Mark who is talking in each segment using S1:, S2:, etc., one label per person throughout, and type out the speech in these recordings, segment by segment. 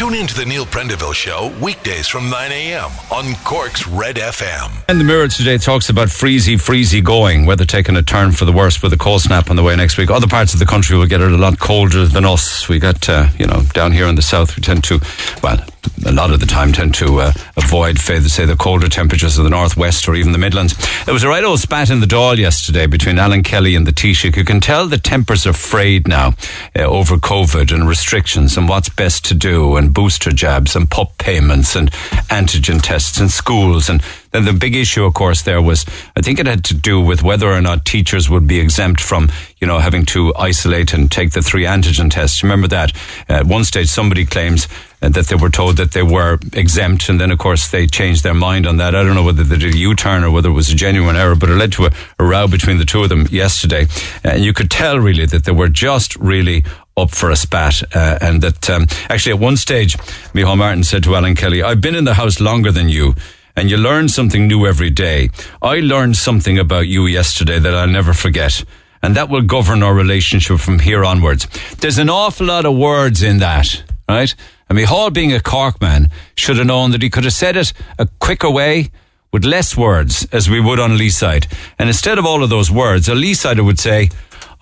S1: Tune in to the Neil Prendeville Show weekdays from 9 a.m. on Cork's Red FM.
S2: And the Mirror today talks about freezy, freezy going, weather taking a turn for the worse with a cold snap on the way next week. Other parts of the country will get it a lot colder than us. We got, uh, you know, down here in the south, we tend to, well, a lot of the time tend to uh, avoid, say, the colder temperatures of the northwest or even the Midlands. There was a right old spat in the Dáil yesterday between Alan Kelly and the Taoiseach. You can tell the tempers are frayed now uh, over COVID and restrictions and what's best to do and booster jabs and pup payments and antigen tests in schools and then the big issue, of course, there was, I think it had to do with whether or not teachers would be exempt from, you know, having to isolate and take the three antigen tests. Remember that? At one stage, somebody claims uh, that they were told that they were exempt, and then, of course, they changed their mind on that. I don't know whether they did a U-turn or whether it was a genuine error, but it led to a, a row between the two of them yesterday. And you could tell, really, that they were just really up for a spat. Uh, and that um, actually, at one stage, Micheál Martin said to Alan Kelly, I've been in the house longer than you and you learn something new every day. I learned something about you yesterday that I'll never forget. And that will govern our relationship from here onwards. There's an awful lot of words in that, right? I mean, Hall, being a Cork man, should have known that he could have said it a quicker way with less words as we would on Leeside. And instead of all of those words, a Leesider would say,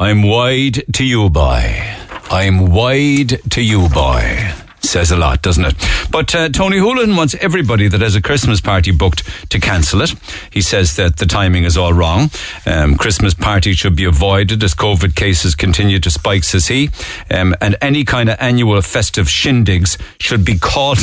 S2: I'm wide to you, boy. I'm wide to you, boy says a lot, doesn't it? But uh, Tony Holohan wants everybody that has a Christmas party booked to cancel it. He says that the timing is all wrong. Um, Christmas parties should be avoided as COVID cases continue to spike, says he. Um, and any kind of annual festive shindigs should be called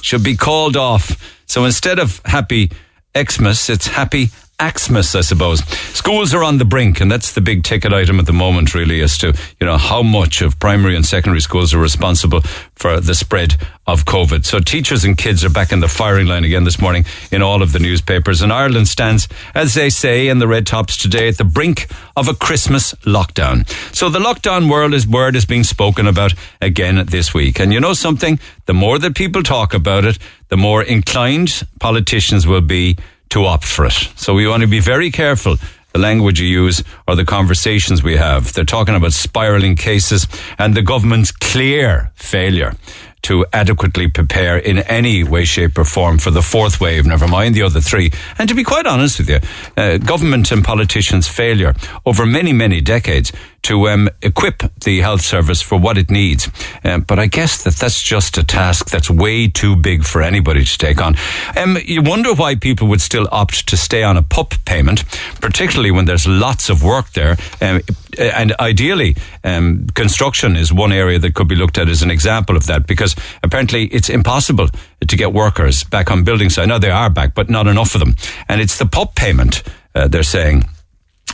S2: should be called off. So instead of happy Xmas, it's happy Xmas, I suppose. Schools are on the brink, and that's the big ticket item at the moment, really, as to, you know, how much of primary and secondary schools are responsible for the spread of COVID. So teachers and kids are back in the firing line again this morning in all of the newspapers. And Ireland stands, as they say in the red tops today, at the brink of a Christmas lockdown. So the lockdown world is word is being spoken about again this week. And you know something? The more that people talk about it, the more inclined politicians will be to opt for it. So we want to be very careful the language you use or the conversations we have. They're talking about spiraling cases and the government's clear failure to adequately prepare in any way, shape, or form for the fourth wave, never mind the other three. And to be quite honest with you, uh, government and politicians' failure over many, many decades to um, equip the health service for what it needs. Um, but I guess that that's just a task that's way too big for anybody to take on. Um, you wonder why people would still opt to stay on a pup payment, particularly when there's lots of work there. Um, and ideally, um, construction is one area that could be looked at as an example of that because apparently it's impossible to get workers back on building site. Now they are back, but not enough of them. And it's the pup payment, uh, they're saying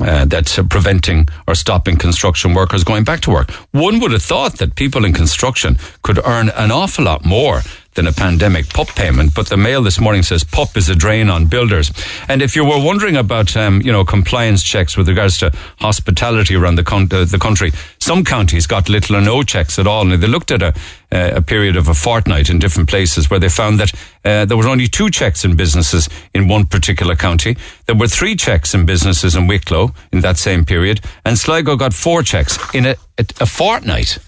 S2: uh, that's uh, preventing or stopping construction workers going back to work. One would have thought that people in construction could earn an awful lot more than a pandemic pup payment. But the Mail this morning says pup is a drain on builders. And if you were wondering about, um, you know, compliance checks with regards to hospitality around the, con- uh, the country, some counties got little or no checks at all. And they looked at a, uh, a period of a fortnight in different places where they found that uh, there were only two checks in businesses in one particular county. There were three checks in businesses in Wicklow in that same period. And Sligo got four checks in a, a, a fortnight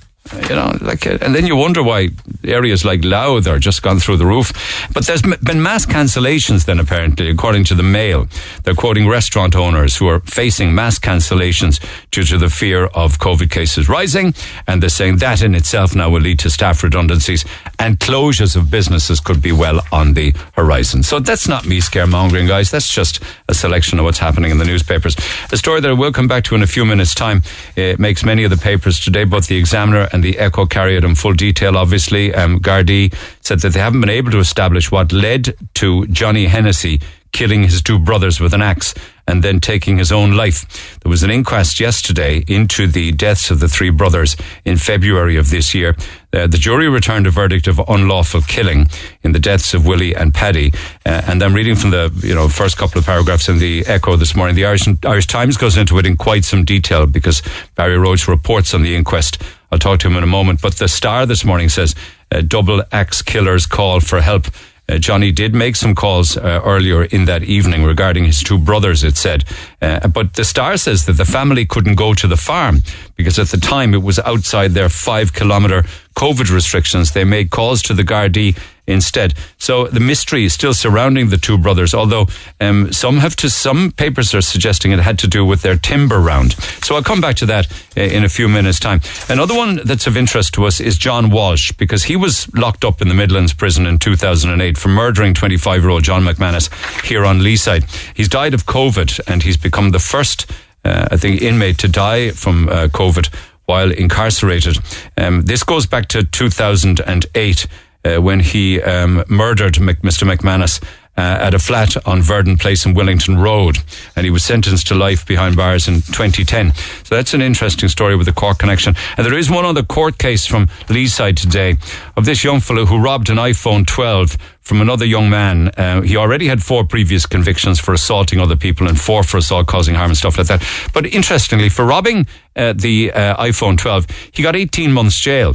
S2: you know, like, uh, and then you wonder why areas like Louth are just gone through the roof. But there's been mass cancellations then, apparently, according to the Mail. They're quoting restaurant owners who are facing mass cancellations due to the fear of COVID cases rising. And they're saying that in itself now will lead to staff redundancies and closures of businesses could be well on the horizon. So that's not me scaremongering, guys. That's just a selection of what's happening in the newspapers. A story that I will come back to in a few minutes' time. It makes many of the papers today, both the Examiner and the Echo carried in full detail, obviously. Um, said that they haven't been able to establish what led to Johnny Hennessy killing his two brothers with an axe and then taking his own life. There was an inquest yesterday into the deaths of the three brothers in February of this year. Uh, the jury returned a verdict of unlawful killing in the deaths of Willie and Paddy. Uh, and I'm reading from the you know first couple of paragraphs in the Echo this morning. The Irish, Irish Times goes into it in quite some detail because Barry Roche reports on the inquest. I'll talk to him in a moment. But the Star this morning says uh, double axe killers call for help Uh, Johnny did make some calls uh, earlier in that evening regarding his two brothers, it said. Uh, but the Star says that the family couldn't go to the farm because at the time it was outside their five kilometre COVID restrictions. They made calls to the Gardaí instead. So the mystery is still surrounding the two brothers, although um, some have to, some papers are suggesting it had to do with their timber round. So I'll come back to that uh, in a few minutes' time. Another one that's of interest to us is John Walsh, because he was locked up in the Midlands prison in 2008 for murdering 25 year old John McManus here on Leeside. He's died of COVID and he's become the first, uh, I think, inmate to die from uh, COVID while incarcerated. Um, this goes back to 2008 uh, when he um, murdered Mr. McManus. Uh, at a flat on Verdon Place in Wellington Road, and he was sentenced to life behind bars in 2010. So that's an interesting story with the Cork connection. And there is one other court case from Leeside today of this young fellow who robbed an iPhone 12 from another young man. Uh, he already had four previous convictions for assaulting other people and four for assault causing harm and stuff like that. But interestingly, for robbing uh, the uh, iPhone 12, he got 18 months jail.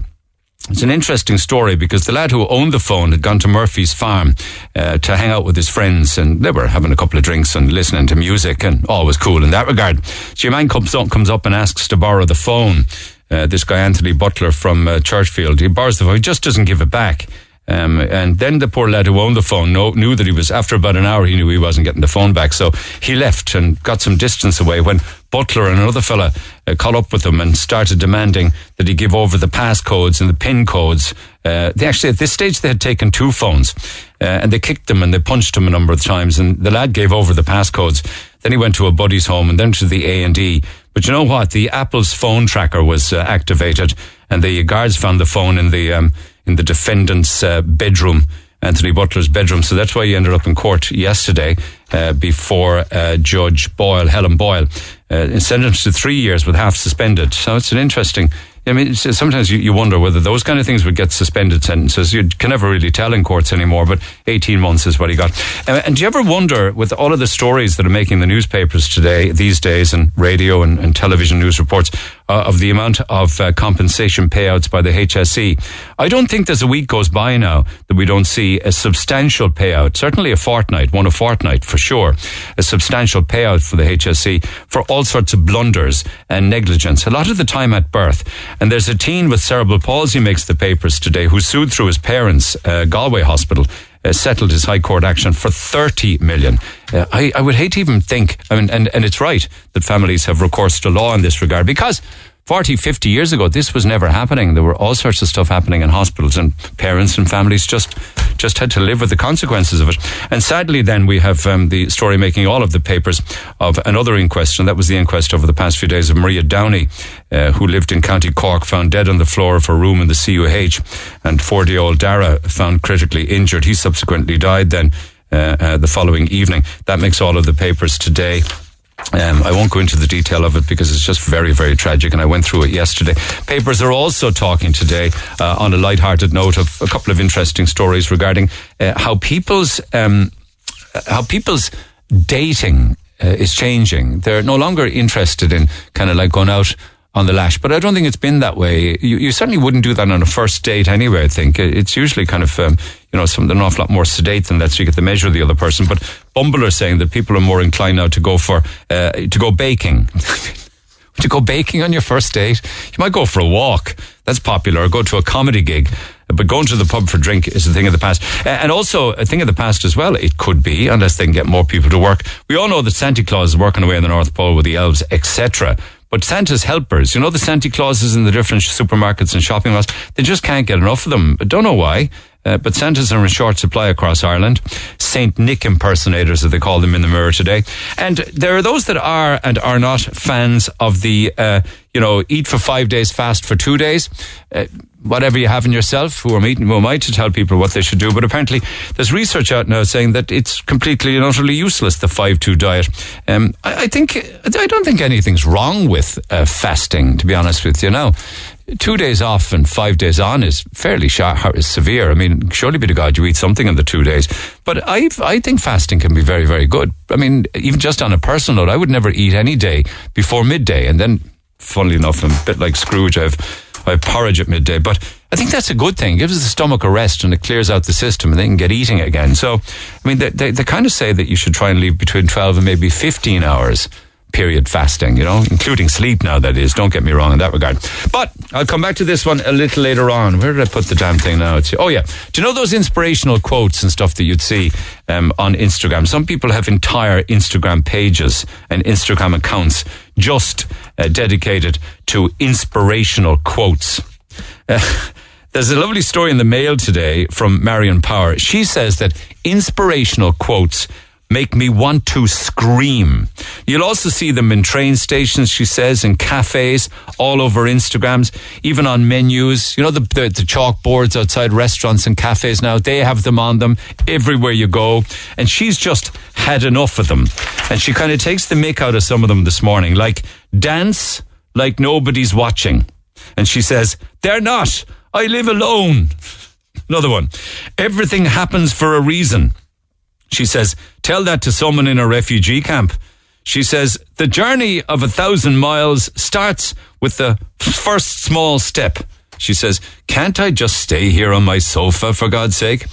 S2: It's an interesting story because the lad who owned the phone had gone to Murphy's farm uh, to hang out with his friends and they were having a couple of drinks and listening to music and all was cool in that regard. So your man comes up, comes up and asks to borrow the phone. Uh, this guy, Anthony Butler from uh, Churchfield, he borrows the phone, he just doesn't give it back. Um, and then the poor lad who owned the phone know, knew that he was, after about an hour, he knew he wasn't getting the phone back. So he left and got some distance away when Butler and another fella uh, caught up with him and started demanding that he give over the passcodes and the PIN codes. Uh, they actually, at this stage, they had taken two phones uh, and they kicked him and they punched him a number of times. And the lad gave over the passcodes. Then he went to a buddy's home and then to the A&E. But you know what? The Apple's phone tracker was uh, activated and the guards found the phone in the, um, in the defendant's uh, bedroom, Anthony Butler's bedroom. So that's why he ended up in court yesterday uh, before uh, Judge Boyle, Helen Boyle, uh, sentenced to three years with half suspended. So it's an interesting. I mean, sometimes you, you wonder whether those kind of things would get suspended sentences. You can never really tell in courts anymore, but 18 months is what he got. Uh, and do you ever wonder, with all of the stories that are making the newspapers today, these days, and radio and, and television news reports, uh, of the amount of uh, compensation payouts by the HSE. I don't think there's a week goes by now that we don't see a substantial payout, certainly a fortnight, one a fortnight for sure, a substantial payout for the HSE for all sorts of blunders and negligence, a lot of the time at birth. And there's a teen with cerebral palsy makes the papers today who sued through his parents, uh, Galway Hospital, uh, settled his High Court action for 30 million. Uh, I, I would hate to even think, I mean, and, and it's right that families have recourse to law in this regard because 40, 50 years ago, this was never happening. There were all sorts of stuff happening in hospitals and parents and families just, just had to live with the consequences of it. And sadly, then we have um, the story making all of the papers of another inquest, and that was the inquest over the past few days of Maria Downey, uh, who lived in County Cork, found dead on the floor of her room in the CUH, and 40 year old Dara found critically injured. He subsequently died then. Uh, uh, the following evening. That makes all of the papers today. Um, I won't go into the detail of it because it's just very, very tragic, and I went through it yesterday. Papers are also talking today uh, on a light-hearted note of a couple of interesting stories regarding uh, how people's um, how people's dating uh, is changing. They're no longer interested in kind of like going out on the lash. But I don't think it's been that way. You, you certainly wouldn't do that on a first date anyway, I think. It's usually kind of, um, you know, something an awful lot more sedate than that so you get the measure of the other person. But Bumble are saying that people are more inclined now to go for, uh, to go baking. Would you go baking on your first date? You might go for a walk. That's popular. Or go to a comedy gig. But going to the pub for drink is a thing of the past. And also a thing of the past as well. It could be, unless they can get more people to work. We all know that Santa Claus is working away in the North Pole with the elves, etc. But Santa's helpers, you know, the Santa Clauses in the different supermarkets and shopping malls, they just can't get enough of them. I don't know why. Uh, but Santas are in short supply across Ireland. Saint Nick impersonators, as they call them in the mirror today. And there are those that are and are not fans of the, uh, you know, eat for five days, fast for two days. Uh, whatever you have in yourself, who are meeting, who am I to tell people what they should do? But apparently, there's research out now saying that it's completely and utterly useless, the 5-2 diet. Um, I, I, think, I don't think anything's wrong with uh, fasting, to be honest with you now. Two days off and five days on is fairly sharp, is severe. I mean, surely be to God you eat something in the two days. But I, I think fasting can be very, very good. I mean, even just on a personal note, I would never eat any day before midday. And then, funnily enough, I'm a bit like Scrooge. I've I have porridge at midday. But I think that's a good thing. It gives the stomach a rest and it clears out the system and they can get eating again. So, I mean, they, they, they kind of say that you should try and leave between 12 and maybe 15 hours period fasting, you know, including sleep now, that is. Don't get me wrong in that regard. But I'll come back to this one a little later on. Where did I put the damn thing now? It's, oh, yeah. Do you know those inspirational quotes and stuff that you'd see um, on Instagram? Some people have entire Instagram pages and Instagram accounts just uh, dedicated to inspirational quotes. Uh, there's a lovely story in the mail today from Marion Power. She says that inspirational quotes make me want to scream. You'll also see them in train stations, she says, in cafes, all over Instagrams, even on menus. You know, the, the, the, chalkboards outside restaurants and cafes now, they have them on them everywhere you go. And she's just had enough of them. And she kind of takes the mick out of some of them this morning, like dance like nobody's watching. And she says, they're not. I live alone. Another one. Everything happens for a reason. She says, tell that to someone in a refugee camp. She says, the journey of a thousand miles starts with the first small step. She says, can't I just stay here on my sofa for God's sake?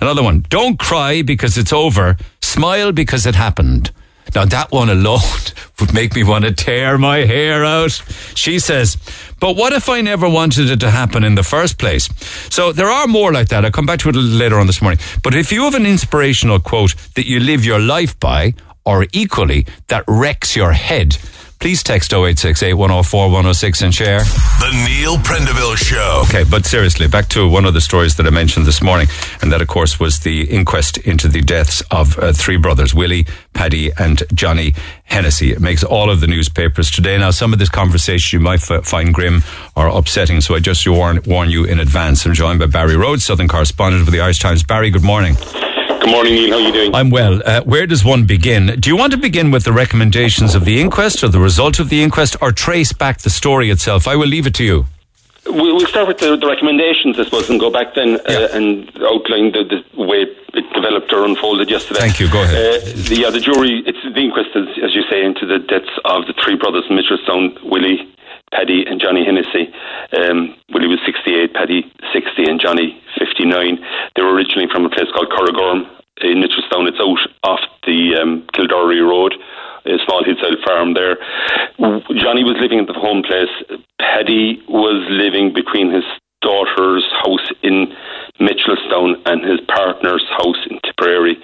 S2: Another one, don't cry because it's over. Smile because it happened. Now that one alone would make me want to tear my hair out. She says, but what if I never wanted it to happen in the first place? So there are more like that. I'll come back to it a little later on this morning. But if you have an inspirational quote that you live your life by, or equally, that wrecks your head, please text 0868 104 106 and share.
S1: The Neil Prendeville Show.
S2: Okay, but seriously, back to one of the stories that I mentioned this morning, and that, of course, was the inquest into the deaths of uh, three brothers, Willie, Paddy, and Johnny Hennessy. It makes all of the newspapers today. Now, some of this conversation you might f- find grim or upsetting, so I just warn, warn you in advance. I'm joined by Barry Roche, Southern correspondent of the Irish Times. Barry, good morning.
S3: Good morning, Neil. How are you doing?
S2: I'm well. Uh, where does one begin? Do you want to begin with the recommendations of the inquest or the result of the inquest or trace back the story itself? I will leave it to you.
S3: We'll start with the, the recommendations, I suppose, and go back then uh, and outline the, the, way it developed or unfolded yesterday.
S2: Thank you. Go ahead. Uh,
S3: the, yeah, the jury, it's the inquest, as, as you say, into the deaths of the three brothers, Mitchell Mitchelstown, Willie, Paddy, and Johnny Hennessy. Um, Willie was 68, Paddy 60, and Johnny 59. They were originally from a place called Corrigorm in Mitchelstown. It's out off the um, Kildorrery Road, a small hillside farm there. Johnny was living at the home place. Paddy was living between his daughter's house in Mitchelstown and his partner's house in Tipperary.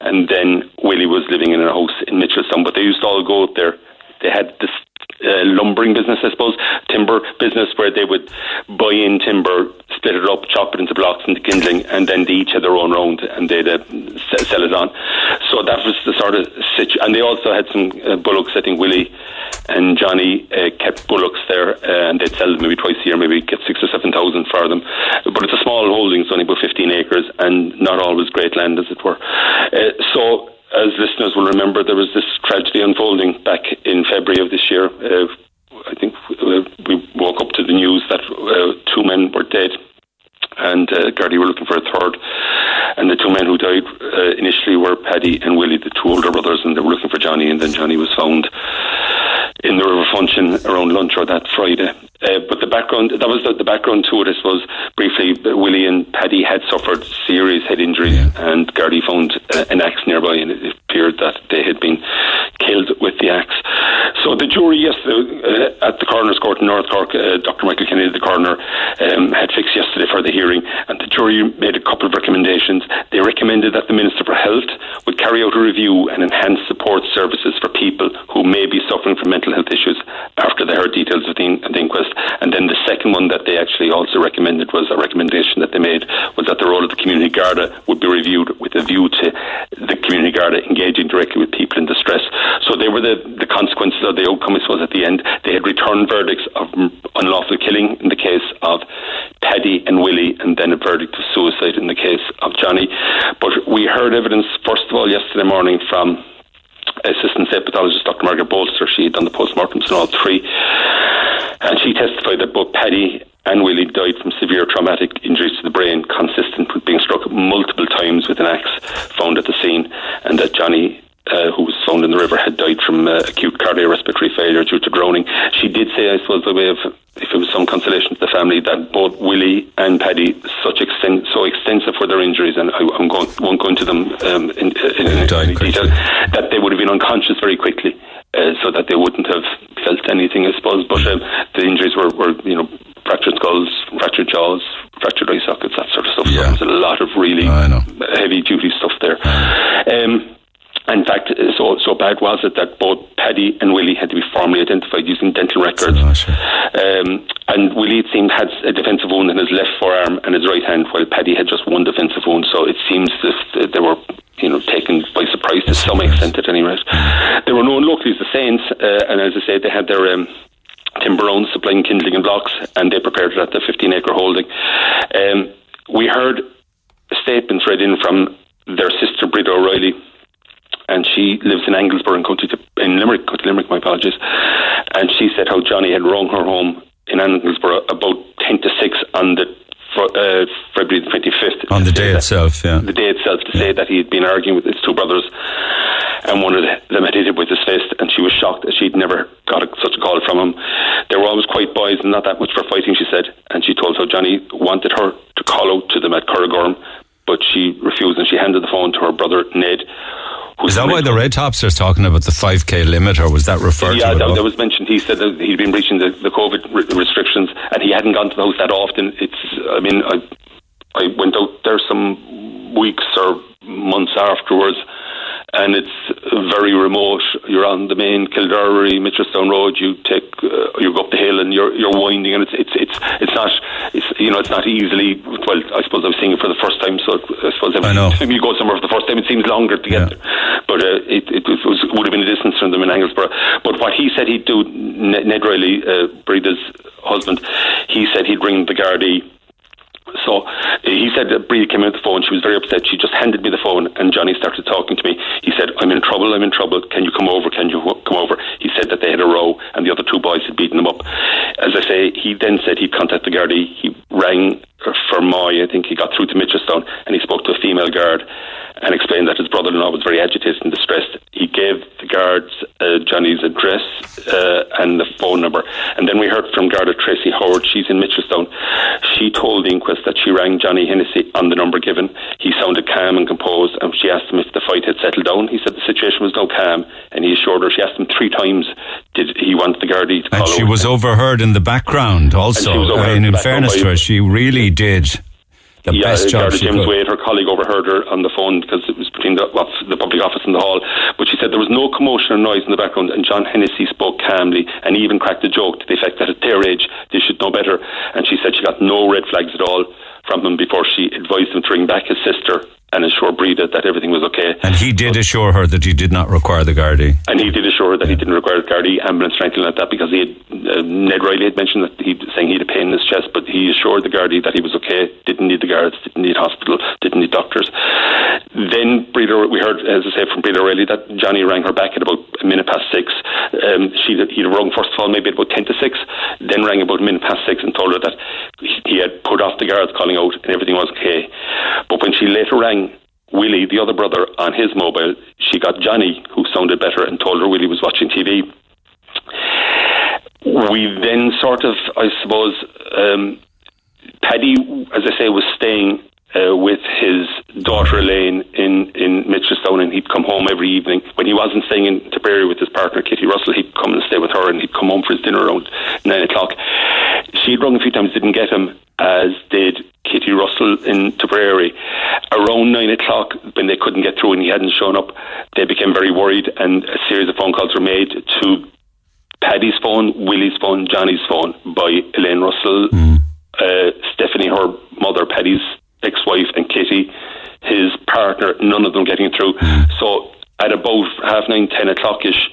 S3: And then Willie was living in a house in Mitchelstown. But they used to all go out there. They had this uh, lumbering business, I suppose, timber business where they would buy in timber, split it up, chop it into blocks into kindling, and then they each had their own round and they'd uh, sell it on. So that was the sort of situation. And they also had some uh, bullocks. I think Willie and Johnny uh, kept bullocks there, uh, and they'd sell them maybe twice a year, maybe get six or seven thousand for them. But it's a small holding, it's only about fifteen acres, and not always great land, as it were. Uh, so as listeners will remember, there was this tragedy unfolding back in February of this year. Uh, I think uh, we woke up to the news that uh, two men were dead, and uh, Gardaí were looking for a third. And the two men who died uh, initially were Paddy and Willie, the two older brothers, and they were looking for Johnny. And then Johnny was found in the River Funchion around lunch or that Friday. Uh, but the background, that was the, the, background to it, I suppose, briefly, Willie and Paddy had suffered serious head injuries yeah. and Gardaí found uh, an axe nearby and it appeared that they had been killed with the axe. So the jury yesterday uh, at the coroner's court in North Cork, uh, Dr. Michael Kennedy, the coroner, um, had fixed yesterday for the hearing and the jury made a couple of recommendations. They recommended that the Minister for Health would carry out a review and enhance support services for people who may be suffering from mental health issues after they heard details of the, the inquest. And then the second one that they actually also recommended was a recommendation that they made was that the role of the community Garda would be reviewed with a view to the community Garda engaging directly with people in distress. So they were the, the consequences of the outcome, I suppose, at the end. They had returned verdicts of unlawful killing in the case of Paddy and Willie, and then a verdict of suicide in the case of Johnny. But we heard evidence, first of all, yesterday morning from Assistant Pathologist Dr. Margaret Bolster. She had done the postmortems on all three. And she testified that both Paddy and Willie died from severe traumatic injuries to the brain, consistent with being struck multiple times with an axe found at the scene, and that Johnny uh, who was found in the river had died from uh, acute cardiorespiratory failure due to drowning. She did say, I suppose, by way of if it was some consolation to the family, that both Willie and Paddy such extent, so extensive were their injuries, and I, am going, won't go into them um, in, in, in any detail, that they would have been unconscious very quickly. Uh, so that they wouldn't have felt anything, I suppose. But um, the injuries were, were, you know, fractured skulls, fractured jaws, fractured eye sockets, that sort of stuff. Yeah. So there was a lot of really heavy duty stuff there. Um, in fact, so so bad was it that both Paddy and Willie had to be formally identified using dental records. Um, and Willie, it seemed, had a defensive wound in his left forearm and his right hand, while Paddy had just one defensive wound. So it seems that they were, you know, taken by surprise to some extent at any rate. There were known locally as the Saints, uh, and as I said, they had their um, timber supplying kindling and blocks, and they prepared it at the 15 acre holding. Um, we heard statements read in from their sister, Breda O'Reilly and she lives in Anglesborough in County in Limerick, County Limerick, my apologies. And she said how Johnny had rung her home in Anglesborough about ten to six on the uh, February the 25th.
S2: On the day itself, yeah.
S3: The day itself, to yeah. say that he had been arguing with his two brothers and one of them had hit him with his fist, and she was shocked that she'd never got a, such a call from him. They were always quite boys and not that much for fighting, she said, and she told how Johnny wanted her to call out to them at Curragorm, but she refused and she handed the phone to her brother Ned,
S2: is that why the Red Tops are talking about the 5k limit, or was that referred
S3: yeah,
S2: to?
S3: Yeah, that, that, was mentioned. He said that he'd been breaching the, the COVID restrictions, and he hadn't gone to the house that often. It's, I mean, I, I went out there some weeks or months afterwards and it's very remote. You're on the main Kildorrery Mitchelstown Road. You take uh, you go up the hill and you're you're winding, and it's it's it's it's not it's you know it's not easily. Well, I suppose I was seeing it for the first time, so I suppose every time you go somewhere for the first time, it seems longer to get yeah. there. But uh, it it was, would have been a distance from them in Anglesborough. But what he said he'd do, Ned, Ned Riley, uh, Breda's husband, he said he'd ring the Gardaí so he said that Bree came out the phone. She was very upset. She just handed me the phone, and Johnny started talking to me. He said, "I'm in trouble. I'm in trouble. Can you come over? Can you come over?" He said that they had a row, and the other two boys had beaten them up. As I say, he then said he'd contact the Gardaí. He rang Fermoy. I think he got through to Mitchelstown, and he spoke to a female guard and explained that his brother-in-law was very agitated and distressed. He gave the guards uh, Johnny's address uh, and the phone number. And then we heard from Garda Tracy Howard. She's in Mitchelstown. She told the inquest that she rang Johnny Hennessy on the number given. He sounded calm and composed, and she asked him if the fight had settled down. He said the situation was now calm, and he assured her. She asked him three times did he want the Gardaí to
S2: And she was overheard in the background also. I mean, uh, in fairness to her, she really did the
S3: yeah,
S2: best job
S3: James
S2: could.
S3: Wade, her colleague, overheard her on the phone because it was between the, well, the public office and the hall. But she said there was no commotion or noise in the background, and John Hennessy spoke calmly and even cracked a joke to the effect that at their age they should know better. And she said she got no red flags at all from him before she advised him to ring back his sister and assure Breda that everything was okay.
S2: And he did but, assure her that he did not require the Gardaí.
S3: And he did assure her that yeah. he didn't require the Gardaí ambulance or anything like that because he had, uh, Ned Riley had mentioned that he was saying he had a pain in his chest, but he assured the Gardaí that he was okay, didn't need the guards, didn't need hospital, didn't need doctors. Then Breda, we heard, as I said, from Breda Riley that Johnny rang her back at about a minute past six. Um, she he'd rung first of all maybe about ten to six, then rang about a minute past six and told her that he had put off the guards calling out and everything was okay. But when she later rang Willie, the other brother, on his mobile. She got Johnny, who sounded better, and told her Willie was watching TV. We then sort of, I suppose, um, Paddy, as I say, was staying uh, with his daughter Elaine in, in Mitchelstown and he'd come home every evening. When he wasn't staying in Tipperary with his partner Kitty Russell, he'd come and stay with her and he'd come home for his dinner around nine o'clock. She'd rung a few times, didn't get him, as did Kitty Russell in Tipperary. Around nine o'clock, when they couldn't get through and he hadn't shown up, they became very worried and a series of phone calls were made to Paddy's phone, Willie's phone, Johnny's phone by Elaine Russell, mm. uh, Stephanie, her mother, Paddy's ex-wife, and Kitty, his partner. None of them getting through. Mm. So at about half nine, ten o'clock ish,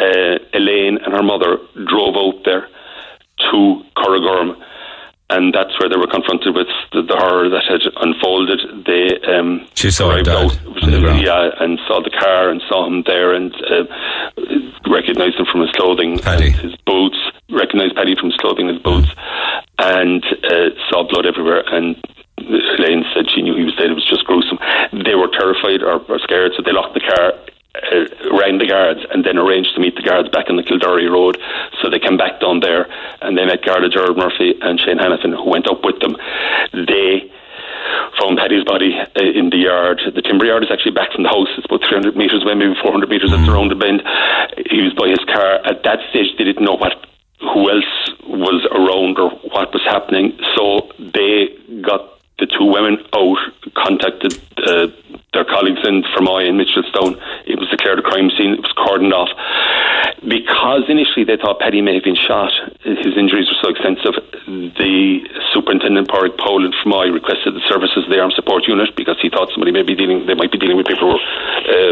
S3: uh, Elaine and her mother drove out there to Curragorm and that's where they were confronted with the, the horror that had unfolded. They um,
S2: she saw her dad
S3: out, yeah, and saw the car and saw him there and uh, recognised him from his clothing,
S2: Paddy.
S3: his boots, recognised Paddy from his clothing, and his boots, and uh, saw blood everywhere. And Elaine said she knew he was dead. It was just gruesome. They were terrified or, or scared, so they locked the car uh, rang the guards and then arranged to meet the guards back on the Kildorrery Road. So they came back down there and they met Garda Gerard Murphy and Shane Hannafin, who went up with them. They Paddy's body uh, in the yard. The timber yard is actually back from the house. It's about 300 metres away, maybe 400 metres. It's around the bend. He was by his car. At that stage, they didn't know what who else was around or what was happening. So they got the two women out, contacted uh, their colleagues in Fermoy and Mitchelstown. It was declared a crime scene. It was cordoned off. Because initially they thought Paddy may have been shot, his injuries were so extensive, the superintendent, Padraig Powell in Fermoy, requested the services of the Armed Support Unit because he thought somebody may be dealing, they might be dealing with people who were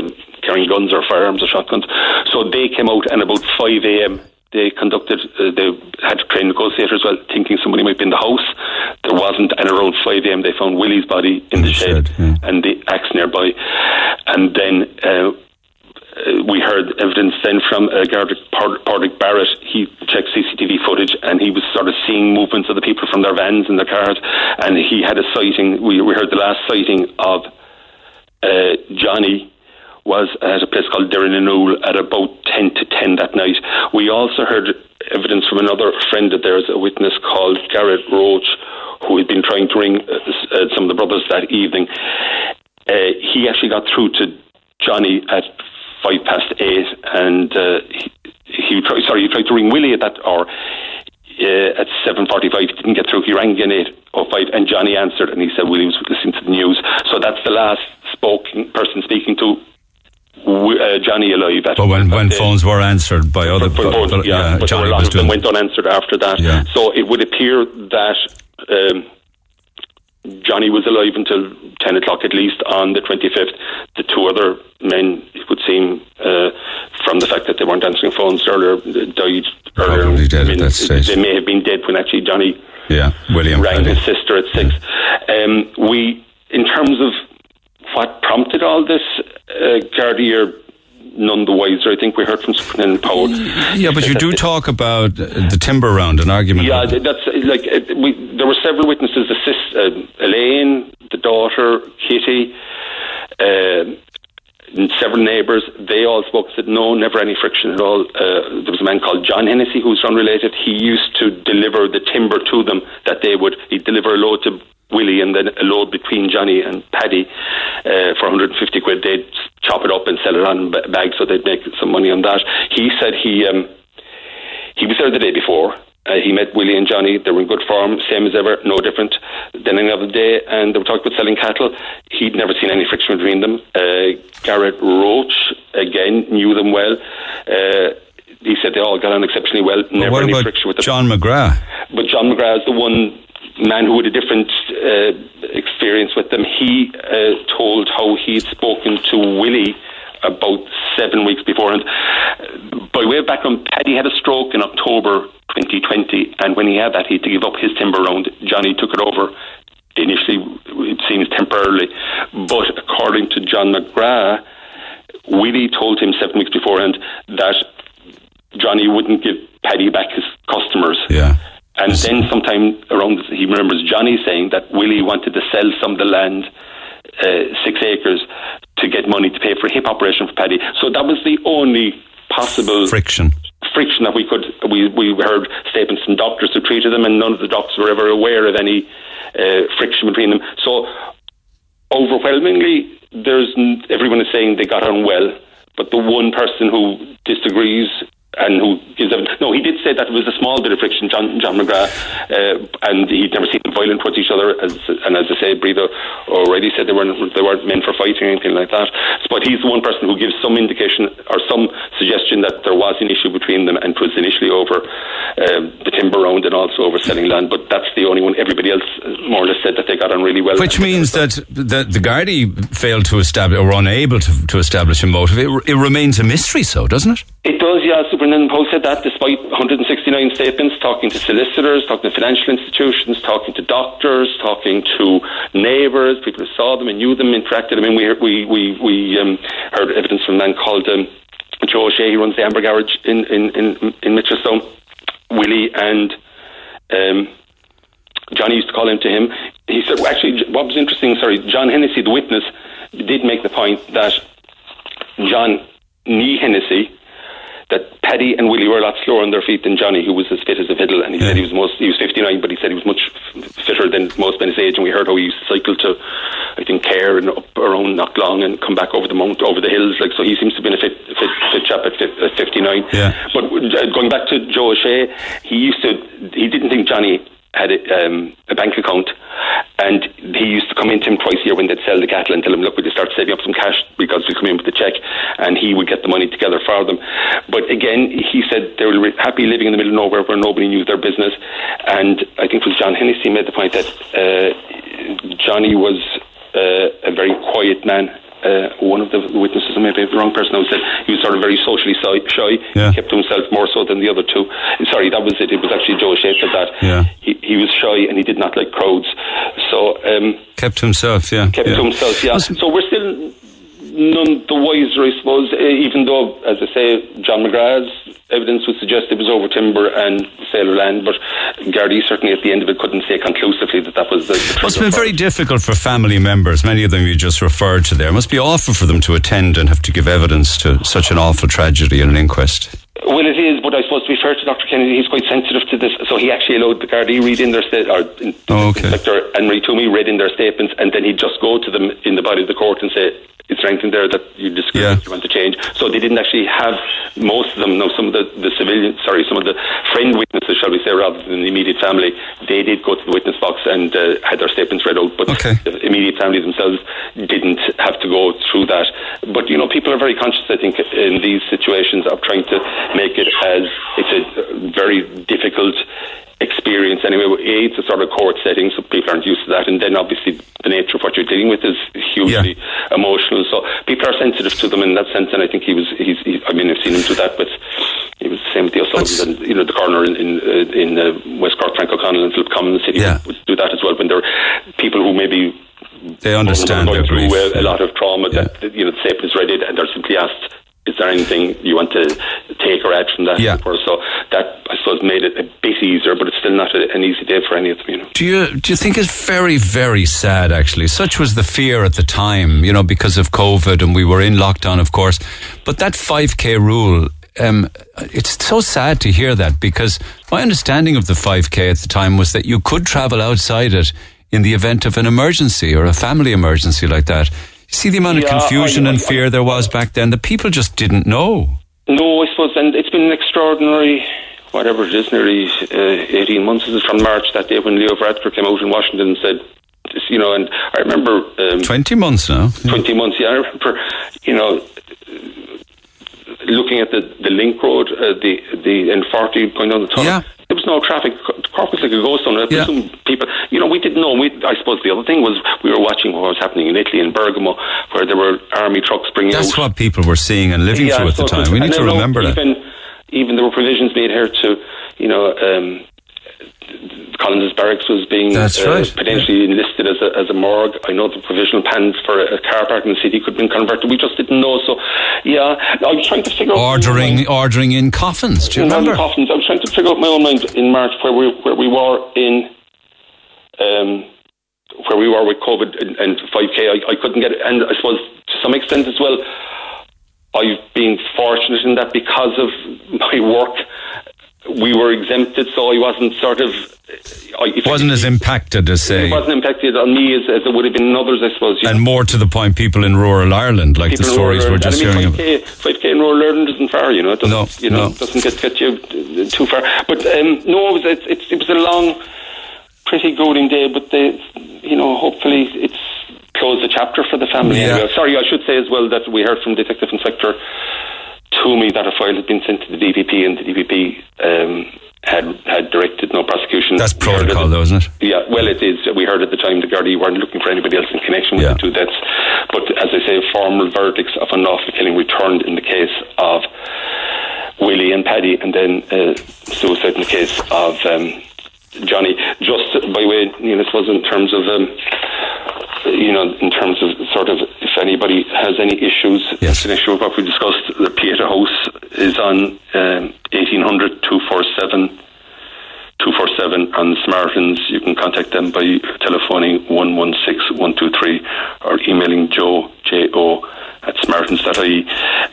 S3: um, carrying guns or firearms or shotguns. So they came out and about 5 a.m they conducted, uh, they had trained negotiators well, thinking somebody might be in the house. There wasn't, and around 5 a.m. they found Willie's body in, in the, the, shed, shed yeah. and the axe nearby. And then uh, we heard evidence then from uh, Padraig Barrett. He checked CCTV footage and he was sort of seeing movements of the people from their vans and their cars. And he had a sighting. We, we heard the last sighting of uh, Johnny was at a place called Derrynanule at about 10 to 10 that night. We also heard evidence from another friend of theirs, a witness called Garrett Roach, who had been trying to ring uh, uh, some of the brothers that evening. Uh, he actually got through to Johnny at five past eight, and uh, he, he tried. Sorry, he tried to ring Willie at that hour. Uh, at 7.45, he didn't get through. He rang again at 8.05 and Johnny answered and he said Willie was listening to the news. So that's the last spoken person speaking to uh, Johnny alive.
S2: At, but when, when phones were answered by other
S3: people, yeah, yeah, but Johnny a lot of them went unanswered after that. Yeah. So it would appear that um, Johnny was alive until 10 o'clock at least on the 25th. The two other men, it would seem, uh, from the fact that they weren't answering phones earlier, died earlier.
S2: Probably dead I mean, at that stage.
S3: They may have been dead when actually Johnny
S2: yeah, William
S3: rang his sister at 6. Yeah. Um, we, in terms of what prompted all this, uh, Gardaí are none the wiser. I think we heard from Superintendent Powell.
S2: Yeah, but you do talk about the timber round, an argument.
S3: Yeah, that's like we, there were several witnesses: the sis, uh, Elaine, the daughter, Kitty. Uh, several neighbours, they all spoke said no, never any friction at all. Uh, there was a man called John Hennessy who's unrelated. He used to deliver the timber to them that they would. He'd deliver a load to Willie and then a load between Johnny and Paddy uh, for 150 quid. They'd chop it up and sell it on bags so they'd make some money on that. He said he um, he was there the day before. Uh, he met Willie and Johnny. They were in good form, same as ever, no different. Then another day, and they were talking about selling cattle. He'd never seen any friction between them. Uh, Garrett Roach, again, knew them well. Uh, he said they all got on exceptionally well.
S2: Never what any about friction with them. John McGrath?
S3: But John McGrath is the one man who had a different uh, experience with them, he uh, told how he'd spoken to Willie about seven weeks beforehand. By way of background, Paddy had a stroke in October 2020, and when he had that, he had to give up his timber round. Johnny took it over initially, it seems temporarily, but according to John McGrath, Willie told him seven weeks beforehand that Johnny wouldn't give Paddy back his customers.
S2: Yeah.
S3: And then sometime around, he remembers Johnny saying that Willie wanted to sell some of the land, uh, six acres, to get money to pay for a hip operation for Paddy. So that was the only possible
S2: friction
S3: friction that we could. We we heard statements from doctors who treated them, and none of the doctors were ever aware of any uh, friction between them. So overwhelmingly, there's everyone is saying they got on well, but the one person who disagrees and who gives evidence. No, he did say that it was a small bit of friction, John, John McGrath, uh, and he'd never seen them violent towards each other. As, and as I say, Breda O'Reilly said they weren't, they weren't meant for fighting or anything like that. But he's the one person who gives some indication or some suggestion that there was an issue between them and it was initially over um, the timber round and also over selling land. But that's the only one. Everybody else more or less said that they got on really well.
S2: Which means that the, the Gardaí failed to establish or were unable to, to establish a motive. It, it remains a mystery, so, doesn't it?
S3: It does, yeah. Superintendent Powell said that despite 169 statements, talking to solicitors, talking to financial institutions, talking to doctors, talking to neighbours, people who saw them and knew them, interacted. I mean, we we we, we um, heard evidence from a man called um, Joe O'Shea. He runs the Amber Garage in in in, in. Willie and um, Johnny used to call him to him. He said, well, actually, what was interesting, sorry, John Hennessy, the witness, did make the point that John Nee Hennessy that Paddy and Willie were a lot slower on their feet than Johnny, who was as fit as a fiddle. And he yeah. said he was most he was 59, but he said he was much fitter than most men his age. And we heard how he used to cycle to I think, care and up around Knocklong and come back over the mount, over the hills. Like so, he seems to be a fit, fit, fit chap at, at 59.
S2: Yeah.
S3: But uh, going back to Joe O'Shea, he used to. He didn't think Johnny had a, um, a bank account, and he used to come into him twice a year when they'd sell the cattle and tell him, "Look, we just start saving up some cash because we come in with the check," and he would get the money together for them. But again, he said they were happy living in the middle of nowhere where nobody knew their business, and I think it was John Hennessy made the point that uh, Johnny was uh, a very quiet man uh, one of the witnesses, I may be the wrong person, now said he was sort of very socially shy.
S2: Yeah.
S3: He kept to himself more so than the other two. Sorry, that was it. It was actually Joe Shea said that.
S2: Yeah.
S3: He, he was shy and he did not like crowds. So um,
S2: Kept to himself, yeah.
S3: kept
S2: yeah.
S3: to himself. Yeah. So we're still none the wiser, I suppose. Even though, as I say, John McGrath's evidence would suggest it was over timber and sale of land, but Gardaí certainly at the end of it couldn't say conclusively that that was the. the
S2: Well, it's been very
S3: it.
S2: difficult for family members, many of them you just referred to there. It must be awful for them to attend and have to give evidence to such an awful tragedy in an inquest.
S3: Well, it is, but I suppose to be fair to Dr. Kennedy, he's quite sensitive to this. So he actually allowed the Gardaí read in their state, or in-
S2: Oh, okay.
S3: Inspector Anne-Marie Toomey read in their statements, and then he'd just go to them in the body of the court and say, is there anything there that you disagree
S2: Yeah.
S3: you want to change? So they didn't actually have most of them. Now, some of the, the civilian, sorry, some of the friend witnesses, shall we say, rather than the immediate family, they did go to the witness box and uh, had their statements read out. But
S2: Okay.
S3: the immediate family themselves didn't have to go through that. But you know, people are very conscious. I think in these situations of trying to make it as it's a very difficult experience anyway. A, it's a sort of court setting, so people aren't used to that, and then obviously the nature of what you're dealing with is hugely emotional. So people are sensitive to them in that sense, and I think he was. He's. He, I mean, I've seen him do that with. It was the same with the O'Sullivan, and you know the coroner in in, uh, in uh, West Cork, Frank O'Connell, and Philip Comyn City
S2: Yeah.
S3: would, do that as well when there are people who maybe
S2: They understand
S3: going
S2: their
S3: through
S2: grief.
S3: a, a lot of trauma
S2: Yeah.
S3: that, you know the statement is read it and they're simply asked is there anything you want to from that
S2: Yeah.
S3: so that I suppose made it a bit easier but it's still not a, an easy day for any of them you know
S2: Do you do you think it's very very sad actually? Such was the fear at the time, you know, because of COVID and we were in lockdown, of course. But that five k rule, um, it's so sad to hear that because my understanding of the five k at the time was that you could travel outside it in the event of an emergency or a family emergency like that. You see the amount of confusion
S3: I-
S2: and
S3: I-
S2: fear there was back then. The people just didn't know.
S3: No I suppose and it's been an extraordinary whatever it is nearly uh, 18 months is it from March that day when Leo Varadkar came out in Washington and said you know and I remember um,
S2: Twenty months now.
S3: 20 months. Yeah, I remember, you know, looking at the, the link road, uh, the the N40 going down the tunnel.
S2: Yeah.
S3: There was no traffic. Cork was like a ghost town. I
S2: Yeah.
S3: presume people, you know, we didn't know. We, I suppose the other thing was we were watching what was happening in Italy in Bergamo, where there were army trucks bringing
S2: That's
S3: out.
S2: what people were seeing and living through at the
S3: so it
S2: time. We need to remember that.
S3: even, Even there were provisions made here to, you know, um, Collins Barracks was being
S2: That's
S3: uh,
S2: right.
S3: potentially enlisted as a, as a morgue. I know the provisional plans for a, car park in the city could have been converted. We just didn't know. So, yeah, I was trying to figure out
S2: Ordering, ordering in coffins. Do you
S3: in
S2: remember?
S3: Coffins. I was trying to figure out my own mind in March where we where we were in um, where we were with COVID and, and 5K. I, I couldn't get it, and I suppose to some extent as well. I've been fortunate in that because of my work, we were exempted, so I wasn't sort of. I,
S2: Wasn't as impacted as say,
S3: it wasn't impacted on me as, as it would have been in others, I suppose.
S2: and
S3: know.
S2: more to the point, people in rural Ireland, like
S3: People
S2: the stories we're just hearing
S3: I mean,
S2: about.
S3: 5K, 5K in rural Ireland isn't far, you know. It doesn't,
S2: No,
S3: you know,
S2: no.
S3: doesn't get, get you uh, too far. But um, no, it was, it, it, it was a long, pretty goading day, but they, you know, hopefully it's closed the chapter for the family.
S2: Yeah.
S3: Sorry, I should say as well that we heard from Detective Inspector Toomey that a file had been sent to the DPP and the DPP um, had had directed no prosecution.
S2: That's protocol, though, isn't it?
S3: yeah, well, it is. We heard at the time the Gardaí weren't looking for anybody else in connection with
S2: Yeah.
S3: the two deaths. But as I say, formal verdicts of unlawful killing returned in the case of Willie and Paddy, and then uh, suicide in the case of um, Johnny. Just by way, you know, I suppose in terms of. Um, you know, in terms of sort of if anybody has any issues
S2: Yes.
S3: in connection with what we discussed, the Pieta House is on um, 1800 247 247 on Samaritans. You can contact them by telephoning 116123 or emailing joe, J-O, at samaritans.ie.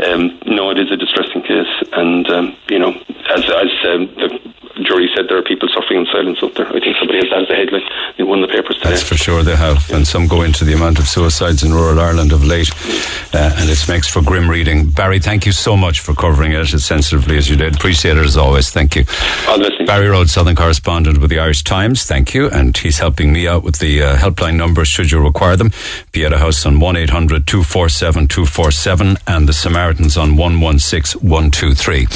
S3: Um, no, it is a distressing case. And, um, you know, as, as um, the jury said, there are people suffering in silence out there. I think somebody has that as a headline in one of the papers today.
S2: That's for sure they have, and some go into the amount of suicides in rural Ireland of late, uh, and it makes for grim reading. Barry, thank you so much for covering it as sensitively as you did. Appreciate it as always. Thank you. Barry Roche, Southern correspondent with the Irish Times. Thank you, and he's helping me out with the uh, helpline numbers should you require them. Pieta House on one 247 247 and the Samaritans on 116123.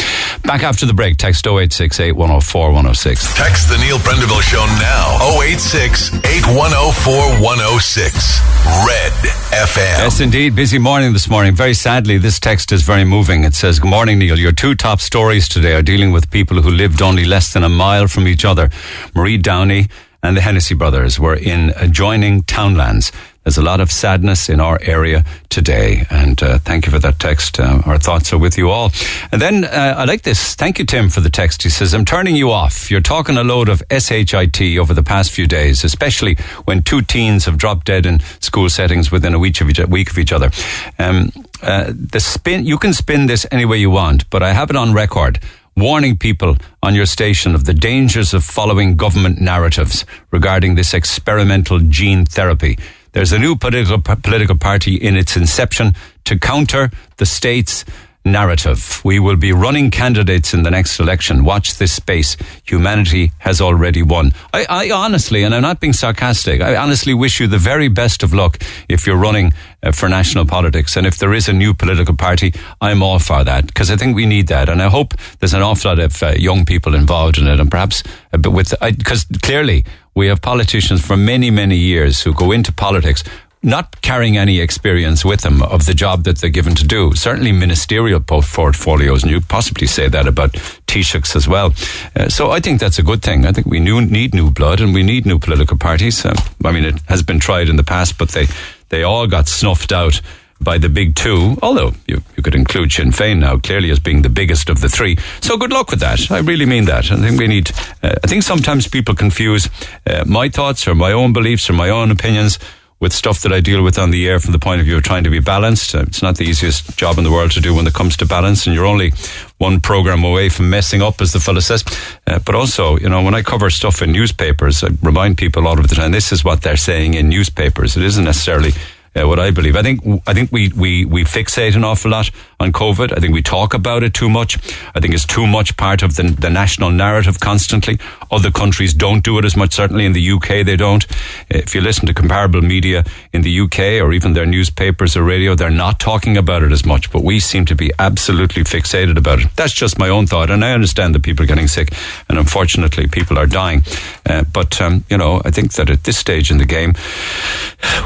S2: Back after the break, text 0868 104 106.
S1: Text the Neil Prendeville Show now. 086 8104 106. Red FM.
S2: Yes, indeed. Busy morning this morning. Very sadly, this text is very moving. It says, Good morning, Neil. Your two top stories today are dealing with people who lived only less than a mile from each other. Marie Downey and the Hennessy brothers were in adjoining townlands. There's a lot of sadness in our area today, and uh, thank you for that text. Uh, our thoughts are with you all. And then uh, I like this. Thank you, Tim, for the text. He says, I'm turning you off. You're talking a load of SHIT over the past few days, especially when two teens have dropped dead in school settings within a week of each, week of each other. Um, uh, the spin, you can spin this any way you want, but I have it on record warning people on your station of the dangers of following government narratives regarding this experimental gene therapy. There's a new political political party in its inception to counter the state's narrative. We will be running candidates in the next election. Watch this space. Humanity has already won. I, I honestly, and I'm not being sarcastic, I honestly wish you the very best of luck if you're running uh, for national politics. And if there is a new political party, I'm all for that because I think we need that. And I hope there's an awful lot of uh, young people involved in it and perhaps a bit with, because clearly we have politicians for many, many years who go into politics not carrying any experience with them of the job that they're given to do. Certainly ministerial portfolios, and you possibly say that about Taoiseachs as well. Uh, so I think that's a good thing. I think we new, need new blood and we need new political parties. Uh, I mean, it has been tried in the past, but they, they all got snuffed out by the big two, although you, you could include Sinn Féin now clearly as being the biggest of the three. So good luck with that. I really mean that. I think we need, uh, I think sometimes people confuse uh, my thoughts or my own beliefs or my own opinions with stuff that I deal with on the air from the point of view of trying to be balanced. Uh, it's not the easiest job in the world to do when it comes to balance, and you're only one program away from messing up, as the fellow says. Uh, but also, you know, when I cover stuff in newspapers, I remind people a lot of the time this is what they're saying in newspapers. It isn't necessarily uh, what I believe. I think I think we, we we fixate an awful lot on COVID. I think we talk about it too much. I think it's too much part of the, the national narrative constantly. Other countries don't do it as much. Certainly in the UK, they don't. If you listen to comparable media in the UK or even their newspapers or radio, they're not talking about it as much. But we seem to be absolutely fixated about it. That's just my own thought, and I understand that people are getting sick, and unfortunately, people are dying. Uh, but um, you know, I think that at this stage in the game,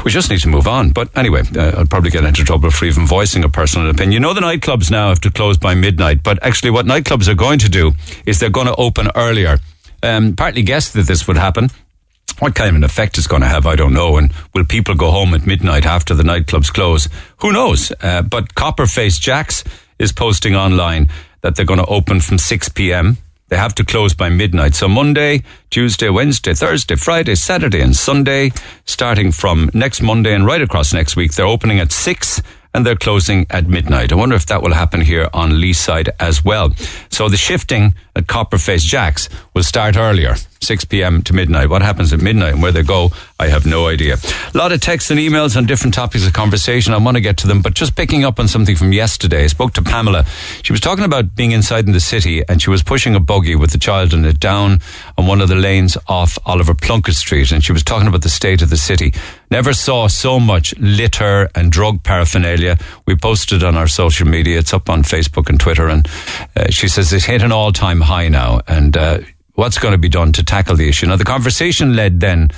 S2: we just need to move on. But anyway, uh, I'll probably get into trouble for even voicing a personal opinion. You know, the nightclubs now have to close by midnight, but actually, what nightclubs are going to do is they're going to open earlier. Um, partly guessed that this would happen. What kind of an effect it's going to have, I don't know. And will people go home at midnight after the nightclubs close? Who knows? Uh, but Copperface Jacks is posting online that they're going to open from 6 p.m. They have to close by midnight. So Monday, Tuesday, Wednesday, Thursday, Friday, Saturday, and Sunday, starting from next Monday and right across next week, they're opening at 6 and they're closing at midnight. I wonder if that will happen here on Leeside as well. So the shifting at Copperface Jacks will start earlier, 6 p.m. to midnight. What happens at midnight and where they go, I have no idea. A lot of texts and emails on different topics of conversation. I want to get to them, but just picking up on something from yesterday, I spoke to Pamela. She was talking about being inside in the city and she was pushing a buggy with the child in it down on one of the lanes off Oliver Plunkett Street and she was talking about the state of the city. Never saw so much litter and drug paraphernalia. We posted on our social media. It's up on Facebook and Twitter. And uh, she says it's hit an all time high now. And uh, what's going to be done to tackle the issue? Now, the conversation led then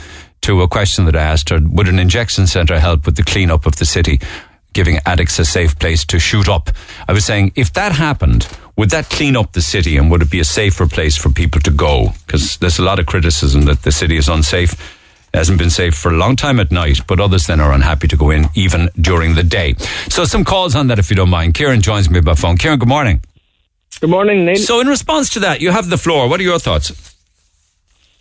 S2: to a question that I asked her Would an injection centre help with the cleanup of the city? Giving addicts a safe place to shoot up. I was saying, if that happened, would that clean up the city and would it be a safer place for people to go? Because there's a lot of criticism that the city is unsafe hasn't been safe for a long time at night, but others then are unhappy to go in even during the day. So some calls on that if you don't mind. Kieran joins me by phone. Kieran, good morning.
S4: Good morning, Neil.
S2: So in response to that, you have the floor. What are your thoughts?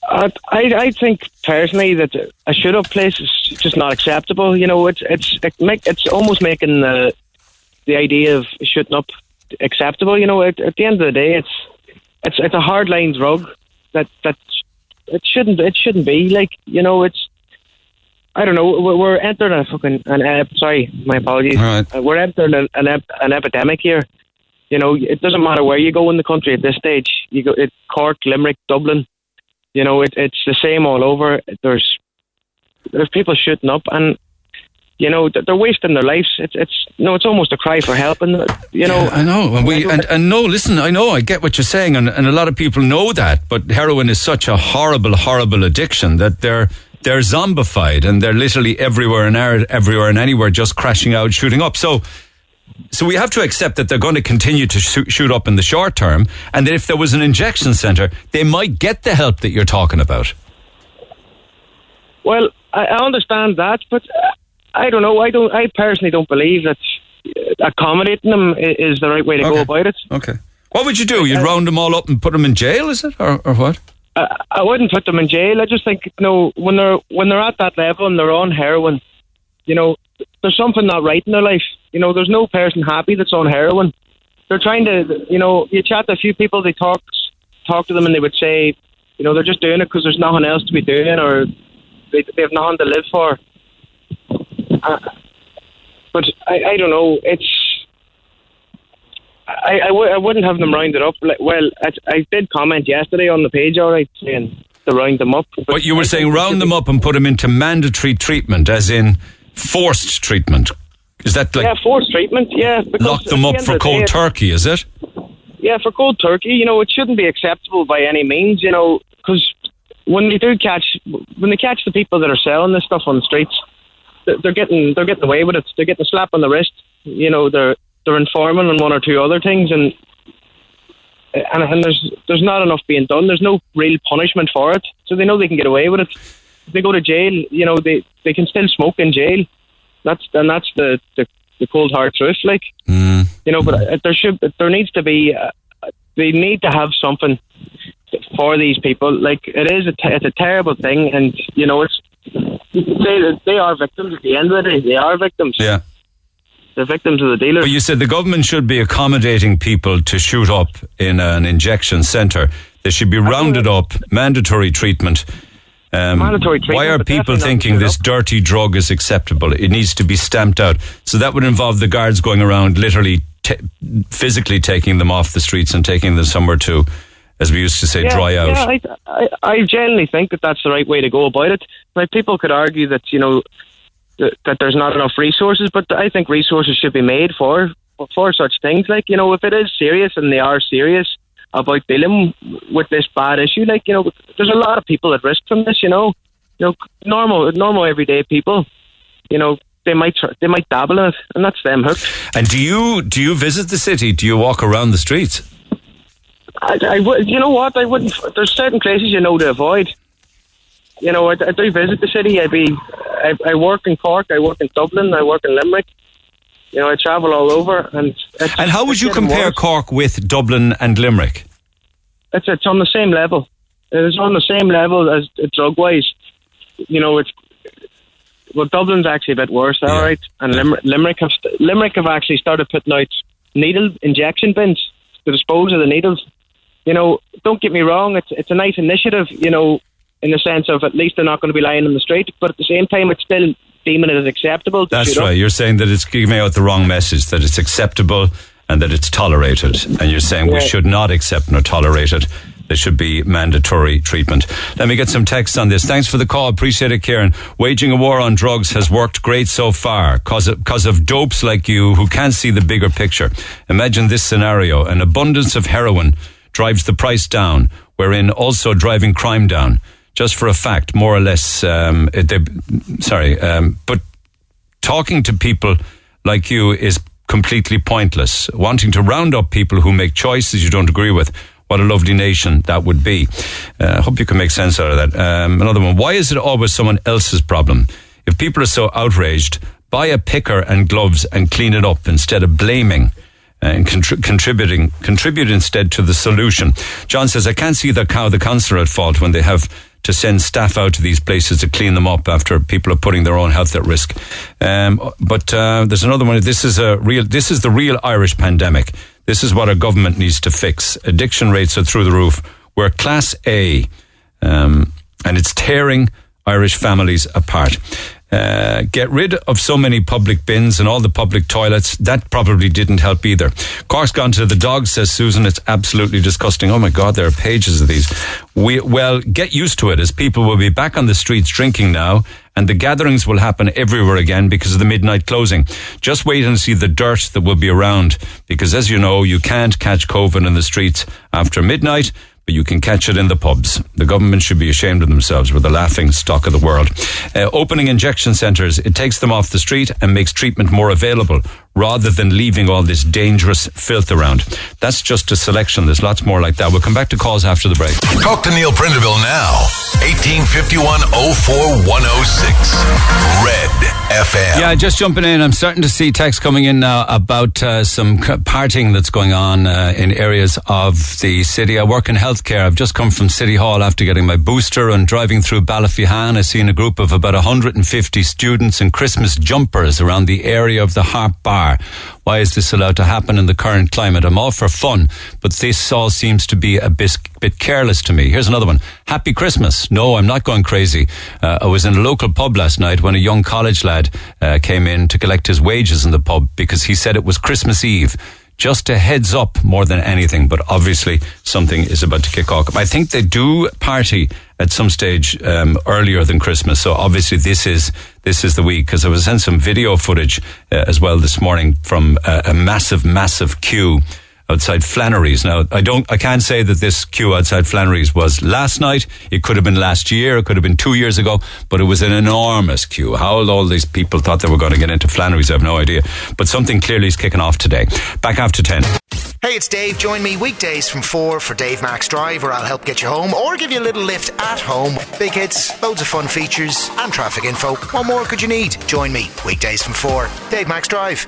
S4: Uh, I I think personally that a shoot up place is just not acceptable. You know, it's it's it make, it's almost making the the idea of shooting up acceptable. You know, at, at the end of the day, it's it's it's a hard line drug that that it shouldn't it shouldn't be like you know it's I don't know. We're, entering a fucking an ep- sorry, my apologies.
S2: Right.
S4: Uh, we're entering an an, an epidemic here. You know, it doesn't matter where you go in the country at this stage. You go it Cork, Limerick, Dublin. You know, it, it's the same all over. There's there's people shooting up, and you know they're wasting their lives. It's it's no, it's almost a cry for help, and you know.
S2: Yeah, I know. And we and, and no, listen, I know, I get what you're saying, and, and a lot of people know that, but heroin is such a horrible, horrible addiction that they're they're zombified and they're literally everywhere and everywhere and anywhere, just crashing out, shooting up. So. So we have to accept that they're going to continue to shoot, shoot up in the short term, and that if there was an injection center, they might get the help that you're talking about.
S4: Well, I, I understand that, but uh, I don't know. I don't. I personally don't believe that uh, accommodating them is the right way to go about it.
S2: Okay. What would you do? You'd round them all up and put them in jail, is it, or, or what?
S4: I, I wouldn't put them in jail. I just think, you know, when they're when they're at that level and they're on heroin, you know, there's something not right in their life. You know, there's no person happy that's on heroin. They're trying to, you know, you chat to a few people, they talk talk to them, and they would say, you know, they're just doing it because there's nothing else to be doing, or they they have nothing to live for. Uh, but I, I don't know. It's I, I, w- I wouldn't have them rounded up. Like, well, I, I did comment yesterday on the page, all right, saying to round them up.
S2: But you were
S4: I
S2: saying round them up and put them into mandatory treatment, as in forced treatment. Is that like
S4: Yeah, forced treatment. Yeah, because
S2: lock them up
S4: end
S2: for cold
S4: day,
S2: turkey? Is it?
S4: Yeah, for cold turkey, you know, it shouldn't be acceptable by any means, you know, because when they do catch, when they catch the people that are selling this stuff on the streets, they're they're getting they're getting away with it. They're getting a slap on the wrist. You know, they're they're informing on one or two other things, and and, and there's there's not enough being done. There's no real punishment for it, so they know they can get away with it. If they go to jail, you know, they they can still smoke in jail. That's and that's the the, the cold hard truth, like
S2: Mm.
S4: you know. But uh, there should there needs to be uh, they need to have something for these people. Like it is a it's a terrible thing, and you know it's you can say that they are victims at the end of the day. They are victims.
S2: Yeah.
S4: They're victims of the dealers.
S2: But you said the government should be accommodating people to shoot up in an injection centre. They should be rounded up, mandatory treatment. Um,
S4: Mandatory
S2: why are people thinking this dirty drug is acceptable? It needs to be stamped out. So that would involve the guards going around literally ta physically taking them off the streets and taking them somewhere to, as we used to say,
S4: yeah,
S2: dry out.
S4: Yeah, I, I, I generally think that that's the right way to go about it. Like people could argue that you know that, that there's not enough resources, but I think resources should be made for for such things. Like you know, if it is serious and they are serious about dealing with this bad issue, like you know, there's a lot of people at risk from this. You know, you know, normal, normal everyday people. You know, they might tr- they might dabble in it, and that's them hooked.
S2: And do you do you visit the city? Do you walk around the streets?
S4: I, I would, you know what? I wouldn't. There's certain places you know to avoid. You know, I, I do visit the city. I be, I, I work in Cork. I work in Dublin. I work in Limerick. You know, I travel all over, and it's,
S2: And how would you compare
S4: worse.
S2: Cork with Dublin and Limerick?
S4: It's it's on the same level. It's on the same level as drug wise. You know, it's well, Dublin's actually a bit worse. All
S2: Yeah.
S4: right, and Limerick, Limerick have Limerick have actually started putting out needle injection bins to dispose of the needles. You know, don't get me wrong. It's it's a nice initiative. You know, in the sense of at least they're not going to be lying in the street, but at the same time, it's still deeming it as acceptable.
S2: That's
S4: shoot up.
S2: right. You're saying that it's giving out the wrong message, that it's acceptable and that it's tolerated. And you're saying we should not accept nor tolerate it. There should be mandatory treatment. Let me get some text on this. Thanks for the call. Appreciate it, Kieran. Waging a war on drugs has worked great so far because of, 'cause of dopes like you who can't see the bigger picture. Imagine this scenario. An abundance of heroin drives the price down, wherein also driving crime down. Just for a fact, more or less, um, they, sorry, um, but talking to people like you is completely pointless. Wanting to round up people who make choices you don't agree with. What a lovely nation that would be. I uh, hope you can make sense out of that. Um, another one. Why is it always someone else's problem? If people are so outraged, buy a picker and gloves and clean it up instead of blaming and contri- contributing, contribute instead to the solution. John says, I can't see the cow, the councillor at fault when they have to send staff out to these places to clean them up after people are putting their own health at risk. Um, but uh, there's another one. This is a real. This is the real Irish pandemic. This is what our government needs to fix. Addiction rates are through the roof. We're class A, um, and it's tearing Irish families apart. Uh, get rid of so many public bins and all the public toilets. That probably didn't help either. Cork's gone to the dogs, says Susan. It's absolutely disgusting. Oh my God, there are pages of these. We, well, get used to it as people will be back on the streets drinking now and the gatherings will happen everywhere again because of the midnight closing. Just wait and see the dirt that will be around because as you know, you can't catch COVID in the streets after midnight but you can catch it in the pubs. The government should be ashamed of themselves. We're the laughing stock of the world. Uh, opening injection centres, it takes them off the street and makes treatment more available rather than leaving all this dangerous filth around. That's just a selection. There's lots more like that. We'll come back to calls after the break.
S1: Talk to Neil Prendeville now. 1851 04 Red FM.
S2: Yeah, just jumping in. I'm starting to see texts coming in now about uh, some partying that's going on uh, in areas of the city. I work in healthcare. I've just come from City Hall after getting my booster and driving through Ballyphehane. I've seen a group of about 150 students in Christmas jumpers around the area of the Harp Bar. Why is this allowed to happen in the current climate? I'm all for fun, but this all seems to be a bit, bit careless to me. Here's another one. Happy Christmas. No, I'm not going crazy. Uh, I was in a local pub last night when a young college lad uh, came in to collect his wages in the pub because he said it was Christmas Eve just a heads up more than anything, but obviously something is about to kick off. I think they do party at some stage um, earlier than Christmas, so obviously this is this is the week because I was sent some video footage uh, as well this morning from uh, a massive, massive queue outside Flannery's. Now, I don't, I can't say that this queue outside Flannery's was last night. It could have been last year. It could have been two years ago, but it was an enormous queue. How all these people thought they were going to get into Flannery's, I have no idea. But something clearly is kicking off today. Back after 10.
S5: Hey, it's Dave. Join me weekdays from 4 for Dave Max Drive, where I'll help get you home or give you a little lift at home. Big hits, loads of fun features, and traffic info. What more could you need? Join me weekdays from 4. Dave Max Drive.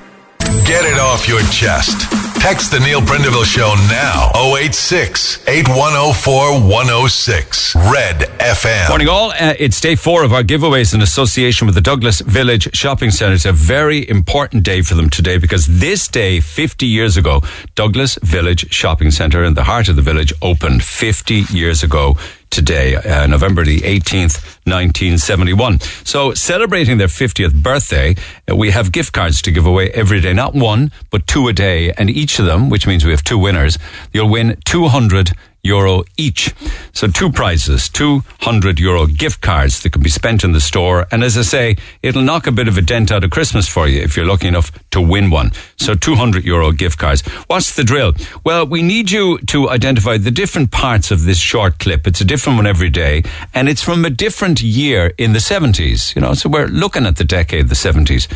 S1: Get it off your chest. Text the Neil Prendeville Show now. 086 8104 106. Red FM.
S2: Morning, all. Uh, it's day four of our giveaways in association with the Douglas Village Shopping Centre. It's a very important day for them today because this day, 50 years ago, Douglas Village Shopping Centre in the heart of the village opened 50 years ago today, uh, November the 18th, 1971. So celebrating their 50th birthday, uh, we have gift cards to give away every day, not one, but two a day. And each of them, which means we have two winners, you'll win 200 euro each. So two prizes, 200 euro gift cards that can be spent in the store. And as I say, it'll knock a bit of a dent out of Christmas for you if you're lucky enough to win one. So 200 euro gift cards. What's the drill? Well, we need you to identify the different parts of this short clip. It's a different one every day and it's from a different year in the 70s, you know, so we're looking at the decade, the 70s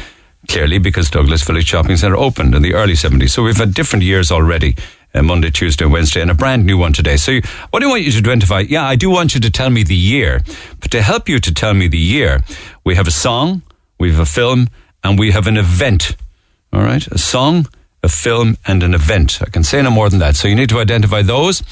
S2: clearly because Douglas Village Shopping Centre opened in the early 70s. So we've had different years already uh, Monday, Tuesday, Wednesday, and a brand new one today. So, what do I want you to identify? Yeah, I do want you to tell me the year, but to help you to tell me the year, we have a song, we have a film, and we have an event. All right, a song, a film, and an event. I can say no more than that. So, you need to identify those,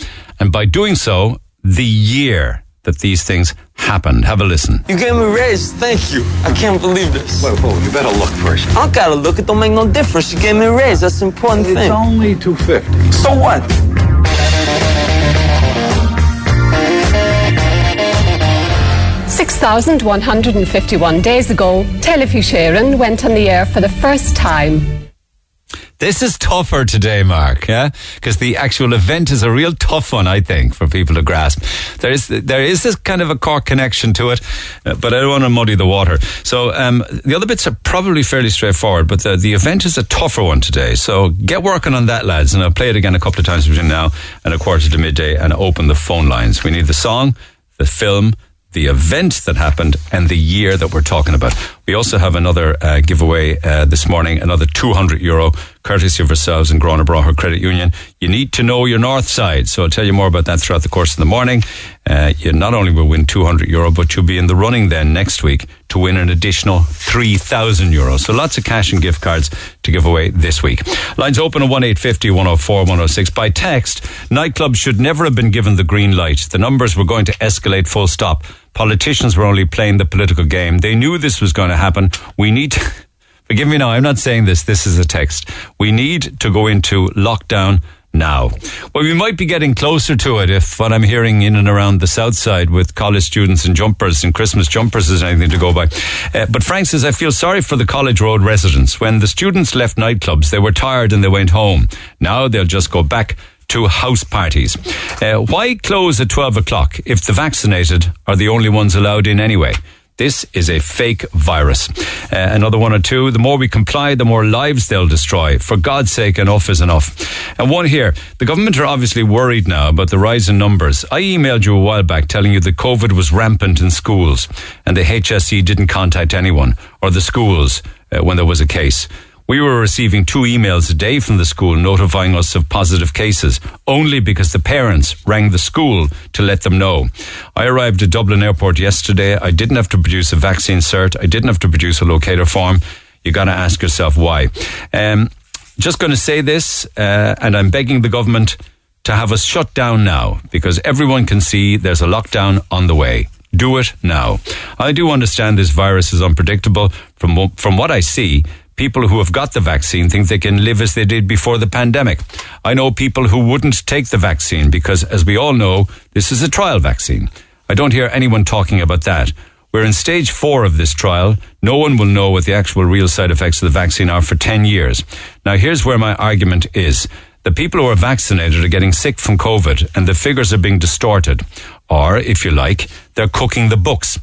S2: and by doing so, the year that these things happened. Have a listen.
S6: You gave me a raise. Thank you. I can't believe this.
S7: Whoa, whoa, you better look first.
S6: I gotta look. It don't make no difference. You gave me a raise. That's the important
S7: it's
S6: thing.
S7: only 250
S6: So what?
S8: Six thousand one hundred and fifty-one days ago, Telefís Éireann went on the air for the first time.
S2: This is tougher today, Mark, yeah? Because the actual event is a real tough one, I think, for people to grasp. There is, there is this kind of a core connection to it, uh, but I don't want to muddy the water. So, um, the other bits are probably fairly straightforward, but the, the event is a tougher one today. So get working on that, lads, and I'll play it again a couple of times between now and a quarter to midday and open the phone lines. We need the song, the film, the event that happened and the year that we're talking about. We also have another uh, giveaway uh, this morning, another 200 euro, courtesy of ourselves and Gurranabraher Credit Union. You need to know your north side, so I'll tell you more about that throughout the course of the morning. Uh, you not only will win 200 euro, but you'll be in the running then next week to win an additional 3,000 euros. So lots of cash and gift cards to give away this week. Lines open at 1850 104 106. By text, nightclubs should never have been given the green light. The numbers were going to escalate full stop. Politicians were only playing the political game. They knew this was going to happen. We need to, forgive me now, I'm not saying this, this is a text. We need to go into lockdown now. Well, we might be getting closer to it if what I'm hearing in and around the south side with college students and jumpers and Christmas jumpers is anything to go by. Uh, but Frank says, I feel sorry for the College Road residents. When the students left nightclubs, they were tired and they went home. Now they'll just go back to house parties. Uh, why close at 12 o'clock if the vaccinated are the only ones allowed in anyway? This is a fake virus. Uh, another one or two. The more we comply, the more lives they'll destroy. For God's sake, enough is enough. And one here. The government are obviously worried now about the rise in numbers. I emailed you a while back telling you that COVID was rampant in schools and the HSE didn't contact anyone or the schools uh, when there was a case. We were receiving two emails a day from the school notifying us of positive cases, only because the parents rang the school to let them know. I arrived at Dublin Airport yesterday. I didn't have to produce a vaccine cert. I didn't have to produce a locator form. You got to ask yourself why. Um, just going to say this, uh, and I'm begging the government to have us shut down now because everyone can see there's a lockdown on the way. Do it now. I do understand this virus is unpredictable. From from what I see, people who have got the vaccine think they can live as they did before the pandemic. I know people who wouldn't take the vaccine because, as we all know, this is a trial vaccine. I don't hear anyone talking about that. We're in stage four of this trial. No one will know what the actual real side effects of the vaccine are for 10 years. Now, here's where my argument is. The people who are vaccinated are getting sick from COVID and the figures are being distorted. Or, if you like, they're cooking the books.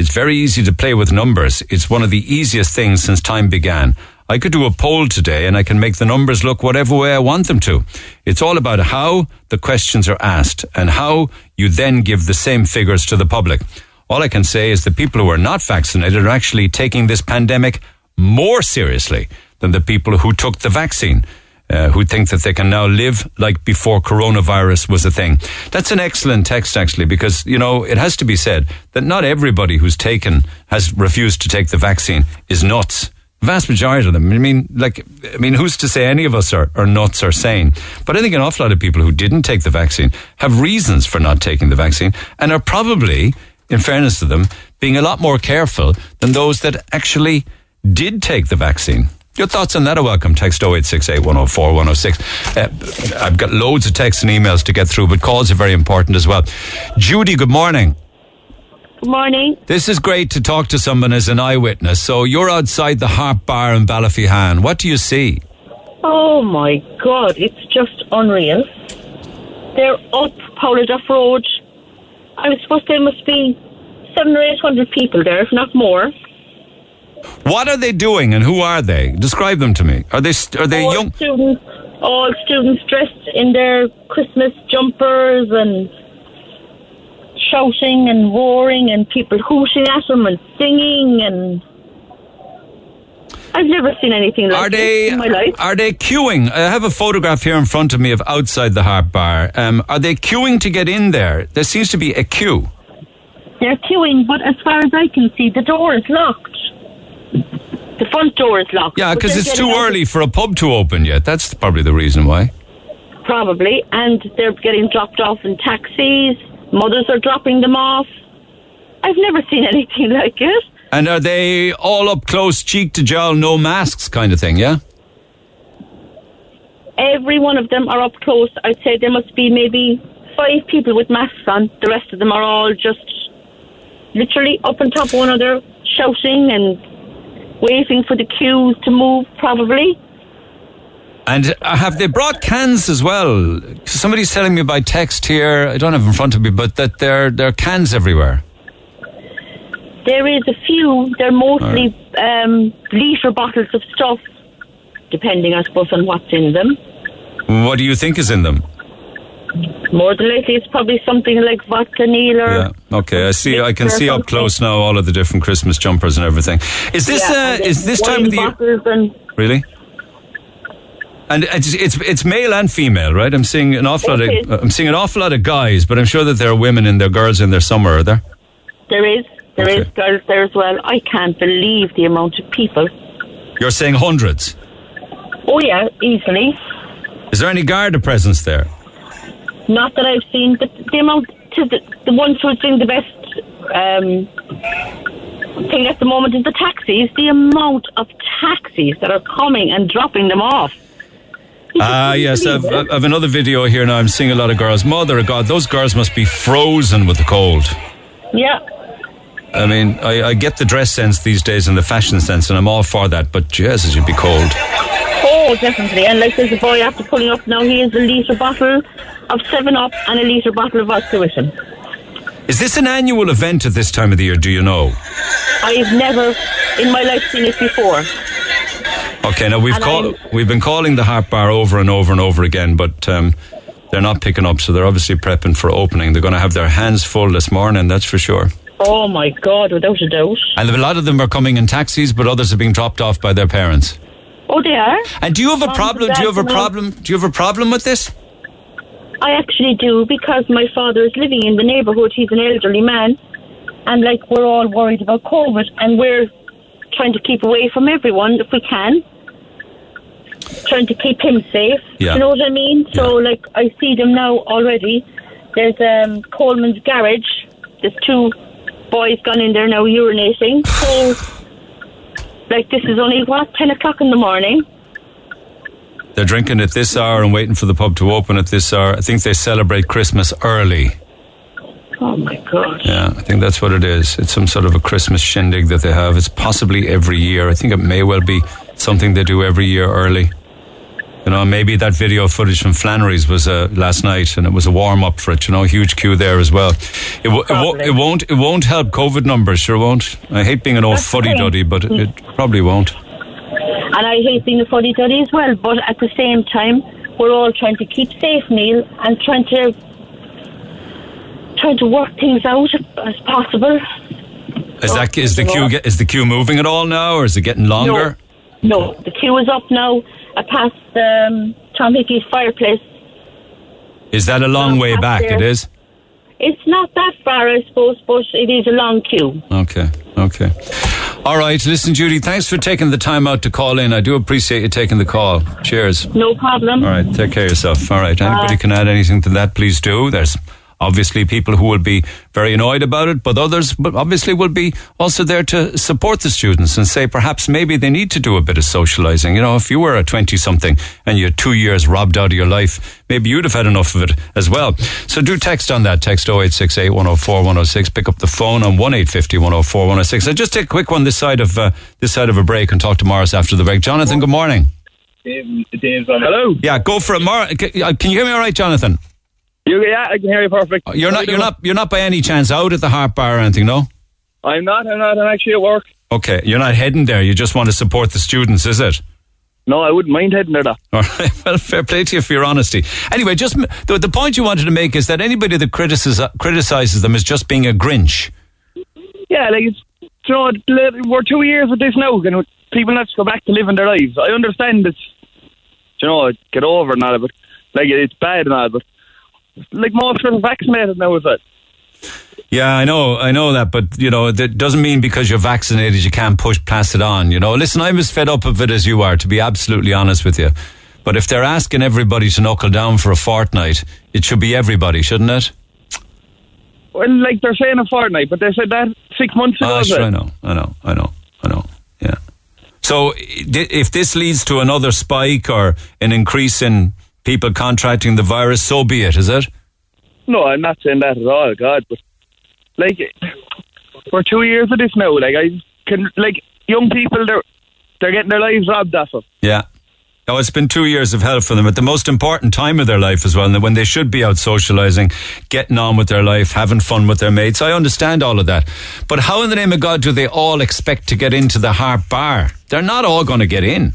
S2: It's very easy to play with numbers. It's one of the easiest things since time began. I could do a poll today and I can make the numbers look whatever way I want them to. It's all about how the questions are asked and how you then give the same figures to the public. All I can say is the people who are not vaccinated are actually taking this pandemic more seriously than the people who took the vaccine uh, who think that they can now live like before coronavirus was a thing. That's an excellent text, actually, because, you know, it has to be said that not everybody who's taken, has refused to take the vaccine is nuts. Vast majority of them. I mean, like, I mean, who's to say any of us are, are nuts or sane? But I think an awful lot of people who didn't take the vaccine have reasons for not taking the vaccine and are probably, in fairness to them, being a lot more careful than those that actually did take the vaccine. Your thoughts on that are welcome. Text 0868 104 106. Uh, I've got loads of texts and emails to get through, but calls are very important as well. Judy, good morning.
S9: Good morning.
S2: This is great to talk to someone as an eyewitness. So you're outside the Harp Bar in Ballyphehane. What do you see?
S9: Oh my God, it's just unreal. They're up Pouladuff Road. I suppose there must be seven or eight hundred people there, if not more.
S2: What are they doing and who are they? Describe them to me. Are they are they
S9: all
S2: young
S9: students? All students dressed in their Christmas jumpers and shouting and roaring and people hooting at them and singing and. I've never seen anything like
S2: are they
S9: in my life.
S2: are they queuing? I have a photograph here in front of me of outside the Harp Bar. Um, are they queuing to get in there? There seems to be a queue.
S9: They're queuing, but as far as I can see, the door is locked. The front door is locked.
S2: Yeah, because it's too early for a pub to open yet. That's probably the reason why.
S9: Probably, and they're getting dropped off in taxis. Mothers are dropping them off. I've never seen anything like it.
S2: And are they all up close, cheek to jowl, no masks kind of thing? Yeah.
S9: Every one of them are up close. I'd say there must be maybe five people with masks on. The rest of them are all just literally up on top of one another, shouting and waiting for the queues to move, probably.
S2: And uh, have they brought cans as well? Somebody's telling me by text here. I don't have in front of me, but that there there are cans everywhere.
S9: There is a few. They're mostly um, litre bottles of stuff, depending, I suppose, on what's in them.
S2: What do you think is in them?
S9: More than likely, it's probably something like vodka, Neil, or
S2: Yeah. Okay. I see. I can see up close now all of the different Christmas jumpers and everything. Is this
S9: Yeah,
S2: uh, is this time of the year
S9: and
S2: really? And it's, it's it's male and female, right? I'm seeing an awful lot
S9: is.
S2: of I'm seeing an awful lot of guys, but I'm sure that there are women and there are girls in there somewhere. Are there?
S9: there is there is
S2: Okay.
S9: girls there as well. I can't believe the amount of people.
S2: You're saying hundreds.
S9: Oh yeah, easily.
S2: Is there any Garda presence there?
S9: Not that I've seen, but the amount to the, the ones who are doing the best um, thing at the moment is the taxis. The amount of taxis that are coming and dropping them off.
S2: Ah, yes, I've, I've another video here now. I'm seeing a lot of girls. Mother of God, those girls must be frozen with the cold.
S9: Yeah.
S2: I mean, I, I get the dress sense these days and the fashion sense, and I'm all for that, but Jesus, you'd be cold.
S9: Oh, definitely. And like there's a boy after pulling up now, he has a litre bottle of 7 Up and a litre bottle of vodka with him.
S2: Is this an annual event at this time of the year, do you know?
S9: I've never in my life seen it before.
S2: Okay, now we've
S9: And
S2: call, we've been calling the Harp Bar over and over and over again, but um, they're not picking up, so they're obviously prepping for opening. They're going to have their hands full this morning, that's for sure.
S9: Oh my God, without a doubt.
S2: And a lot of them are coming in taxis, but others are being dropped off by their parents.
S9: Oh, they are?
S2: And do you have a
S9: Moms
S2: problem? Do you have a
S9: dads and all.
S2: problem? Do you have a problem with this?
S9: I actually do because my father is living in the neighbourhood. He's an elderly man. And like we're all worried about COVID and we're trying to keep away from everyone if we can. Trying to keep him safe.
S2: Yeah.
S9: You know what I mean? So like I see them now already. There's um Coleman's garage. There's two boys gone in there now urinating. So like this is only what, ten o'clock in the morning.
S2: They're drinking at this hour and waiting for the pub to open at this hour. I think they celebrate Christmas early.
S9: Oh my god.
S2: Yeah, I think that's what it is. It's some sort of a Christmas shindig that they have. It's possibly every year. I think it may well be something they do every year early. You know, maybe that video footage from Flannery's was uh, last night, and it was a warm up for it. You know, huge queue there as well. It, w- it,
S9: Probably.
S2: it won't. It won't help COVID numbers. Sure won't. I hate being an old fuddy duddy, but it, it probably won't.
S9: And I hate being a fuddy duddy as well, but at the same time, we're all trying to keep safe, Neil, and trying to trying to work things out as possible.
S2: Is that is the queue is the queue moving at all now, or is it getting longer?
S9: No, the queue is up now I passed um, Tom Hickey's fireplace.
S2: Is that a long
S9: No,
S2: way back?
S9: there.
S2: It is.
S9: It's not that far, I suppose, but it is a long queue.
S2: Okay. Okay. All right. Listen, Judy, thanks for taking the time out to call in. I do appreciate you taking the call. Cheers.
S9: No problem.
S2: All right. Take care of yourself. All right. Anybody can add anything to that, please do. There's obviously people who will be very annoyed about it, but others but obviously will be also there to support the students and say perhaps maybe they need to do a bit of socializing. You know, if you were a 20 something and you had two years robbed out of your life, maybe you'd have had enough of it as well. So do text on that. Text 0868 104 106. Pick up the phone on 1850 104 106. And just take a quick one this side of, uh, this side of a break and talk to Morris after the break. Jonathan, good morning.
S10: Hello.
S2: Yeah, go for it. Mar- can can you hear me all right, Jonathan?
S10: You, yeah, I can hear you perfect.
S2: Uh, you're not. You're not. You're not by any chance out at the Harp Bar or anything, no?
S10: I'm not. I'm not. I'm actually at work.
S2: Okay, you're not heading there. You just want to support the students, is it?
S10: No, I wouldn't mind heading there.
S2: All right. Well, fair play to you for your honesty. Anyway, just the, the point you wanted to make is that anybody that criticizes uh, criticizes them is just being a Grinch.
S10: Yeah, like it's, you know, we're two years with this now, and people have to go back to living their lives. I understand it's, you know, get over and all, but like it's bad and all, but like most are vaccinated now, is it?
S2: Yeah, I know, I know that, but you know, that doesn't mean because you're vaccinated you can't push pass it on. You know, listen, I'm as fed up of it as you are, to be absolutely honest with you. But if they're asking everybody to knuckle down for a fortnight, it should be everybody, shouldn't it?
S10: Well, like they're saying a fortnight, but they said that six months ago.
S2: Ah, sure. I know, I know, I know, I know. Yeah. So if this leads to another spike or an increase in people contracting the virus, so be it, is it?
S10: No, I'm not saying that at all, God. But like, we're two years of this now. Like, I can like young people, they're they're getting their lives robbed off of.
S2: Yeah. Oh, it's been two years of hell for them at the most important time of their life as well, and when they should be out socializing, getting on with their life, having fun with their mates. I understand all of that. But how in the name of God do they all expect to get into the Harp Bar? They're not all going to get in.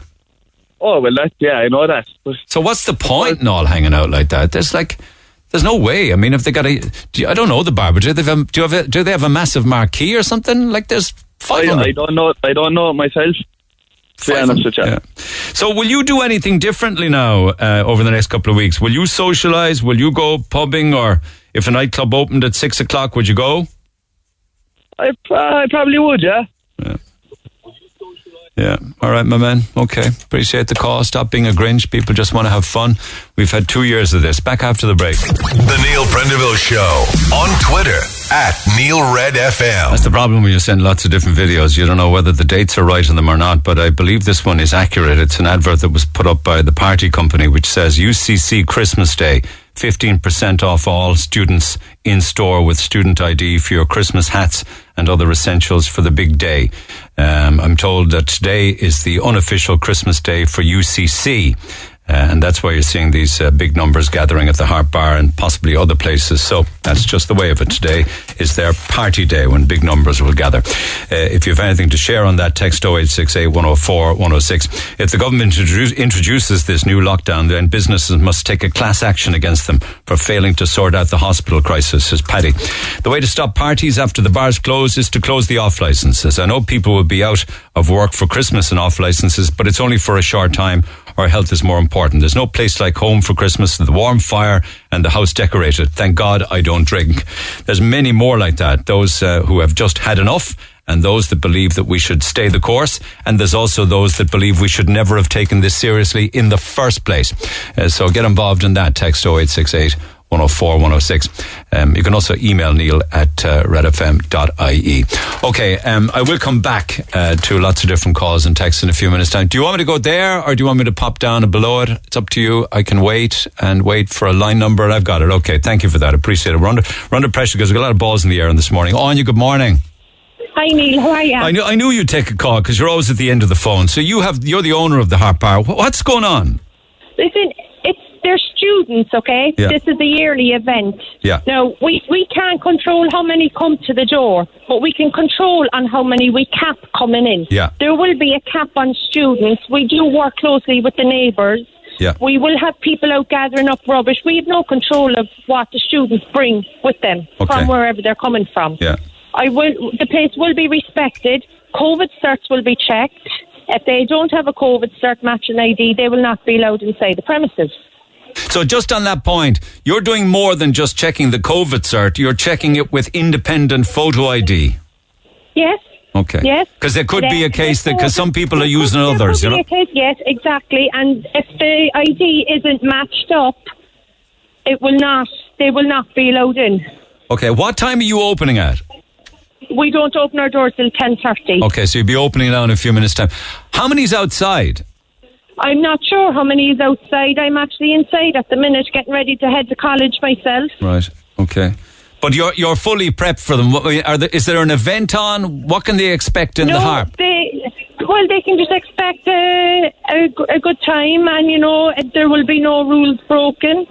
S10: Oh well, that yeah, I know that. But
S2: So what's the point in all hanging out like that? There's like, there's no way. I mean, if they got a, do you, I don't know the bar, but do they have, a, do, you have a, do they have a massive marquee or something? Like there's
S10: I, I don't know. I don't know myself. To be honest with you.
S2: Yeah. So will you do anything differently now uh, over the next couple of weeks? Will you socialise? Will you go pubbing or if a nightclub opened at six o'clock, would you go?
S10: I, I probably would, yeah.
S2: Yeah. All right, my man. Okay. Appreciate the call. Stop being a Grinch. People just want to have fun. We've had two years of this. Back after the break.
S1: The Neil Prendeville Show on Twitter at Neil Red FM.
S2: That's the problem when you send lots of different videos. You don't know whether the dates are right in them or not, but I believe this one is accurate. It's an advert that was put up by the party company, which says UCC Christmas Day. 15% off all students in store with student ID for your Christmas hats and other essentials for the big day. Um, I'm told that today is the unofficial Christmas day for UCC. Uh, and that's why you're seeing these uh, big numbers gathering at the Harp Bar and possibly other places. So that's just the way of it. Today is their party day when big numbers will gather. Uh, if you have anything to share on that, text 0868 104 106. If the government introduce, introduces this new lockdown, then businesses must take a class action against them for failing to sort out the hospital crisis, says Paddy. The way to stop parties after the bars close is to close the off licenses. I know people will be out of work for Christmas and off licenses, but it's only for a short time our health is more important. There's no place like home for Christmas, the warm fire and the house decorated. Thank God I don't drink. There's many more like that. Those uh, who have just had enough and those that believe that we should stay the course. And there's also those that believe we should never have taken this seriously in the first place. Uh, so get involved in that. Text 0868 104 106. Um, you can also email Neil at uh, redfm.ie. Okay, um, I will come back uh, to lots of different calls and texts in a few minutes' time. Do you want me to go there or do you want me to pop down and below it? It's up to you. I can wait and wait for a line number. I've got it. Okay, thank you for that. Appreciate it. We're under, we're under pressure because we've got a lot of balls in the air this morning. On you, good morning.
S11: Hi Neil, how are you?
S2: I knew, I knew you'd take a call because you're always at the end of the phone. So you have, you're the owner of the Harp Bar. What's going on?
S11: Listen, they're students, okay?
S2: Yeah.
S11: This is a yearly event.
S2: Yeah.
S11: Now we we can't control how many come to the door, but we can control on how many we cap coming in.
S2: Yeah.
S11: There will be a cap on students. We do work closely with the neighbours.
S2: Yeah.
S11: We will have people out gathering up rubbish. We have no control of what the students bring with them
S2: Okay.
S11: from wherever they're coming from.
S2: Yeah.
S11: I will. The place will be respected. COVID certs will be checked. If they don't have a COVID cert matching ID, they will not be allowed inside the premises.
S2: So just on that point, you're doing more than just checking the COVID cert. You're checking it with independent photo ID.
S11: Yes.
S2: Okay.
S11: Yes.
S2: Because there could be a case that because some people are
S11: there
S2: using
S11: could-
S2: others, you know.
S11: a case, yes, exactly. And if the ID isn't matched up, it will not. They will not be allowed in.
S2: Okay. What time are you opening at?
S11: We don't open our doors till ten thirty.
S2: Okay, so you'll be opening now in a few minutes' time. How many's outside?
S11: I'm not sure how many is outside. I'm actually inside at the minute, getting ready to head to college myself.
S2: Right. Okay. But you're you're fully prepped for them. There, is there an event on? What can they expect in
S11: no,
S2: the harp?
S11: They, well, they can just expect a a good time, and you know there will be no rules broken,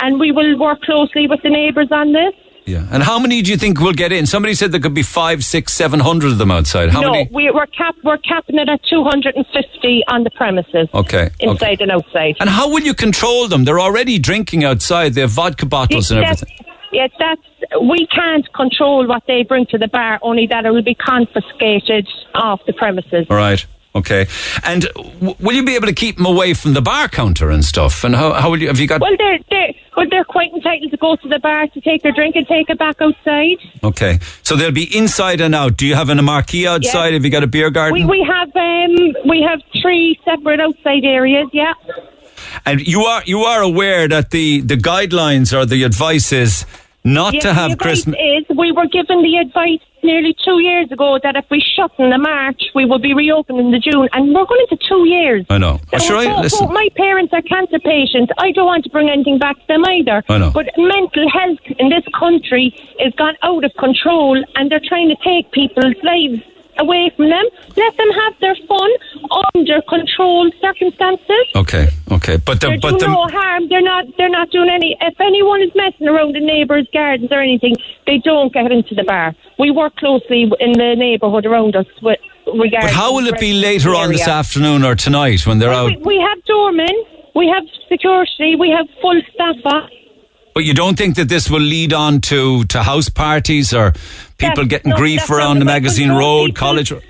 S11: and we will work closely with the neighbours on this.
S2: Yeah. And how many do you think will get in? Somebody said there could be five, six, seven hundred of them outside. How
S11: no,
S2: many?
S11: we, we're cap we're capping it at 250 on the premises,
S2: Okay.
S11: inside
S2: okay.
S11: and outside.
S2: And how will you control them? They're already drinking outside. They have vodka bottles and everything.
S11: Yes, that's we can't control what they bring to the bar. Only that it will be confiscated off the premises.
S2: All right. Okay. And w- will you be able to keep them away from the bar counter and stuff? And how, how will you? Have you got?
S11: Well, they're they're well, they're quite entitled to go to the bar to take their drink and take it back outside.
S2: Okay. So they'll be inside and out. Do you have an, a marquee outside? Have you got a beer garden?
S11: We we have um we have three separate outside areas. Yeah.
S2: And you are you are aware that the the guidelines or the advice is not
S11: Yeah,
S2: to have Christmas.
S11: is we were given the advice nearly two years ago that if we shut in the March, we will be reopening in the June, and we're going into two years.
S2: I know.
S11: So
S2: sure, I, listen.
S11: both my parents are cancer patients. I don't want to bring anything back to them either.
S2: I know.
S11: But mental health in this country has gone out of control, and they're trying to take people's lives away from them. Let them have their fun under controlled circumstances.
S2: Okay, okay, but the
S11: They're
S2: but
S11: doing
S2: the
S11: no harm. They're not. They're not doing any. If anyone is messing around in neighbours' gardens or anything, they don't get into the bar. We work closely in the neighbourhood around us with regarding.
S2: but how will it be later on this afternoon or tonight when they're
S11: Well,
S2: out?
S11: we, we have doormen. We have security. We have full staff. on.
S2: But you don't think that this will lead on to to house parties or people
S11: That's-
S2: getting
S11: no,
S2: grief around the magazine road,
S11: people-
S2: college? ro-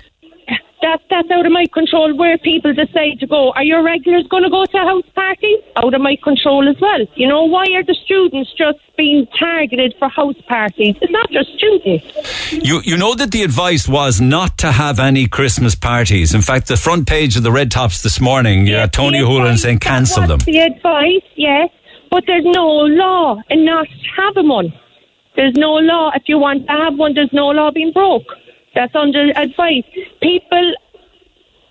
S11: That, that's out of my control where people decide to go. Are your regulars going to go to a house party? Out of my control as well. You know, why are the students just being targeted for house parties? It's not just students.
S2: You you know that the advice was not to have any Christmas parties. In fact, the front page of the Red Tops this morning, uh, yeah, Tony Holohan saying cancel them.
S11: The advice, yes, but there's no law in not having one. There's no law. If you want to have one, there's no law being broke. That's under advice. People,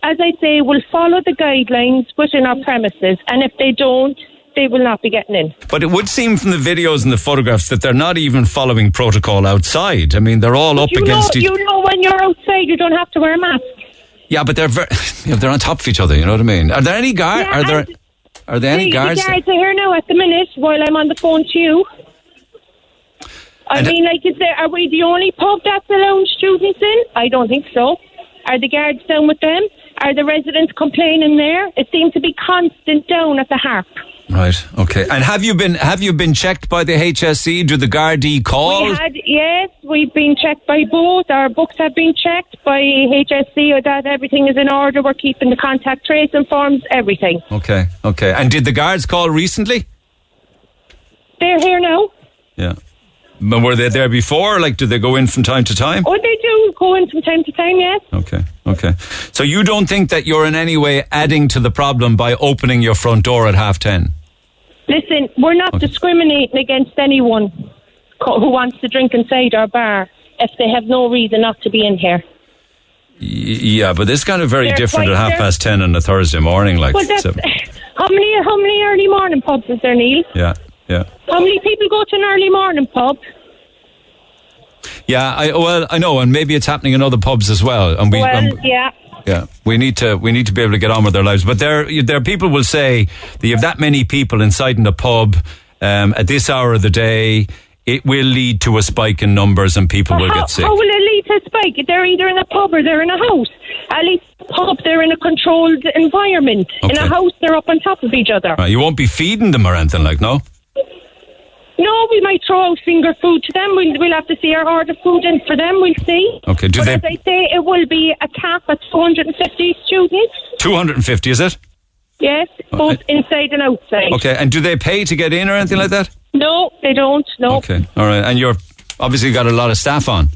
S11: as I say, will follow the guidelines within our premises, and if they don't, they will not be getting in.
S2: But it would seem from the videos and the photographs that they're not even following protocol outside. I mean, they're all up against
S11: know,
S2: each.
S11: you know, when you're outside, you don't have to wear a mask.
S2: Yeah, but they're very, you know, they're on top of each other. You know what I mean? Are there any guard?
S11: Yeah,
S2: are there? Are there any guards?
S11: The guards are here now at the minute while I'm on the phone to you. I
S2: And-
S11: mean, like, is there, are we the only pub that's allowing students in? I don't think so. Are the guards down with them? Are the residents complaining there? It seems to be constant down at the harp.
S2: Right. Okay. And have you been have you been checked by the HSE? Do the Gardaí call?
S11: We had, yes, we've been checked by both. Our books have been checked by HSE or that everything is in order. We're keeping the contact tracing forms, everything.
S2: Okay. Okay. And did the guards call recently?
S11: They're here now.
S2: Yeah. But were they there before? Like, do they go in from time to time?
S11: Oh, they do go in from time to time, yes.
S2: Okay. Okay. So you don't think that you're in any way adding to the problem by opening your front door at half ten?
S11: Listen, we're not discriminating against anyone who wants to drink inside our bar if they have no reason not to be in here.
S2: Yeah, but this kind of very
S11: They're
S2: different at half
S11: they're-
S2: past ten on a Thursday morning. Like,
S11: well,
S2: seven.
S11: how many how many early morning pubs is there, Neil?
S2: yeah, yeah,
S11: How many people go to an early morning pub?
S2: yeah. I well, I know, and maybe it's happening in other pubs as well. And we,
S11: well,
S2: um,
S11: yeah.
S2: Yeah, we need to we need to be able to get on with their lives. But there there people will say that you have that many people inside in the pub um, at this hour of the day, it will lead to a spike in numbers and people will
S11: how,
S2: get sick.
S11: how will it lead to a spike? They're either in a pub or they're in a house. At least pub, they're in a controlled environment. In a house, they're up on top of each other.
S2: Right, you won't be feeding them or anything like no.
S11: No, we might throw out finger food to them. We'll, we'll have to see our order food in for them. We'll see.
S2: Okay, do
S11: but
S2: they-
S11: as I say, it will be a cap at 250 students.
S2: Two hundred and fifty, is it?
S11: Yes, both uh, inside and outside.
S2: Okay, and do they pay to get in or anything like that?
S11: No, they don't. No.
S2: Okay, all right, and you're obviously got a lot of staff on.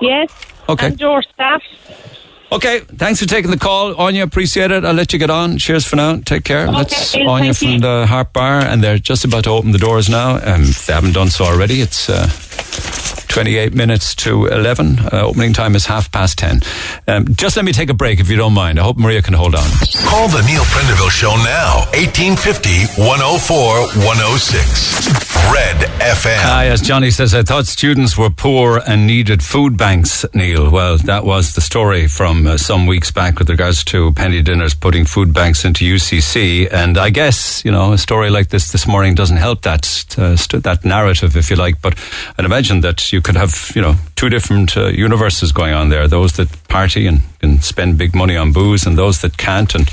S11: Yes.
S2: Okay.
S11: And door staff.
S2: Okay, thanks for taking the call, Anya. Appreciate it. I'll let you get on. Cheers for now. Take care. That's
S11: thank
S2: Anya
S11: you.
S2: from the Harp Bar, and they're just about to open the doors now. Um, if they haven't done so already, it's uh, 28 minutes to 11. Uh, opening time is half past 10. Um, just let me take a break if you don't mind. I hope Maria can hold on.
S1: Call the Neil Prendeville Show now. 1850 104 106. Red FM.
S2: Ah, yes, Johnny says, I thought students were poor and needed food banks, Neil. Well, that was the story from uh, some weeks back with regards to penny dinners putting food banks into UCC. And I guess, you know, a story like this this morning doesn't help that, uh, st- that narrative, if you like. But I'd imagine that you could have, you know, two different uh, universes going on there. Those that party and can spend big money on booze and those that can't and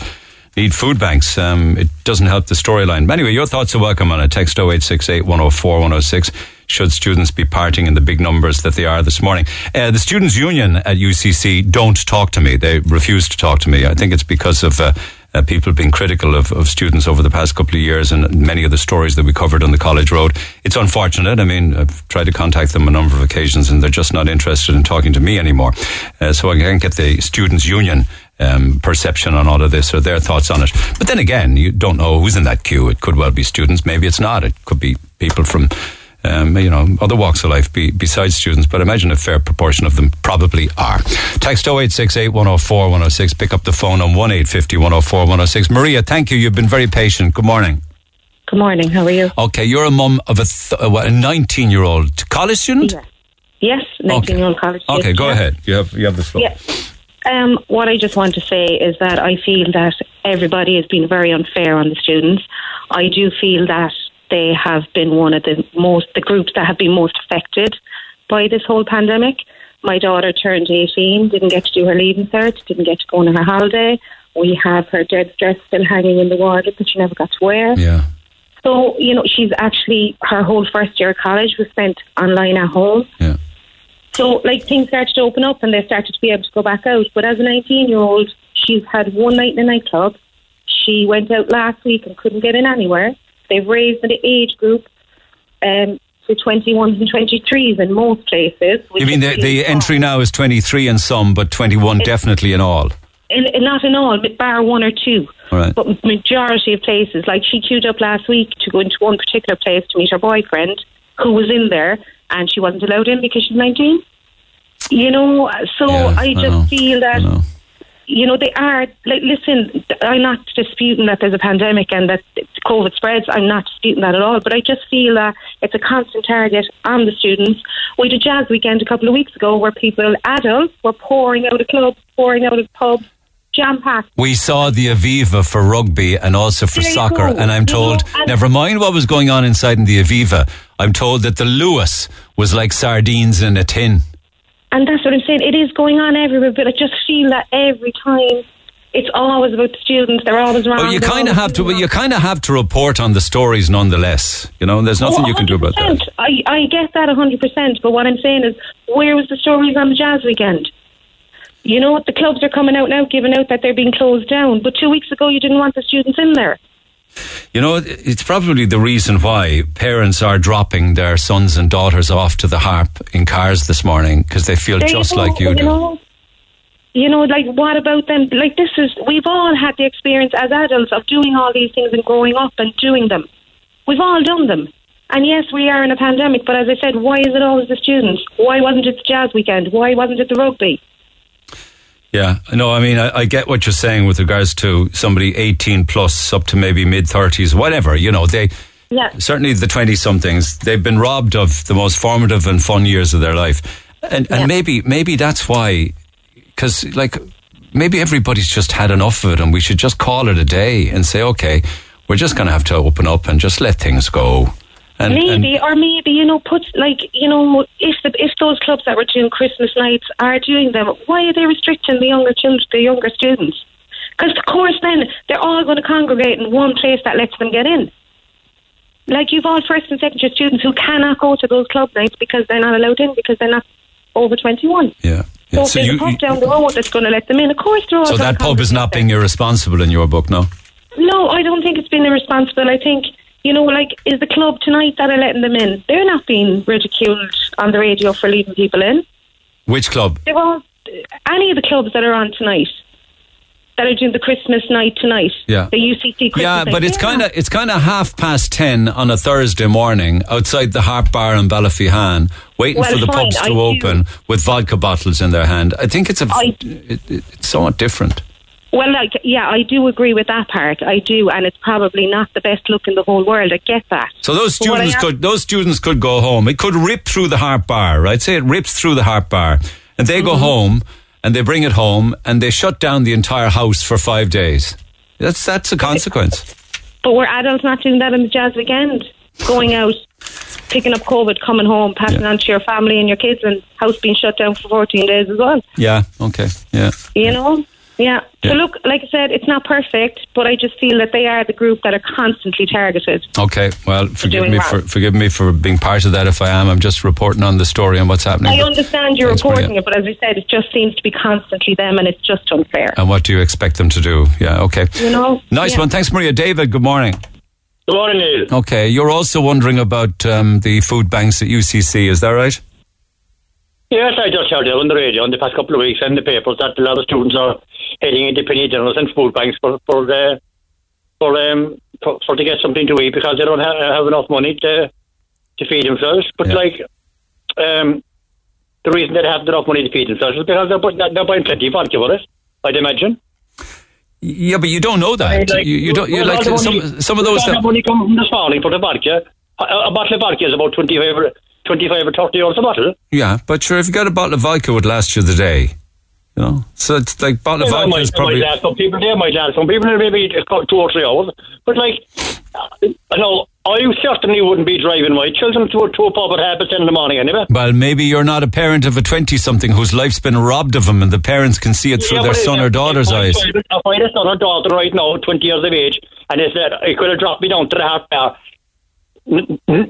S2: need food banks. Um, it doesn't help the storyline. But anyway, your thoughts are welcome on a Text 0868 104 106. Should students be partying in the big numbers that they are this morning? Uh, the Students' Union at UCC don't talk to me. They refuse to talk to me. I think it's because of uh, uh, people being critical of, of students over the past couple of years and many of the stories that we covered on the college road. It's unfortunate. I mean, I've tried to contact them a number of occasions and they're just not interested in talking to me anymore. Uh, so I can't get the Students' Union um, perception on all of this or their thoughts on it. But then again, you don't know who's in that queue. It could well be students, maybe it's not. It could be people from, um, you know, other walks of life be, besides students. But I imagine a fair proportion of them probably are. Text 0868 104 106. Pick up the phone on 1850 104 106. Maria, thank you. You've been very patient. Good morning.
S12: Good morning. How are you?
S2: Okay, you're a mum of a, th- uh, a 19 year old college student?
S12: Yes, 19 year old college student.
S2: Okay, go
S12: yeah.
S2: ahead. You have, you have the floor.
S12: Yeah. Um, what I just want to say is that I feel that everybody has been very unfair on the students. I do feel that they have been one of the most, the groups that have been most affected by this whole pandemic. My daughter turned 18, didn't get to do her leaving cert, didn't get to go on her holiday. We have her dead dress still hanging in the wardrobe that she never got to wear.
S2: Yeah.
S12: So, you know, she's actually, her whole first year of college was spent online at home.
S2: Yeah.
S11: So, like, things started to open up and they started to be able to go back out. But as a 19 year old, she's had one night in a nightclub. She went out last week and couldn't get in anywhere. They've raised the age group um, to 21s and 23s in most places.
S2: You mean the, the entry now is 23 in some, but 21 definitely in all?
S11: in, in- not in all, but bar one or two.
S2: Right.
S11: But majority of places, like she queued up last week to go into one particular place to meet her boyfriend, who was in there, and she wasn't allowed in because she's nineteen. You know, so
S2: Yeah,
S11: I
S2: I
S11: just
S2: know,
S11: feel that. You know, they are, like, listen, I'm not disputing that there's a pandemic and that COVID spreads. I'm not disputing that at all. But I just feel that it's a constant target on the students. We did jazz weekend a couple of weeks ago where people, adults, were pouring out of clubs, pouring out of pubs, jam packed.
S2: We saw the Aviva for rugby and also for soccer,
S11: go.
S2: and I'm
S11: You
S2: told,
S11: know, and-
S2: never mind what was going on inside in the Aviva, I'm told that the Lewis was like sardines in a tin.
S11: And that's what I'm saying. It is going on everywhere, but I just feel that every time it's always about the students. They're always wrong.
S2: But you kind of have to. You kind of have to report on the stories, nonetheless. You know, and there's nothing
S11: Oh,
S2: you can do about that.
S11: Oh, I, I get that 100%, but what I'm saying is, where was the stories on the jazz weekend? You know what? The clubs are coming out now, giving out that they're being closed down. But two weeks ago, you didn't want the students in there.
S2: You know, it's probably the reason why parents are dropping their sons and daughters off to the harp in cars this morning because they feel
S11: There you
S2: just like you do.
S11: Know, you know, like what about them? Like this is we've all had the experience as adults of doing all these things and growing up and doing them. We've all done them. And yes, we are in a pandemic, but as I said, why is it always the students? Why wasn't it the jazz weekend? Why wasn't it the rugby?
S2: Yeah, no, I mean, I, I get what you're saying with regards to somebody 18 plus up to maybe mid 30s, whatever. You know, they
S11: Yeah.
S2: certainly the 20 somethings, they've been robbed of the most formative and fun years of their life. And, and maybe, maybe that's why, because like, maybe everybody's just had enough of it and we should just call it a day and say, okay, we're just going to have to open up and just let things go. And, and
S11: maybe, or maybe you know, put like you know, if the if those clubs that were doing Christmas nights are doing them, why are they restricting the younger children, the younger students? Because of course, then they're all going to congregate in one place that lets them get in. Like you've all first and second year students who cannot go to those club nights because they're not allowed in because they're not over twenty one.
S2: yeah.
S11: So,
S2: yeah.
S11: if
S2: So,
S11: there's
S2: you,
S11: a pub down the road that's going to let them in, of course they're all.
S2: so that pub is not being irresponsible in your book, no?
S11: no, I don't think it's been irresponsible. I think, you know, like, is the club tonight that are letting them in? They're not being ridiculed on the radio for leaving people in.
S2: Which club?
S11: They're all, any of the clubs that are on tonight, that are doing the Christmas night tonight,
S2: Yeah.
S11: the UCC Christmas night.
S2: Yeah,
S11: night,
S2: but it's
S11: they're
S2: kind of it's kind of half past ten on a Thursday morning outside the Harp Bar in Ballyphehane, waiting
S11: Well,
S2: for the
S11: fine,
S2: pubs
S11: I
S2: to
S11: do-
S2: open with vodka bottles in their hand. I think it's a
S11: I-
S2: it, it's somewhat different.
S11: Well, like, yeah, I do agree with that part. I do, and it's probably not the best look in the whole world. I get that.
S2: So those students could those students could go home. It could rip through the Harp Bar, right? Say it rips through the Harp Bar, and they
S11: Mm-hmm.
S2: go home and they bring it home and they shut down the entire house for five days. That's that's a consequence.
S11: But we're adults not doing that in the jazz weekend. Going out, picking up COVID, coming home, passing on to your family and your kids, and house being shut down for 14 days as well.
S2: Yeah. Okay. Yeah.
S11: You know? Yeah.
S2: Yeah.
S11: So look, like I said, it's not perfect, but I just feel that they are the group that are constantly targeted.
S2: Okay. Well, forgive
S11: doing
S2: me
S11: wrong.
S2: for forgive me for being part of that. If I am, I'm just reporting on the story and what's happening.
S11: I understand you're reporting it, but as I said, it just seems to be constantly them, and it's just unfair.
S2: And what do you expect them to do? Yeah. Okay.
S11: You know?
S2: Nice
S11: Yeah.
S2: one. Thanks, Maria. David. Good morning.
S13: Good morning, Neil.
S2: Okay. You're also wondering about um, the food banks at UCC. Is that right?
S13: Yes, I just heard it on the radio in the past couple of weeks and the papers that a lot of students are heading independent dinners and food banks for for the for um for, for to get something to eat because they don't have, have enough money to to feed themselves. But like um the reason they have enough money to feed themselves is because they're, they're buying plenty of vodka for it. I'd imagine.
S2: Yeah, but you don't know that.
S13: Like,
S2: you, you don't. You
S13: well,
S2: like some
S13: money-
S2: some of those. That,
S13: money come from this morning for the vodka. A, a bottle of vodka is about 25 or, 25 or 30 euros a bottle.
S2: yeah, but sure, if you got a bottle of vodka, it would last you the day. You know, so it's like bottle of
S13: Well,
S2: vodka
S13: might,
S2: is
S13: might
S2: probably.
S13: last some people they might last some people maybe two or three hours. But like, you know, I certainly wouldn't be driving my children to a, to a pub at half past ten in the morning anyway.
S2: Well, maybe you're not a parent of a twenty-something whose life's been robbed of them, and the parents can see it through
S13: Yeah,
S2: their son or daughter's eyes.
S13: I had a son or daughter right now, twenty years of age, and they said I could have dropped me down to the Harp Bar.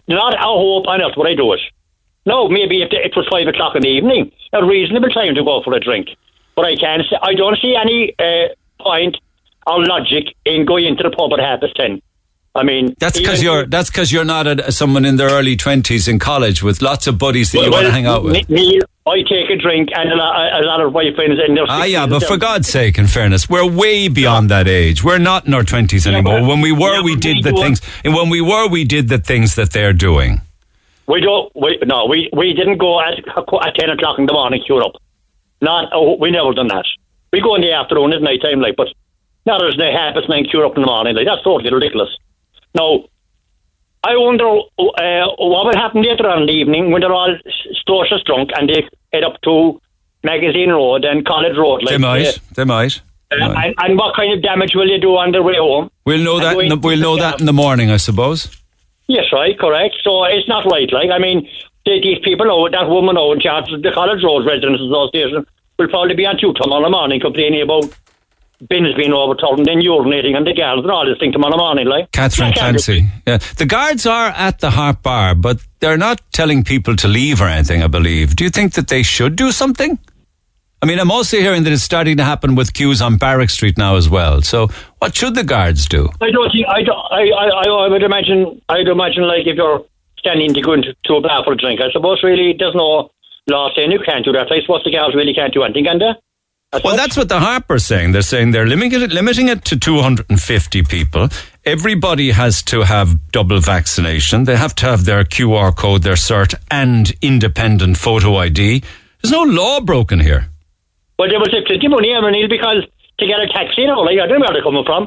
S13: not a hope on earth would I do it. No, maybe if it was five o'clock in the evening, a reasonable time to go for a drink. But I can't. See, I don't see any uh, point or logic in going into the pub at half past ten. I mean,
S2: That's because you're that's because you're not a, someone in their early twenties in college with lots of buddies that you want to hang out with.
S13: Neil, I take a drink and a lot, a lot of my friends in their
S2: Ah, yeah, but for God's sake, in fairness, we're way beyond that age. We're not in our twenties anymore. when we were,
S13: yeah,
S2: we did
S13: we
S2: the things. And when we were, we did the things that they're doing.
S13: We don't. We, no, we we didn't go at, at ten o'clock in the morning. Queue up. Not. Oh, we never done that. We go in the afternoon at night time, like. But not as they half past nine queue up in the morning. Like that's totally ridiculous. Now, I wonder uh, what will happen later on in the evening when they're all stocious drunk and they head up to Magazine Road and College Road. Like,
S2: they might.
S13: uh,
S2: they might.
S13: uh, and, and what kind of damage will they do on their way home?
S2: We'll know that. In the, we'll know that in the morning, I suppose.
S13: Yes, right, correct. So it's not right. Like, I mean, they, these people know that woman out in charge of the College Road Residents Association will probably be on two tomorrow morning complaining about bins being overturned and then urinating on the guards and all this thing tomorrow morning, like.
S2: Catherine Clancy. Yeah, the guards are at the Harp Bar, but they're not telling people to leave or anything. I believe. Do you think that they should do something? I mean, I'm also hearing that it's starting to happen with queues on Barrack Street now as well. So, what should the guards do?
S13: I don't think, I, don't, I, I, I, I would imagine, I'd imagine, like, if you're standing to go into to a bar for a drink, I suppose really there's no law saying you can't do that. I suppose the guards really can't do anything, can they?
S2: Well, that's what the Harper's saying. They're saying they're limiting it, limiting it to 250 people. Everybody has to have double vaccination. They have to have their QR code, their cert, and independent photo ID. There's no law broken here.
S13: Well, they will take plenty of money, I mean, because to get a taxi, you know, like, I don't know where they're coming from.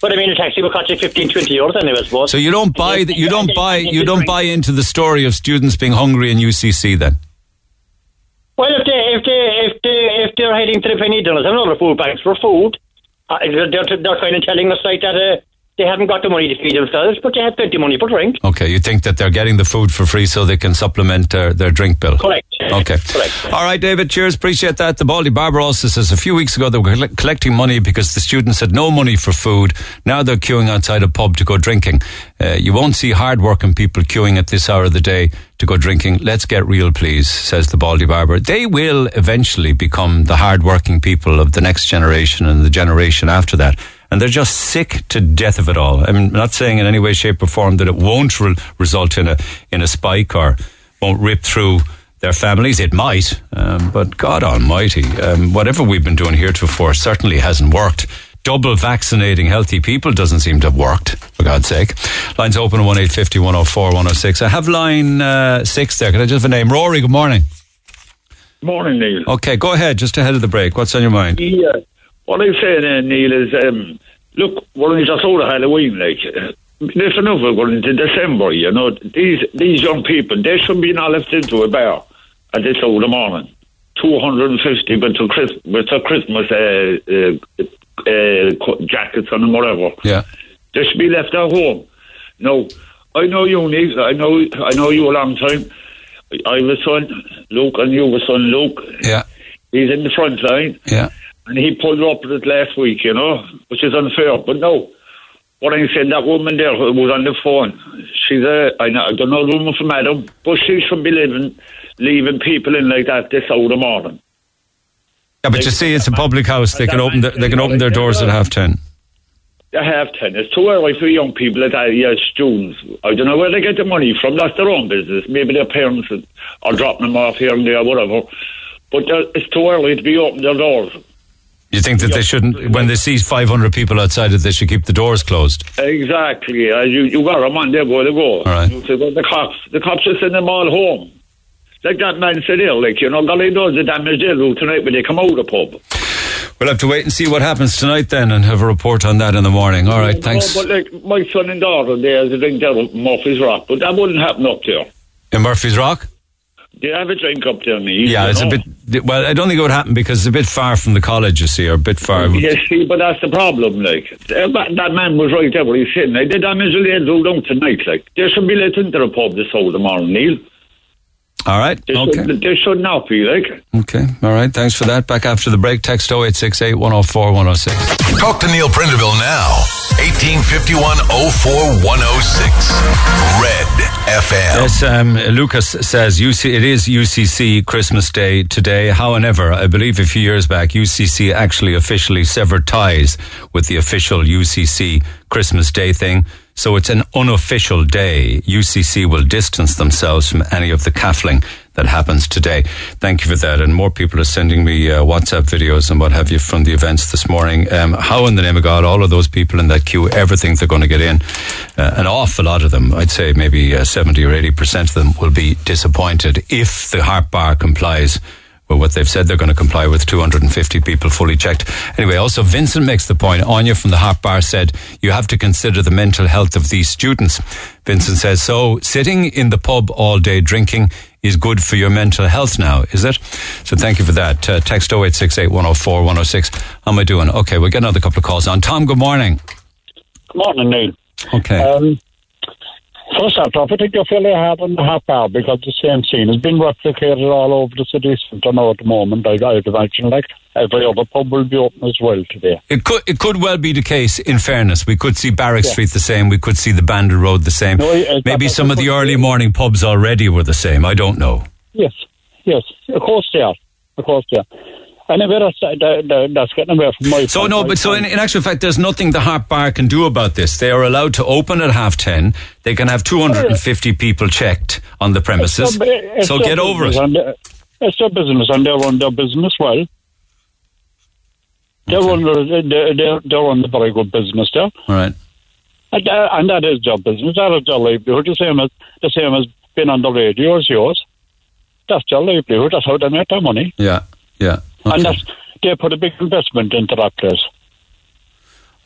S13: But I mean, a taxi will cost you 15, 20 euros anyway, I suppose.
S2: So you don't buy that. You don't buy. You don't buy into the story of students being hungry in UCC. Then
S13: Well, if they if they if they if they're heading to the penny dinners not a food banks for food, uh, they're, they're they're kind of telling us like that uh, they haven't got the money to feed themselves, but they have plenty of money for drink.
S2: okay, you think that they're getting the food for free so they can supplement their, their drink bill.
S13: Correct.
S2: Okay.
S13: Correct.
S2: All right, David. Cheers. Appreciate that. The Baldy Barber also says a few weeks ago they were collecting money because the students had no money for food. Now they're queuing outside a pub to go drinking. Uh, you won't see hard-working people queuing at this hour of the day to go drinking. Let's get real, please, says the Baldy Barber. They will eventually become the hard-working people of the next generation and the generation after that. And they're just sick to death of it all. I'm not saying in any way, shape, or form that it won't re- result in a in a spike or won't rip through their families. It might, um, but God Almighty, um, whatever we've been doing heretofore certainly hasn't worked. Double vaccinating healthy people doesn't seem to have worked, for God's sake. Lines open at 1 104 106. I have line uh, six there. Can I just have a name? Rory, good morning.
S14: Good Morning, Neil.
S2: Okay, go ahead, just ahead of the break. What's on your mind?
S14: Yeah. What I'm saying, uh, Neil, is um, look, we're only just out of Halloween, like. There's another one into December, you know. These these young people, they should be not left into a bar at this hour of the morning. 250 with the, Chris, with the Christmas uh, uh, uh, jackets on them, whatever.
S2: Yeah.
S14: They should be left at home. No, I know you, Neil. I know, I know you a long time. I have a son, Luke, and you have a son, Luke.
S2: Yeah.
S14: He's in the front line.
S2: Yeah.
S14: And he pulled up with it last week, you know, which is unfair. But no, what I'm saying, that woman there who was on the phone, she's a, I, know, I don't know the woman from Adam, but she shouldn't be living, leaving people in like that this hour of the morning.
S2: Yeah, but you see, it's a public house. They can open their, they can open their doors at half ten.
S14: At half ten. It's too early for young people at that yeah, students. I don't know where they get the money from. That's their own business. Maybe their parents are dropping them off here and there, whatever. But uh, it's too early to be opening their doors.
S2: You think that they shouldn't, when they see 500 people outside it, they should keep the doors closed?
S14: Exactly. Uh, you, you got them on there, where they go.
S2: All right.
S14: Say, well, the cops, the cops are sending them all home. Like that man said here, like, you know, golly knows the damage they'll do tonight when they come out of the pub.
S2: We'll have to wait and see what happens tonight then and have a report on that in the morning. All right, thanks.
S14: No, but like, my son and daughter, there's a drink at Murphy's Rock, but that wouldn't happen up there.
S2: In Murphy's Rock?
S14: They have a drink up there, Neil.
S2: Yeah,
S14: you
S2: it's a bit, well, I don't think it would happen because it's a bit far from the college, you see, or a bit far.
S14: Yes, see, but that's the problem, like. Uh, That, that man was right there where he's sitting. Like, the damage they'll do down tonight, like. They should be let into the pub this hour tomorrow, Neil.
S2: All right,
S14: They,
S2: okay.
S14: should, they should not be, like.
S2: Okay, all right, thanks for that. Back after the break, text 0868 104 106.
S1: Talk to Neil Prendeville now. 1850 Red FM.
S2: Yes, um, Lucas says UC, it is UCC Christmas Day today. However, I believe a few years back, UCC actually officially severed ties with the official UCC Christmas Day thing. So it's an unofficial day. UCC will distance themselves from any of the caffling that happens today. Thank you for that. And more people are sending me uh, WhatsApp videos and what have you from the events this morning. Um, how in the name of God, all of those people in that queue ever think they're going to get in? Uh, an awful lot of them, I'd say maybe uh, 70 or 80% of them will be disappointed if the Harp Bar complies with what they've said they're going to comply with 250 people fully checked. Anyway, also Vincent makes the point. Anya from the Harp Bar said you have to consider the mental health of these students. Vincent says, so sitting in the pub all day drinking is good for your mental health now, is it? So thank you for that. Uh, text 0868 104 106. How am I doing? Okay, we'll get another couple of calls on. Tom, good morning.
S15: Good morning, Neil.
S2: Okay.
S15: Um, first off, I think you're fairly hard on the Harp Bar because the same scene has been replicated all over the city centre now at the moment. I, I'd imagine, like every other pub will be open as well today.
S2: It could it could well be the case. In fairness, we could see Barrack
S15: Yeah.
S2: Street the same. We could see the Bandon Road the same.
S15: No,
S2: Maybe some of the early morning pubs already were the same. I don't know.
S15: Yes, yes, of course they are. Of course they are. Anyway, that's, that, that, that's getting away from my
S2: So
S15: point.
S2: no, but so in, in actual fact, there's nothing the Harp Bar can do about this. They are allowed to open at half ten. They can have 250 people checked on the premises.
S15: Their-
S2: So get over it.
S15: It's their business, and they run their business well. They run, they, they, they run a very good business there.
S2: All right.
S15: And, uh, and that is their business. That is their livelihood. The same as the same as being on the radio as yours. That's their livelihood. That's how they make their money.
S2: Yeah. Yeah.
S15: And that's they put a big investment into that place.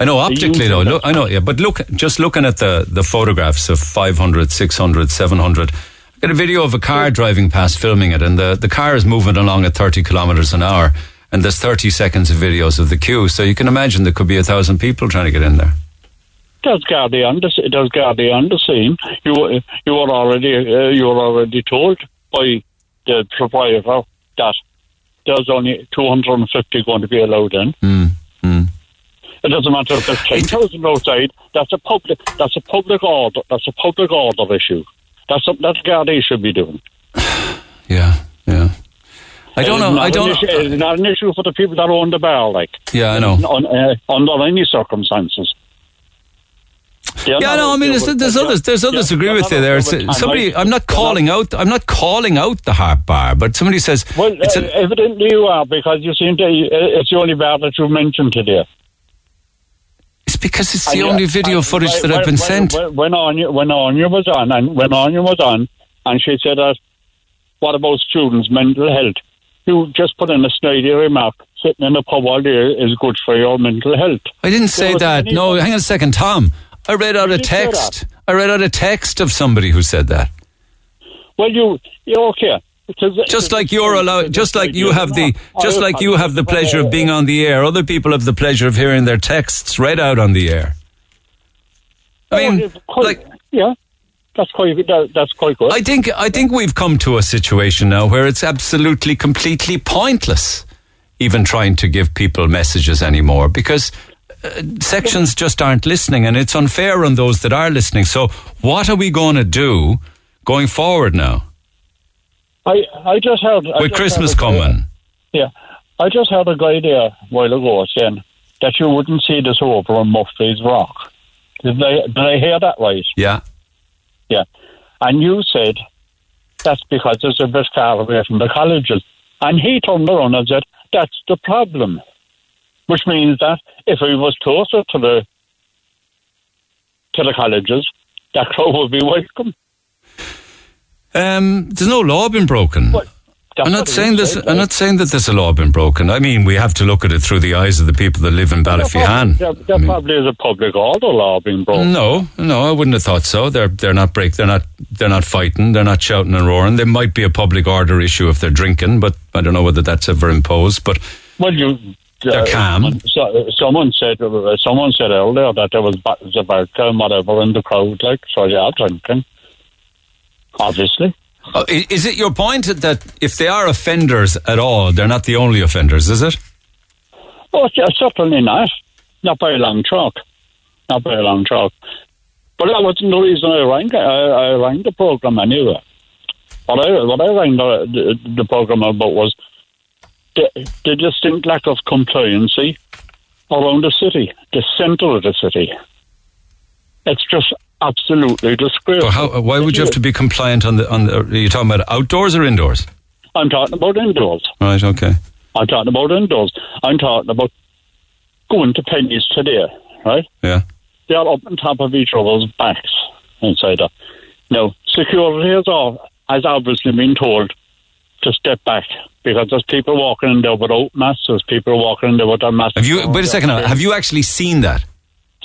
S2: I know optically
S15: er
S2: though. Look, I know. Yeah, but look, just looking at the the photographs of 500, 600, 700. I got a video of a car driving past, filming it, and the the car is moving along at 30 kilometers an hour, and there's 30 seconds of videos of the queue. So you can imagine there could be a thousand people trying to get in there.
S15: Does Gardaí on the does on the scene? You were- you were already uh, you were already told by the proprietor that there's only 250 going to be allowed in.
S2: Mm,
S15: It doesn't matter if there's 10,000 outside. That's a public. That's a public order. That's a public order issue. That's something that Gardaí should be doing.
S2: Yeah, yeah. I don't know. I don't.
S15: issue- It's not an issue for the people that own the bar, like.
S2: Yeah, I know.
S15: On, uh, under any circumstances.
S2: Yeah,
S15: not
S2: no, I mean, there's, there's others. There's others
S15: yeah,
S2: agree with you there.
S15: there
S2: It's-
S15: with
S2: somebody. I'm not calling out. I'm not calling out the harp bar, but somebody says
S15: Well,
S2: it's
S15: uh, evidently you are because you seem to. uh, It's the only bar that you mentioned today.
S2: it's because it's the
S15: you-
S2: only video footage that I've been
S15: when-
S2: sent.
S15: When, Anya, when Anya was on, and when Anya was on, and she said that, what about students' mental health? You just put in a snidey remark. Sitting in a pub all day is good for your mental health.
S2: I didn't say that. No, hang on a second, Tom. I read out a
S15: did say
S2: text. I read out a text of somebody who said that.
S15: Well, you, you're okay. Because
S2: Just like you're allowed, just like you have the, just like you have the pleasure of being on the air, other people have the pleasure of hearing their texts read out on the air. I oh, mean,
S15: like, yeah, that's quite, that, that's quite good.
S2: I think I think we've come to a situation now where it's absolutely completely pointless even trying to give people messages anymore because sections just aren't listening and it's unfair on those that are listening. So what are we going to do going forward now
S15: I, I just heard. I
S2: with
S15: just
S2: Christmas
S15: heard a guy-
S2: coming?
S15: Yeah, I just heard a guy there a while ago saying that you wouldn't see this over on Murphy's Rock. Did I, did I hear that right?
S2: Yeah.
S15: Yeah. And you said that's because it's a bit far away from the colleges. And he turned around and said, that's the problem. Which means that if he was closer to the to the colleges, that crowd would be welcome.
S2: Um, there's no law been broken. I'm not saying this. I'm not saying that there's a law been broken. I mean, we have to look at it through the eyes of the people that live in Ballyphehane.
S15: There, there probably is a public order law being broken.
S2: No, no, I wouldn't have thought so. They're they're not break. They're not they're not fighting. They're not shouting and roaring. There might be a public order issue if they're drinking, but I don't know whether that's ever imposed. But
S15: Well, you.
S2: They're calm.
S15: So, someone said. uh, Someone said earlier that there was bottles of vodka and whatever in the crowd, like so. Yeah, drinking. Obviously.
S2: uh, is it your point that if they are offenders at all, they're not the only offenders? Is it?
S15: Oh, yeah, certainly not. Not by a long chalk. not very long talk. But that wasn't the reason I rang. I, I rang the program anyway. What I what I rang the, the, the program about was the, the distinct lack of compliancy around the city, the centre of the city. It's just absolutely disgraceful.
S2: How, uh, why would you have to be compliant on the on the? Are you talking about outdoors or indoors?
S15: I'm talking about indoors.
S2: Right. Okay.
S15: I'm talking about indoors. I'm talking about going to Penneys today, right?
S2: Yeah.
S15: They're up on top of each other's backs inside there. Now, security has, all, has obviously been told to step back because there's people walking in there without masks, there's people walking in there with their masks.
S2: Have you? Wait a second. now, Have you actually seen that?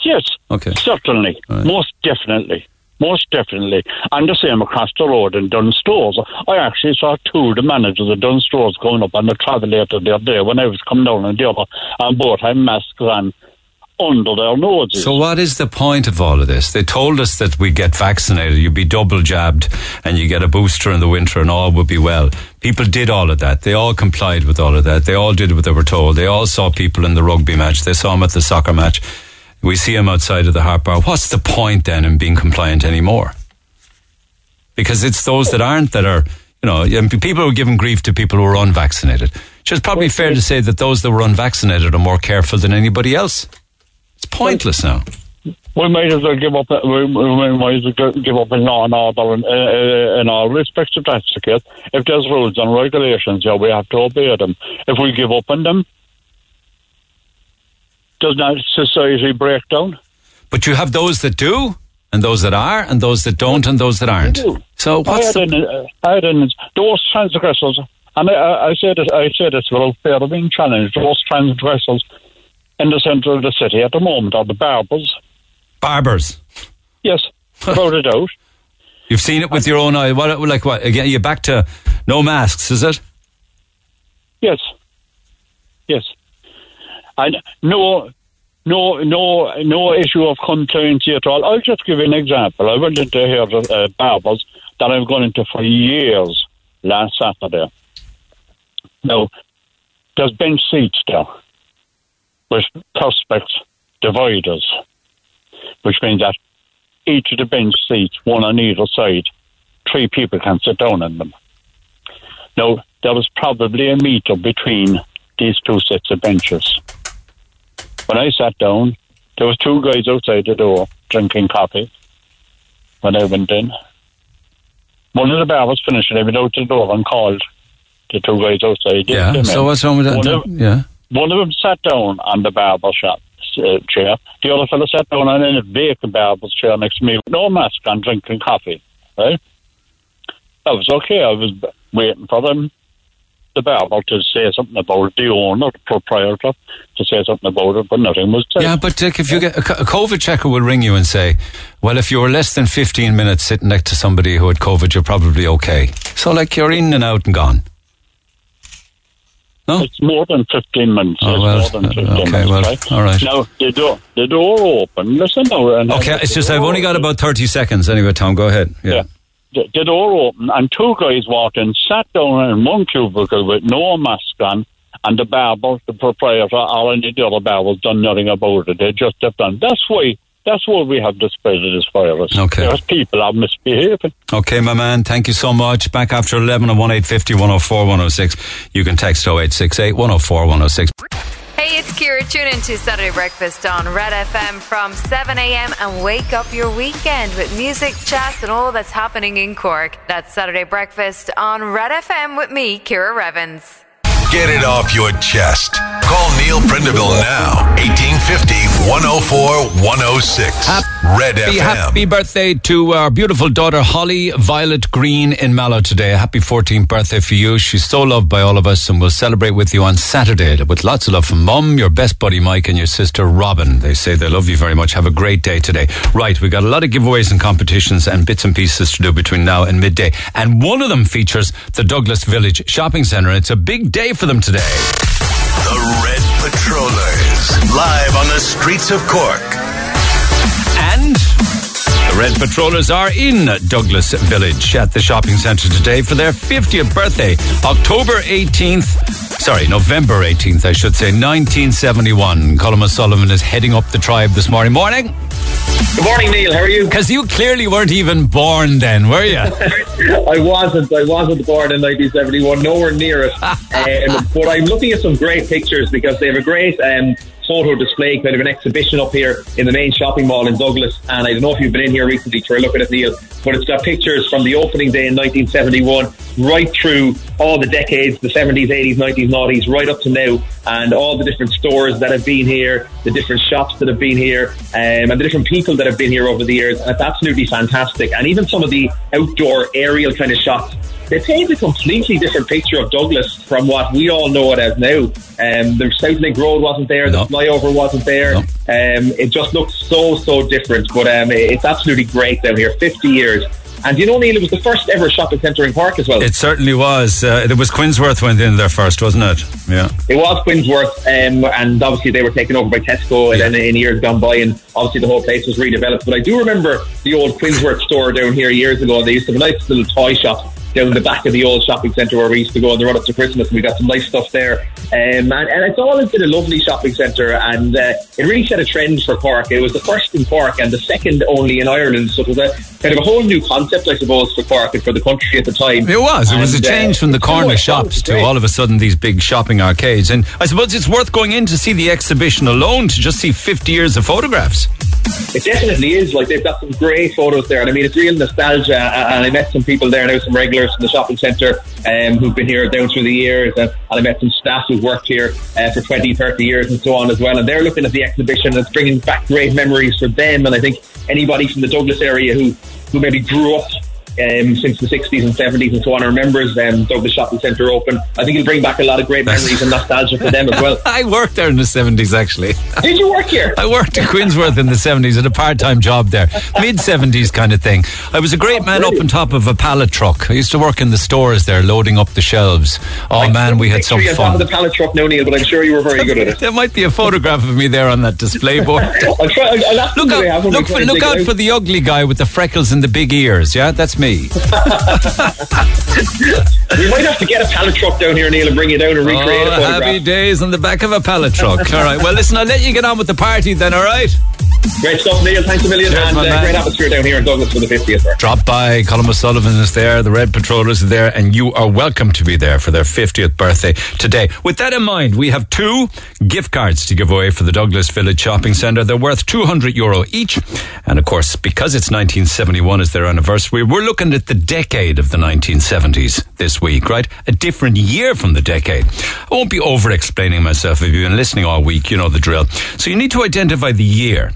S15: Yes.
S2: Okay.
S15: Certainly. Most definitely. Most definitely. And the same across the road in Dunnes Stores. I actually saw two of the managers of Dunnes Stores going up on the travelator the other day when I was coming down on the other, and both had masks on under their noses.
S2: So what is the point of all of this? They told us that we get vaccinated, you'd be double jabbed, and you get a booster in the winter, and all would be well. People did all of that. They all complied with all of that. They all did what they were told. They all saw people in the rugby match. They saw them at the soccer match. We see them outside of the Harp Bar. What's the point then in being compliant anymore? Because it's those that aren't that are, you know, people who are giving grief to people who are unvaccinated. So it's probably fair to say that those that were unvaccinated are more careful than anybody else. It's pointless now.
S15: We might as well give up. We, we might as well give up in law and order in, uh, in all respects if that's the case. If there's rules and regulations, yeah, we have to obey them. If we give up on them, does not society break down?
S2: But you have those that do, and those that are, and those that don't, and those that aren't. So
S15: I
S2: what's
S15: had,
S2: the,
S15: an, uh, I had an, those transgressors, and I, I, I said it, I said it without fear of being challenged. Those transgressors in the centre of the city at the moment are the barbers.
S2: barbers?
S15: Yes, a doubt.
S2: You've seen it with your own eye. What, like what? Again, you're back to no masks, is it?
S15: Yes, yes, and no, no, no, no issue of compliance at all. I'll just give you an example. I went into here uh, barbers that I've gone into for years last Saturday. Now, there's bench seats there with perspex dividers, which means that each of the bench seats, one on either side, three people can sit down in them. Now, there was probably a meter between these two sets of benches. When I sat down, there was two guys outside the door drinking coffee. When I went in, one of the barbers finished and I went out the door and called the two guys outside.
S2: Yeah. So
S15: in.
S2: what's wrong with that?
S15: One of,
S2: yeah.
S15: One of them sat down on the barber shop uh, chair. The other fellow sat down on a vacant barber's chair next to me, with no mask on, drinking coffee. Right? That was okay. I was waiting for them, the barber, to say something about it, the owner, the proprietor, to say something about it, but nothing was said.
S2: Yeah, but like, if you get a COVID checker will ring you and say, "Well, if you were less than fifteen minutes sitting next to somebody who had COVID, you're probably okay." So, like, you're in and out and gone. No,
S15: it's more than fifteen minutes.
S2: Oh,
S15: it's
S2: well,
S15: more than fifteen
S2: okay,
S15: minutes.
S2: well,
S15: right?
S2: all right.
S15: Now the door, the door open. Listen now.
S2: Okay, it's just I've only got about thirty seconds. Anyway, Tom, go ahead. Yeah.
S15: the, the door open, and two guys walked in, sat down in one cubicle with no mask on, and the barber, the proprietor, or any of the other barbers done nothing about it. They just have done. That's why. That's why we have the spread of this virus.
S2: Okay.
S15: There's people are misbehaving.
S2: Okay, my man. Thank you so much. Back after eleven on one eight fifty one zero four one zero six. You can text 0868 104 106.
S16: Hey, it's Kira. Tune in to Saturday Breakfast on Red FM from 7 a.m. and wake up your weekend with music, chat, and all that's happening in Cork. That's Saturday Breakfast on Red FM with me, Kira Revens.
S1: Get it off your chest. Call Neil Prendeville now. 1850 104 106. Red
S2: Happy,
S1: FM.
S2: happy birthday to our beautiful daughter Holly Violet Green in Mallow today. Happy 14th birthday for you. She's so loved by all of us, and we'll celebrate with you on Saturday with lots of love from Mum, your best buddy Mike, and your sister Robin. They say they love you very much. Have a great day today. Right, we've got a lot of giveaways and competitions and bits and pieces to do between now and midday, and one of them features the Douglas Village Shopping Centre. It's a big day for them today.
S1: The Red Patrollers. Live on the streets of Cork.
S2: Red Patrollers are in Douglas Village at the shopping centre today for their 50th birthday, October 18th. Sorry, November 18th, I should say, 1971. Colin O'Sullivan is heading up the tribe this morning. Morning.
S17: Good morning, Neil. How are you?
S2: Because you clearly weren't even born then, were you?
S17: I wasn't. I wasn't born in 1971. Nowhere near it. um, but I'm looking at some great pictures because they have a great um, photo display, kind of an exhibition up here in the main shopping mall in Douglas. And I don't know if you've been in here recently to look at it, Neil, but it's got pictures from the opening day in 1971 right through all the decades, the 70s, 80s, 90s, 90s, right up to now, and all the different stores that have been here, the different shops that have been here, um, and the different people that have been here over the years. And it's absolutely fantastic. And even some of the outdoor aerial kind of shots they paint a completely different picture of Douglas from what we all know it as now. Um, the Southlink Road wasn't there, the flyover wasn't there. Um, it just looks so, so different. But um, it's absolutely great down here. 50 years. And you know, Neil, it was the first ever shopping centre in Cork as well.
S2: It certainly was. Uh, it was Quinsworth went in there first, wasn't it? Yeah.
S17: It was Quinsworth, um, and obviously they were taken over by Tesco yeah. in, in years gone by, and obviously the whole place was redeveloped. But I do remember the old Quinsworth store down here years ago. They used to have a nice little toy shop down the back of the old shopping centre where we used to go on the run up to Christmas, and we got some nice stuff there. Um, and, and, it's always been a lovely shopping centre, and uh, it really set a trend for Cork. It was the first in Cork and the second only in Ireland, so it was a kind of a whole new concept, I suppose, for Cork and for the country at the time.
S2: It was. It was
S17: and,
S2: a change uh, from the corner shops to all of a sudden these big shopping arcades. And I suppose it's worth going in to see the exhibition alone to just see 50 years of photographs.
S17: It definitely is. Like they've got some great photos there, and I mean it's real nostalgia. And I met some people there now, some regulars from the shopping centre um, who've been here down through the years, and, and I met some staff who've worked here uh, for 20, 30 years and so on as well. And they're looking at the exhibition, and it's bringing back great memories for them. And I think anybody from the Douglas area who who maybe grew up um, since the 60s and 70s and so on. I remember remembers um, Douglas Shopping Centre open. I think it'll bring back a lot of great memories and nostalgia for them as well.
S2: I worked there in the 70s actually.
S17: Did you work here?
S2: I worked at Quinsworth in the 70s at a part time job there. Mid 70s kind of thing. I was a great oh, man brilliant. up on top of a pallet truck. I used to work in the stores there loading up the shelves. Oh I man, we had some
S17: fun. Top of the pallet truck now, Neil, but I'm sure you were very good at it.
S2: there might be a photograph of me there on that display board.
S17: I'll try, I'll
S2: look out, look, for, look out for the ugly guy with the freckles and the big ears. Yeah, that's me.
S17: We might have to get a pallet truck down here, Neil, and bring you down and recreate
S2: oh. Happy days on the back of a pallet truck. all right. Well, listen, I'll let you get on with the party then, all right?
S17: Great stuff, Neil. Thanks a million. Cheers, and uh, great atmosphere down here in Douglas for the 50th.
S2: Drop by. Colin O'Sullivan is there. The Red Patrollers are there. And you are welcome to be there for their 50th birthday today. With that in mind, we have two gift cards to give away for the Douglas Village Shopping Centre. They're worth 200 euro each. And of course, because it's 1971 is their anniversary, we're looking at the decade of the 1970s this week, right? A different year from the decade. I won't be over explaining myself. If you've been listening all week, you know the drill. So you need to identify the year.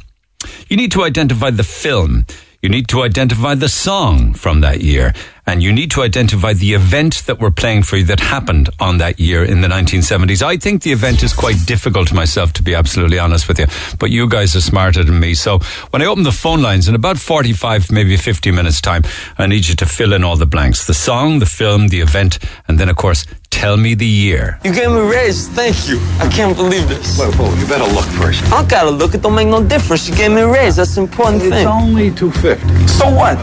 S2: You need to identify the film. You need to identify the song from that year and you need to identify the event that we're playing for you that happened on that year in the 1970s. I think the event is quite difficult myself, to be absolutely honest with you, but you guys are smarter than me. So when I open the phone lines in about 45, maybe 50 minutes time, I need you to fill in all the blanks. The song, the film, the event, and then of course, tell me the year.
S6: You gave me a raise. Thank you. I can't believe this.
S7: Whoa, whoa, you better look first.
S6: I gotta look. It don't make no difference. You gave me a raise. That's the important
S7: it's
S6: thing.
S7: It's only 250.
S6: So what?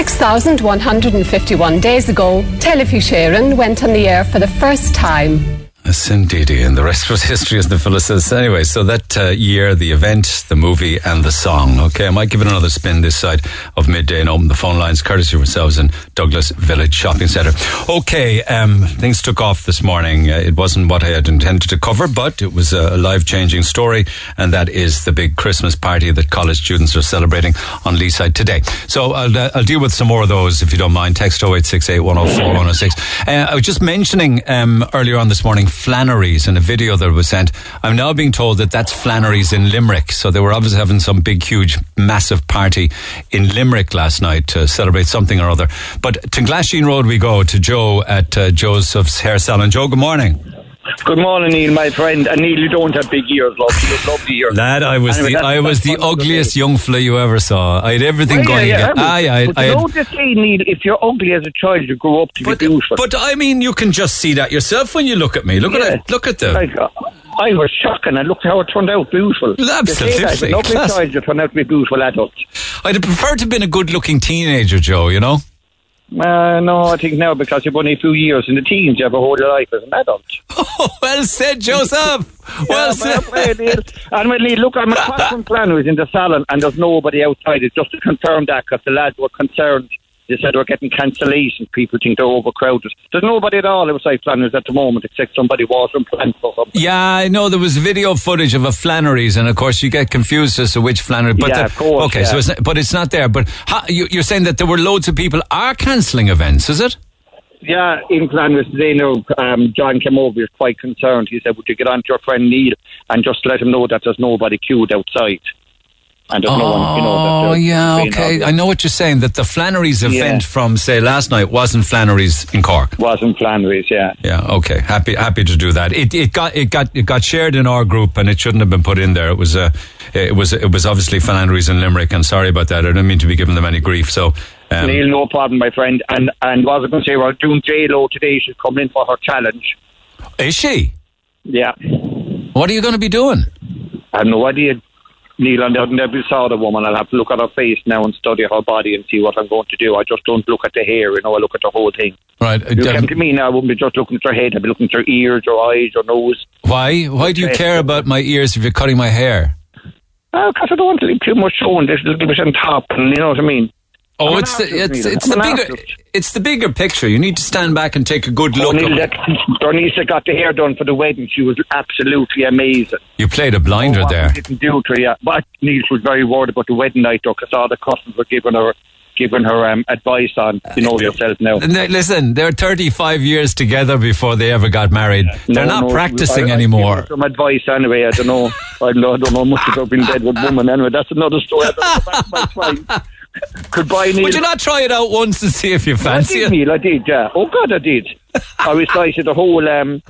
S8: 6,151 days ago, Telefís Éireann went on the air for the first time.
S2: Yes, indeed. And the rest was history, as the Phyllis says. Anyway, so that uh, year, the event, the movie, and the song. Okay, I might give it another spin this side of midday and open the phone lines, courtesy of yourselves in Douglas Village Shopping Centre. Okay, um, things took off this morning. Uh, it wasn't what I had intended to cover, but it was a life changing story, and that is the big Christmas party that college students are celebrating on Leeside today. So I'll, uh, I'll deal with some more of those if you don't mind. Text 0868 104 106. Uh, I was just mentioning um, earlier on this morning Flannery's in a video that was sent. I'm now being told that that's Flannery's in Limerick. So they were obviously having some big, huge, massive party in Limerick last night to celebrate something or other. But to Glasheen Road we go to Joe at uh, Joseph's Hair Salon. Joe, good morning.
S10: Good morning, Neil, my friend. And Neil, you don't have big ears, love. You have lovely ears.
S2: Lad, I was anyway, the I was the ugliest young fella you ever saw. I had everything
S10: well,
S2: going.
S10: Yeah, yeah, I,
S2: I, I
S10: had, just say, Neil, if you're ugly as a child, you grow up to
S2: but,
S10: be beautiful.
S2: But I mean, you can just see that yourself when you look at me. Look yeah. at look at the.
S10: Like, uh, I was shocking and look how it turned out beautiful.
S2: Absolutely.
S10: Ugly child, you turned out to be beautiful adult.
S2: I'd have preferred to have been a good looking teenager, Joe, you know?
S10: Uh, no, I think now because you've only a few years in the teens, you have a whole life as an adult.
S2: well said, Joseph. Well
S10: yeah,
S2: said.
S10: well, it is. And when you look, I'm across from Flannery's in the salon, and there's nobody outside. It's just to confirm that because the lads were concerned. They said we're getting cancellations. People think they're overcrowded. There's nobody at all outside Flannery's at the moment except somebody watering plants or something.
S2: Yeah, I know there was video footage of a Flannery's, and of course you get confused as to which Flannery. But
S10: Yeah,
S2: the-
S10: of course,
S2: okay,
S10: yeah.
S2: so it's not, but it's not there. But how, you, you're saying that there were loads of people are cancelling events, is it?
S10: Yeah, in Flannery's today now, um, John came over. He was quite concerned. He said, "Would you get on to your friend Neil and just let him know that there's nobody queued outside?" And there's no one, you know.
S2: Oh yeah, okay. I know what you're saying. That the Flannery's event
S10: Yeah.
S2: from say last night wasn't Flannery's in Cork.
S10: Wasn't Flannery's, yeah.
S2: Yeah, okay. Happy happy to do that. It it got it got it got shared in our group and it shouldn't have been put in there. It was uh, it was it was obviously Flannery's in Limerick and sorry about that. I didn't mean to be giving them any grief. So um,
S10: Neil, no problem, my friend. And and what I was going to say, we're doing J Lo today. She's coming in for her challenge.
S2: is she?
S10: Yeah.
S2: What are you going to be doing?
S10: I have no idea. Neil, I never saw the woman. I'll have to look at her face now and study her body and see what I'm going to do. I just don't look at the hair, you know, I look at the whole thing.
S2: Right.
S10: You
S2: um,
S10: came to me now, I wouldn't be just looking at her head, I'd be looking at her ears, her eyes, her nose.
S2: Why? Why do you care about my ears if you're cutting my hair?
S10: Because I don't want to leave too much showing. There's a little bit on top, and you know what I mean.
S2: Oh, it's the it's, it's the bigger it's the bigger picture. You need to stand back and take a good look. At-
S10: got the hair done for the wedding. She was absolutely amazing.
S2: You played a blinder
S10: Oh,
S2: there.
S10: didn't do to her, yeah. But Neil was very worried about the wedding night, though, because all the cousins were giving her giving her um, advice on, you know yourself now.
S2: Listen, they're 35 years together before they ever got married. They're
S10: No,
S2: not
S10: no,
S2: practicing
S10: I- I
S2: anymore.
S10: Some advice anyway. I don't know. I don't know, I don't know much about being dead with women. Anyway, that's another story. I don't know back to my spine. Goodbye, Neil.
S2: Would you not try it out once and see if you fancy
S10: I
S2: it?
S10: Neil. I did. Yeah. Oh God, I did. I recited the whole. Um,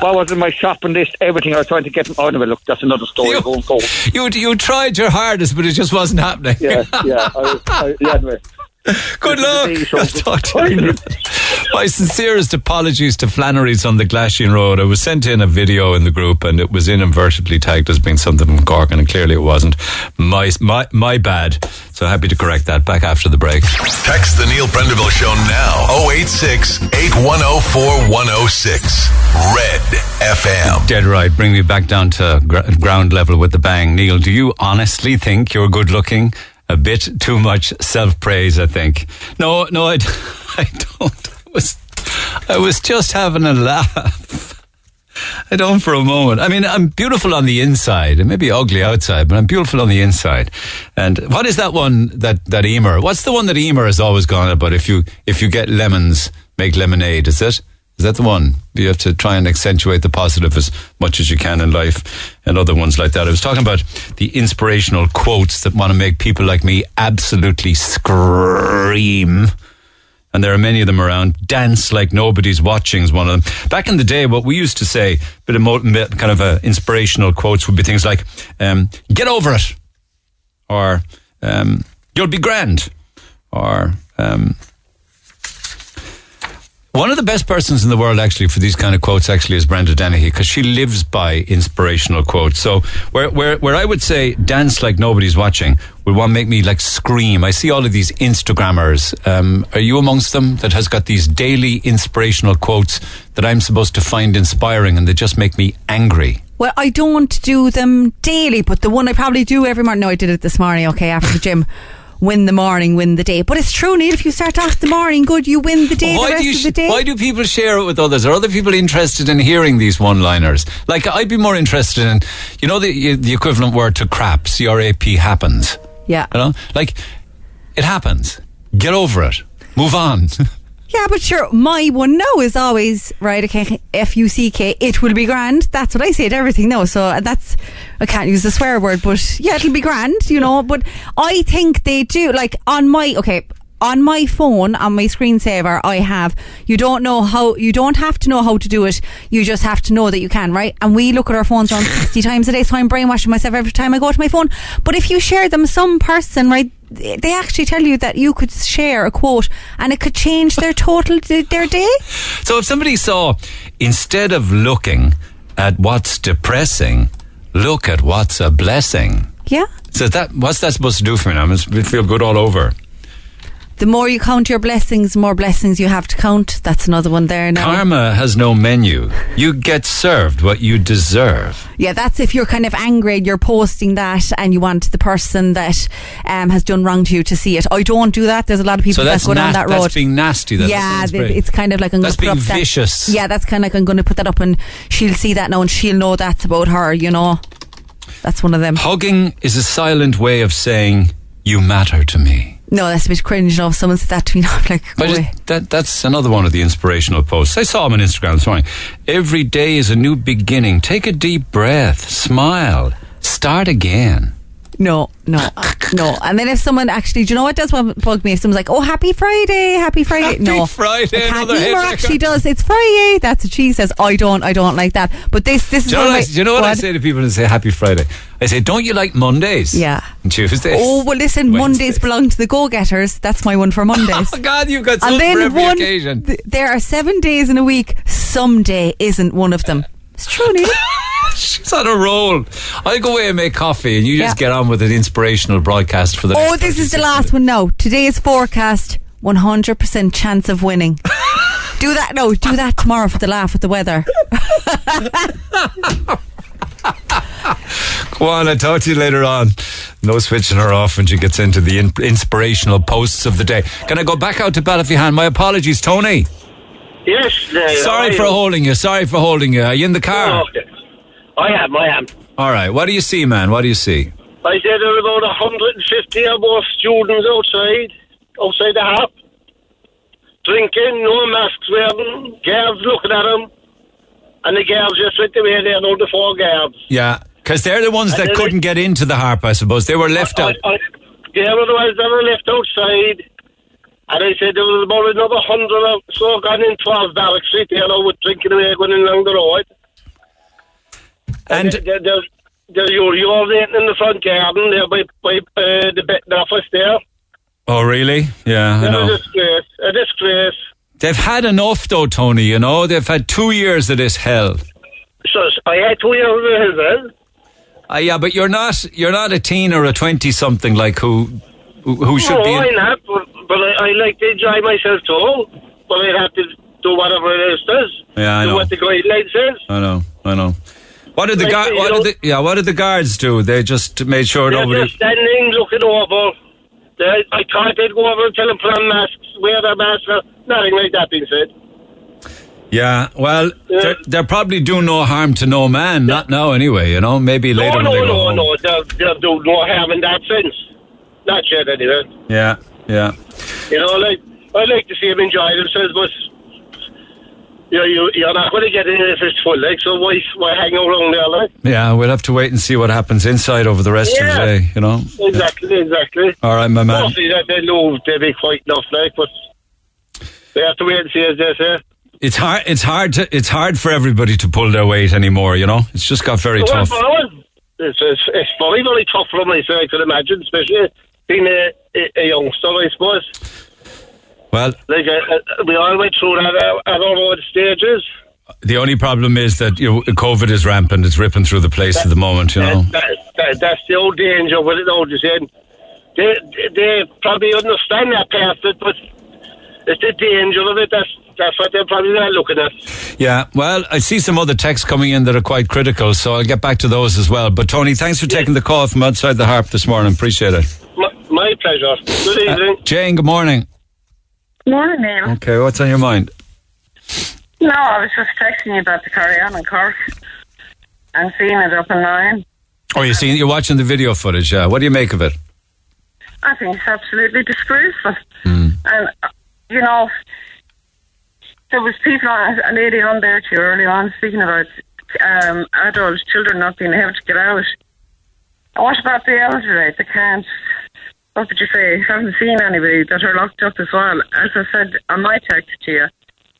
S10: what was in my shopping list? Everything I was trying to get. Oh no, look, that's another story. Going forward.
S2: You you tried your hardest, but it just wasn't happening.
S10: Yeah, yeah. I I, yeah anyway.
S2: Good luck. Talk to you. My sincerest apologies to Flannery's on the Glasheen Road. I was sent in a video in the group and it was inadvertently tagged as being something from Cork and clearly it wasn't. My, my, my bad. So happy to correct that back after the break.
S1: Text the Neil Prendeville Show now. 086 8104 106. Red FM.
S2: Dead right. Bring me back down to gr- ground level with the bang. Neil, do you honestly think you're good looking? A bit too much self praise, I think. No, no, I don't. I was, I was just having a laugh. I don't for a moment. I mean, I'm beautiful on the inside. It may be ugly outside, but I'm beautiful on the inside. And what is that one that, that Emer? What's the one that Emer has always gone about? If you, if you get lemons, make lemonade. Is it? Is that the one? You have to try and accentuate the positive as much as you can in life and other ones like that. I was talking about the inspirational quotes that want to make people like me absolutely scream. And there are many of them around. Dance like nobody's watching is one of them. Back in the day, what we used to say, bit of kind of uh, inspirational quotes would be things like, um, get over it. Or, um, you'll be grand. Or, um, one of the best persons in the world, actually, for these kind of quotes, actually, is Brenda Dennehy, because she lives by inspirational quotes. So, where, where, where I would say dance like nobody's watching would to make me like scream. I see all of these Instagrammers. Um, are you amongst them that has got these daily inspirational quotes that I'm supposed to find inspiring and they just make me angry?
S18: Well, I don't do them daily, but the one I probably do every morning. No, I did it this morning. Okay, after the gym. Win the morning, win the day. But it's true, Neil. If you start off the morning good, you win the day. the
S2: Why
S18: rest
S2: do, you
S18: of the day.
S2: why do people share it with others? Are other people interested in hearing these one-liners? Like, I'd be more interested in, you know, the the equivalent word to crap, C-R-A-P, happens.
S18: Yeah.
S2: You know, like it happens. Get over it. Move on.
S18: Yeah, but sure, my one no is always right. Okay, F U C K. It will be grand. That's what I say to everything now. So uh, that's I can't use the swear word, but yeah, it'll be grand. You know, but I think they do. Like on my okay. On my phone, on my screensaver, I have, you don't know how, you don't have to know how to do it. You just have to know that you can, right? And we look at our phones around 60 times a day, so I'm brainwashing myself every time I go to my phone. But if you share them, some person, right, they actually tell you that you could share a quote and it could change their total their day.
S2: so if somebody saw, instead of looking at what's depressing, look at what's a blessing.
S18: Yeah.
S2: So that what's that supposed to do for me now? I must feel good all over.
S18: The more you count your blessings, the more blessings you have to count. That's another one there now.
S2: Karma has no menu. You get served what you deserve.
S18: Yeah, that's if you're kind of angry and you're posting that and you want the person that um, has done wrong to you to see it. I don't do that. There's a lot of people
S2: So
S18: that
S2: that's
S18: go down that road.
S2: that's being nasty. That
S18: Yeah,
S2: sounds
S18: th- it's kind of like I'm
S2: That's
S18: going to put
S2: being vicious.
S18: That, yeah, that's kind of like I'm going to put that up and she'll see that now and she'll know that's about her. You know, that's one of them.
S2: Hugging is a silent way of saying, you matter to me.
S18: No, that's a bit cringe. No, if someone said that to me, I'm like,
S2: But
S18: "Go away."
S2: that, that's another one of the inspirational posts. I saw him on Instagram this morning. Every day is a new beginning. Take a deep breath. Smile. Start again.
S18: No, no, uh, no. And then if someone actually, do you know what does bug me? If someone's like, "Oh, happy Friday, happy Friday,"
S2: Happy
S18: no,
S2: Friday, another
S18: actually does. It's Friday. That's what she says. I don't. I don't like that. But this, this is
S2: Do you know what, I, do you know what I say to people who say Happy Friday? I say, don't you like Mondays?
S18: Yeah.
S2: And Tuesdays?
S18: Oh well, listen. Mondays belong to the go-getters. That's my one for Mondays.
S2: Oh, God, you've got
S18: and then one,
S2: occasion.
S18: th- there are seven days in a week. Some day isn't one of them. It's true, Neil.
S2: She's on a roll. I'll go away and make coffee and you just
S18: Yeah.
S2: get on with an inspirational broadcast for the
S18: Oh,
S2: next
S18: this is the
S2: 36
S18: last one now. Today's forecast: one hundred percent chance of winning. do that. No, do that tomorrow for the laugh with the weather.
S2: Go on, I'll talk to you later on. No switching her off when she gets into the in- inspirational posts of the day. Can I go back out to Ballyphehane? My apologies, Tony.
S19: Yes, there
S2: Sorry for holding you. Sorry for holding you. Are you in the car?
S19: Oh, I am, I am.
S2: All right. What do you see, man? What do you see?
S19: I said there are about 150 or more students outside, outside the hop, drinking, no masks wearing, girls looking at them, and the girls just went away there, now the four girls.
S2: Yeah. Because they're the ones
S19: And
S2: that couldn't get into the harp, I suppose. They were left out.
S19: I, they were were left outside, and I said there was about another hundred or so gone in 12 Barrack Street there with drinking away going along the road.
S2: And
S19: they're, they're, they're urinating in the front garden there by, by uh, the betting office there.
S2: Oh, really? Yeah, I
S19: They're a
S2: know.
S19: disgrace. A disgrace.
S2: They've had enough, though, Tony. You know, they've had two years of this hell.
S19: So I had two years of his well.
S2: Uh, yeah, but you're not you're not a teen or a twenty something like who who, who should
S19: no,
S2: be.
S19: why
S2: In,
S19: not? But, but I, I like to enjoy myself too. But I'd have to do whatever it is does.
S2: Yeah, I
S19: do
S2: know.
S19: what the guideline says.
S2: I know, I know. What did the
S19: Like,
S2: guard? What
S19: know-
S2: did the, yeah? What did the guards do? They just made sure
S19: They're
S2: nobody.
S19: just standing looking over. They, I thought they'd go over and tell them put on masks, wear their masks. Nothing like that being said.
S2: Yeah, well, They're, they're probably doing no harm to no man. Not now, anyway. You know, maybe later
S19: no,
S2: when they
S19: no,
S2: go
S19: no, no. They'll, they'll do no harm in that sense. Not yet, anyway.
S2: Yeah, yeah.
S19: You know, like I like to see them enjoy themselves, but you know, you, you're not going to get in if it's full. Like, so why why hang around there, like?
S2: Yeah, we'll have to wait and see what happens inside over the rest of the day. You know.
S19: Exactly, exactly.
S2: All right, my man.
S19: Hopefully that they know they'll be quite enough, like, but they have to wait and see, as they say.
S2: It's hard. It's hard to. It's hard for everybody to pull their weight anymore. You know, it's just got very
S19: Well,
S2: tough.
S19: well, It's, it's, it's very, very tough for myself, I can imagine, especially being a, a, a youngster, I suppose.
S2: Well,
S19: Like, uh, uh, we all went through that uh, at own stages.
S2: the only problem is that you know, COVID is rampant. It's ripping through the place at the moment. You know.
S19: That, that, that's the old danger with it, though, just saying. They, they probably understand that part of it, but it's the danger of it. That's, that's what they're probably not looking at.
S2: Yeah, well, I see some other texts coming in that are quite critical, so I'll get back to those as well. But Tony, thanks for taking the call from outside the harp this morning. Appreciate it.
S19: My, my pleasure. Good evening.
S2: Jane, good morning.
S20: Morning, Neil.
S2: Okay, what's on your mind?
S20: No, I was just texting you about the carry on in Cork and seeing it up online.
S2: Oh, you're seeing, you're watching the video footage. Yeah, what do you make of it?
S20: I think it's absolutely disgraceful.
S2: Hmm.
S20: And, uh, you know, there was people, on, a lady on there too early on speaking about um, adults, children not being able to get out. And what about the elderly? They can't, what would you say, haven't seen anybody that are locked up as well. As I said on my text to you,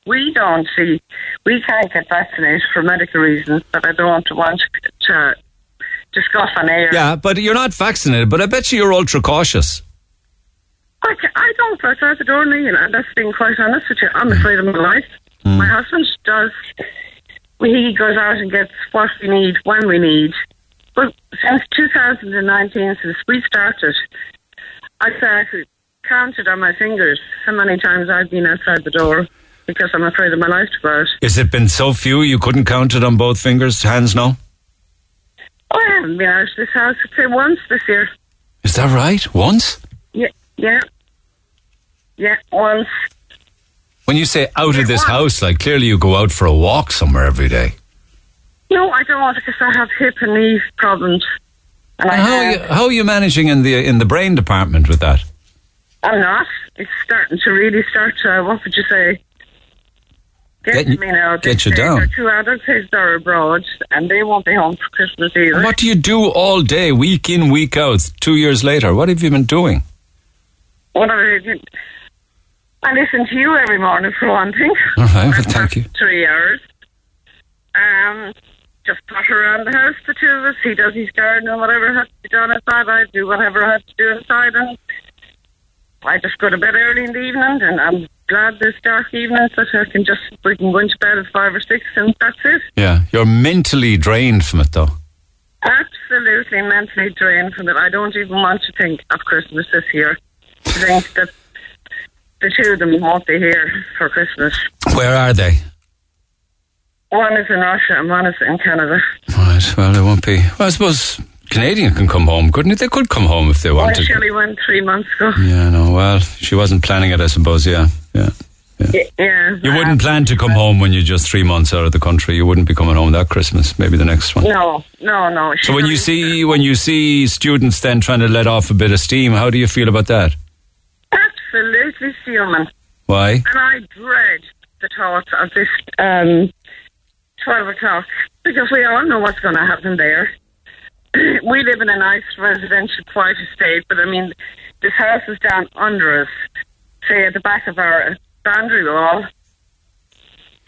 S20: we don't see, we can't get vaccinated for medical reasons that I don't want to discuss on air.
S2: Yeah, but you're not vaccinated, but I bet you you're ultra cautious.
S20: I, I don't out the door, Neil, and that's being quite honest with you. I'm mm. afraid of my life. Mm. My husband does. He goes out and gets what we need when we need. But since 2019, since we started, I started counted on my fingers how many times I've been outside the door because I'm afraid of my life to go out.
S2: Has it been so few you couldn't count it on both fingers, hands? No.
S20: Oh, I haven't been out of this house, I'd say, once this year.
S2: Is that right? Once?
S20: Yeah, yeah. Yeah, once.
S2: When you say out of this house, like clearly you go out for a walk somewhere every day.
S20: No, I don't because I have hip and knee problems. I
S2: how, are you, how are you managing in the in the brain department with that?
S20: I'm not. It's starting to really start to, what would you say? Get,
S2: Get-
S20: me now.
S2: get you down.
S20: There two adults who are abroad and they won't be home for Christmas either.
S2: What do you do all day, week in, week out, two years later? What have you been doing?
S20: What are they doing? I listen to you every morning for one thing.
S2: All right, well, thank you.
S20: Three hours. Um, just potter around the house, the two of us. He does his garden and whatever has to be done outside. I do whatever I have to do inside. And I just go to bed early in the evening, and I'm glad this dark evening that I can just we can go into bed at five or six, and that's it.
S2: Yeah, you're mentally drained from it, though.
S20: Absolutely mentally drained from it. I don't even want to think of Christmas this year. I think that the two of them won't be here for Christmas.
S2: Where are they?
S20: One is in Russia and one is in Canada.
S2: Right. Well, they won't be. Well, I suppose Canadian can come home, couldn't it? They could come home if they wanted. Well.
S20: Shelley went three months ago.
S2: Yeah, no. Well, she wasn't planning it, I suppose. Yeah, yeah.
S20: Yeah. yeah.
S2: You wouldn't plan to come home when you're just three months out of the country. You wouldn't be coming home that Christmas. Maybe the next one.
S20: No, no, no.
S2: So when you see when you see students then trying to let off a bit of steam, how do you feel about that?
S20: Absolutely human.
S2: Why?
S20: And I dread the thought of this um, 12 o'clock because we all know what's going to happen there. we live in a nice residential quiet estate, but I mean, this house is down under us, say at the back of our boundary wall.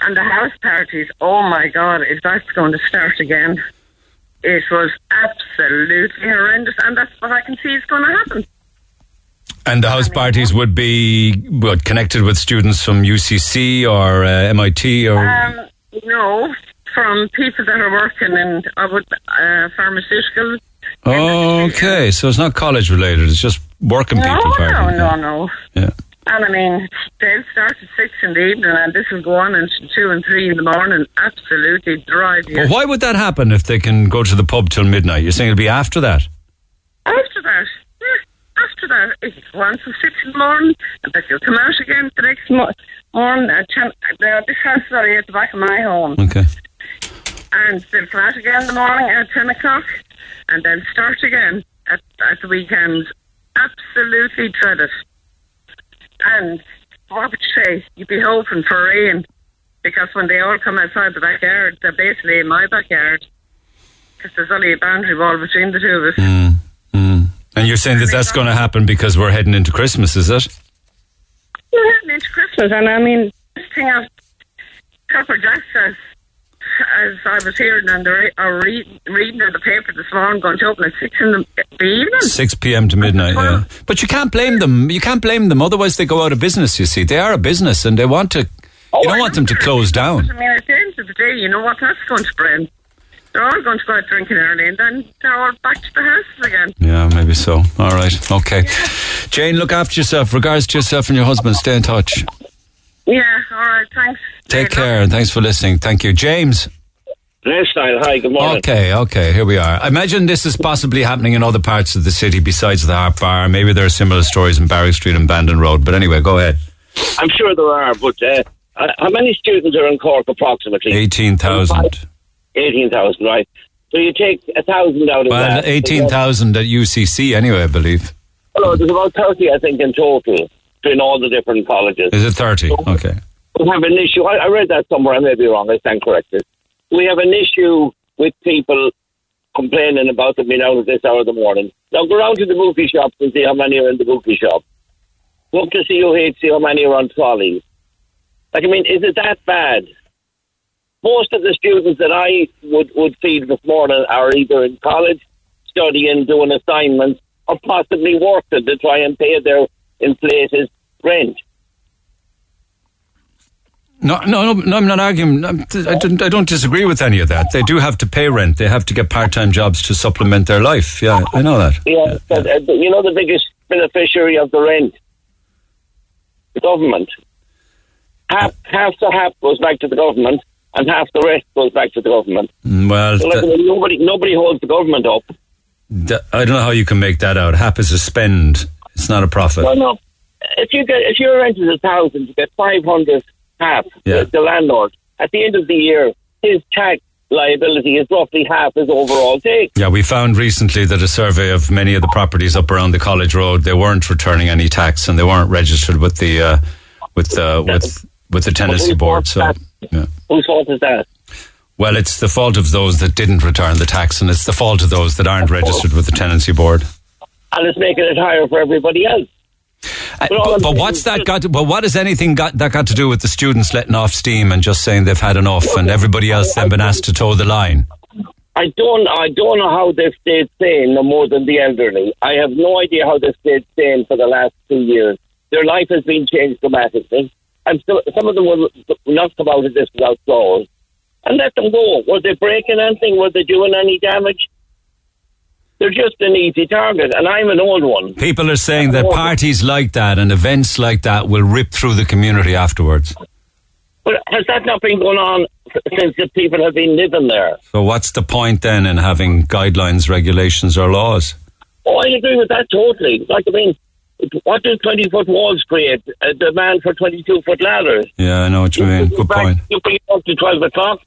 S20: And the house parties, oh my God, if that's going to start again, it was absolutely horrendous. And that's what I can see is going to happen.
S2: And the house parties would be what connected with students from UCC or uh, MIT or
S20: Um, no, from people that are working in uh, with, uh, pharmaceuticals.
S2: okay, so it's not college related. It's just working
S20: No,
S2: people
S20: no,
S2: parties.
S20: no, no.
S2: Yeah.
S20: And I mean, they'll start at six in the evening, and this will go on until two and three in the morning. Absolutely drive you.
S2: Well, why would that happen if they can go to the pub till midnight? You're saying it'll be after that?
S20: After that, after that, if you go on till six in the morning, and then you'll come out again the next mo- morning at ten. Uh, this house is already at the back of my home.
S2: Okay.
S20: and they'll come out again in the morning at 10 o'clock and then start again at, at the weekend. Absolutely dread it. And what would you say? You'd be hoping for rain because when they all come outside the backyard, they're basically in my backyard because there's only a boundary wall between the two of us.
S2: And you're saying that that's going to happen because we're heading into Christmas, is it?
S20: We're heading into Christmas, and I mean, this thing of Copper Jack says, as I was hearing and the, or uh, read, reading in the paper this morning, going to open at six in the, the evening.
S2: 6 p.m. to midnight, yeah. But you can't blame them. You can't blame them. Otherwise, they go out of business, you see. They are a business and they want to, you oh, don't want them to close down.
S20: I mean, at the end of the day, you know what that's going to bring. They're all going to go out drinking early, and then they're all back to the houses again.
S2: Yeah, maybe so. All right. Okay. Jane, look after yourself. Regards to yourself and your husband. Stay in touch.
S20: Yeah, all right, thanks.
S2: Take care and thanks for listening. Thank you. James.
S19: Style, hi, good morning.
S2: Okay, okay, here we are. I imagine this is possibly happening in other parts of the city besides the Harp Bar. Maybe there are similar stories in Barrack Street and Bandon Road. But anyway, go ahead.
S19: I'm sure there are, but uh, uh, how many students are in Cork approximately?
S2: 18,000.
S19: 18,000, right. So you take a thousand out of
S2: Well,
S19: that.
S2: 18,000 at UCC anyway, I believe.
S19: No, there's about 30, I think, in total between all the different colleges.
S2: Is it 30? Okay.
S19: We have an issue. I, I read that somewhere. I may be wrong. I stand corrected. We have an issue with people complaining about them being out at this hour of the morning. Now go around to the movie shops and see how many are in the movie shop. Go up to CUH, see how many are on trolleys. Like, I mean, is it that bad? Most of the students that I would, would feed this morning are either in college, studying, doing assignments, or possibly working to try and pay their inflated rent.
S2: No, no, no, no I'm not arguing. I'm- I don't, I don't disagree with any of that. They do have to pay rent. They have to get part-time jobs to supplement their life. Yeah, I know that.
S19: Yeah, but, uh, you know the biggest beneficiary of the rent
S21: the government. Half half the HAP goes back to the government, and half the rest goes back to the government.
S2: Mm, Well,
S21: So like, nobody nobody holds the government up.
S2: I don't know how you can make that out. HAP is a spend. It's not a profit.
S21: Well, no. If you get if you're renting a thousand, you get five hundred half
S2: Yeah.
S21: the, the landlord. At the end of the year, his tax liability is roughly half his overall take.
S2: Yeah, we found recently that a survey of many of the properties up around the College Road, they weren't returning any tax and they weren't registered with the uh, with uh, with with the tenancy board. So, yeah.
S21: Whose fault is that?
S2: Well, it's the fault of those that didn't return the tax, and it's the fault of those that aren't registered with the tenancy board.
S21: And it's making it higher for everybody else.
S2: Uh, but, but what's that got? To, but what has anything got that got to do with the students letting off steam and just saying they've had enough, and everybody else then been asked to toe the line?
S21: I don't I don't know how they've stayed sane no more than the elderly. I have no idea how they've stayed sane for the last two years. Their life has been changed dramatically. And so, some of them will not come out of this without clause. And let them go. Were they breaking anything? Were they doing any damage? They're just an easy target, and I'm an old one.
S2: People are saying that parties like that and events like that will rip through the community afterwards.
S21: But has that not been going on since the people have been living there?
S2: So, what's the point then in having guidelines, regulations, or laws?
S21: Oh, I agree with that totally. Like, I mean, what do 20 foot walls create? A demand for 22 foot ladders.
S2: Yeah, I know what you mean. Good point.
S21: You bring it up to 12 o'clock.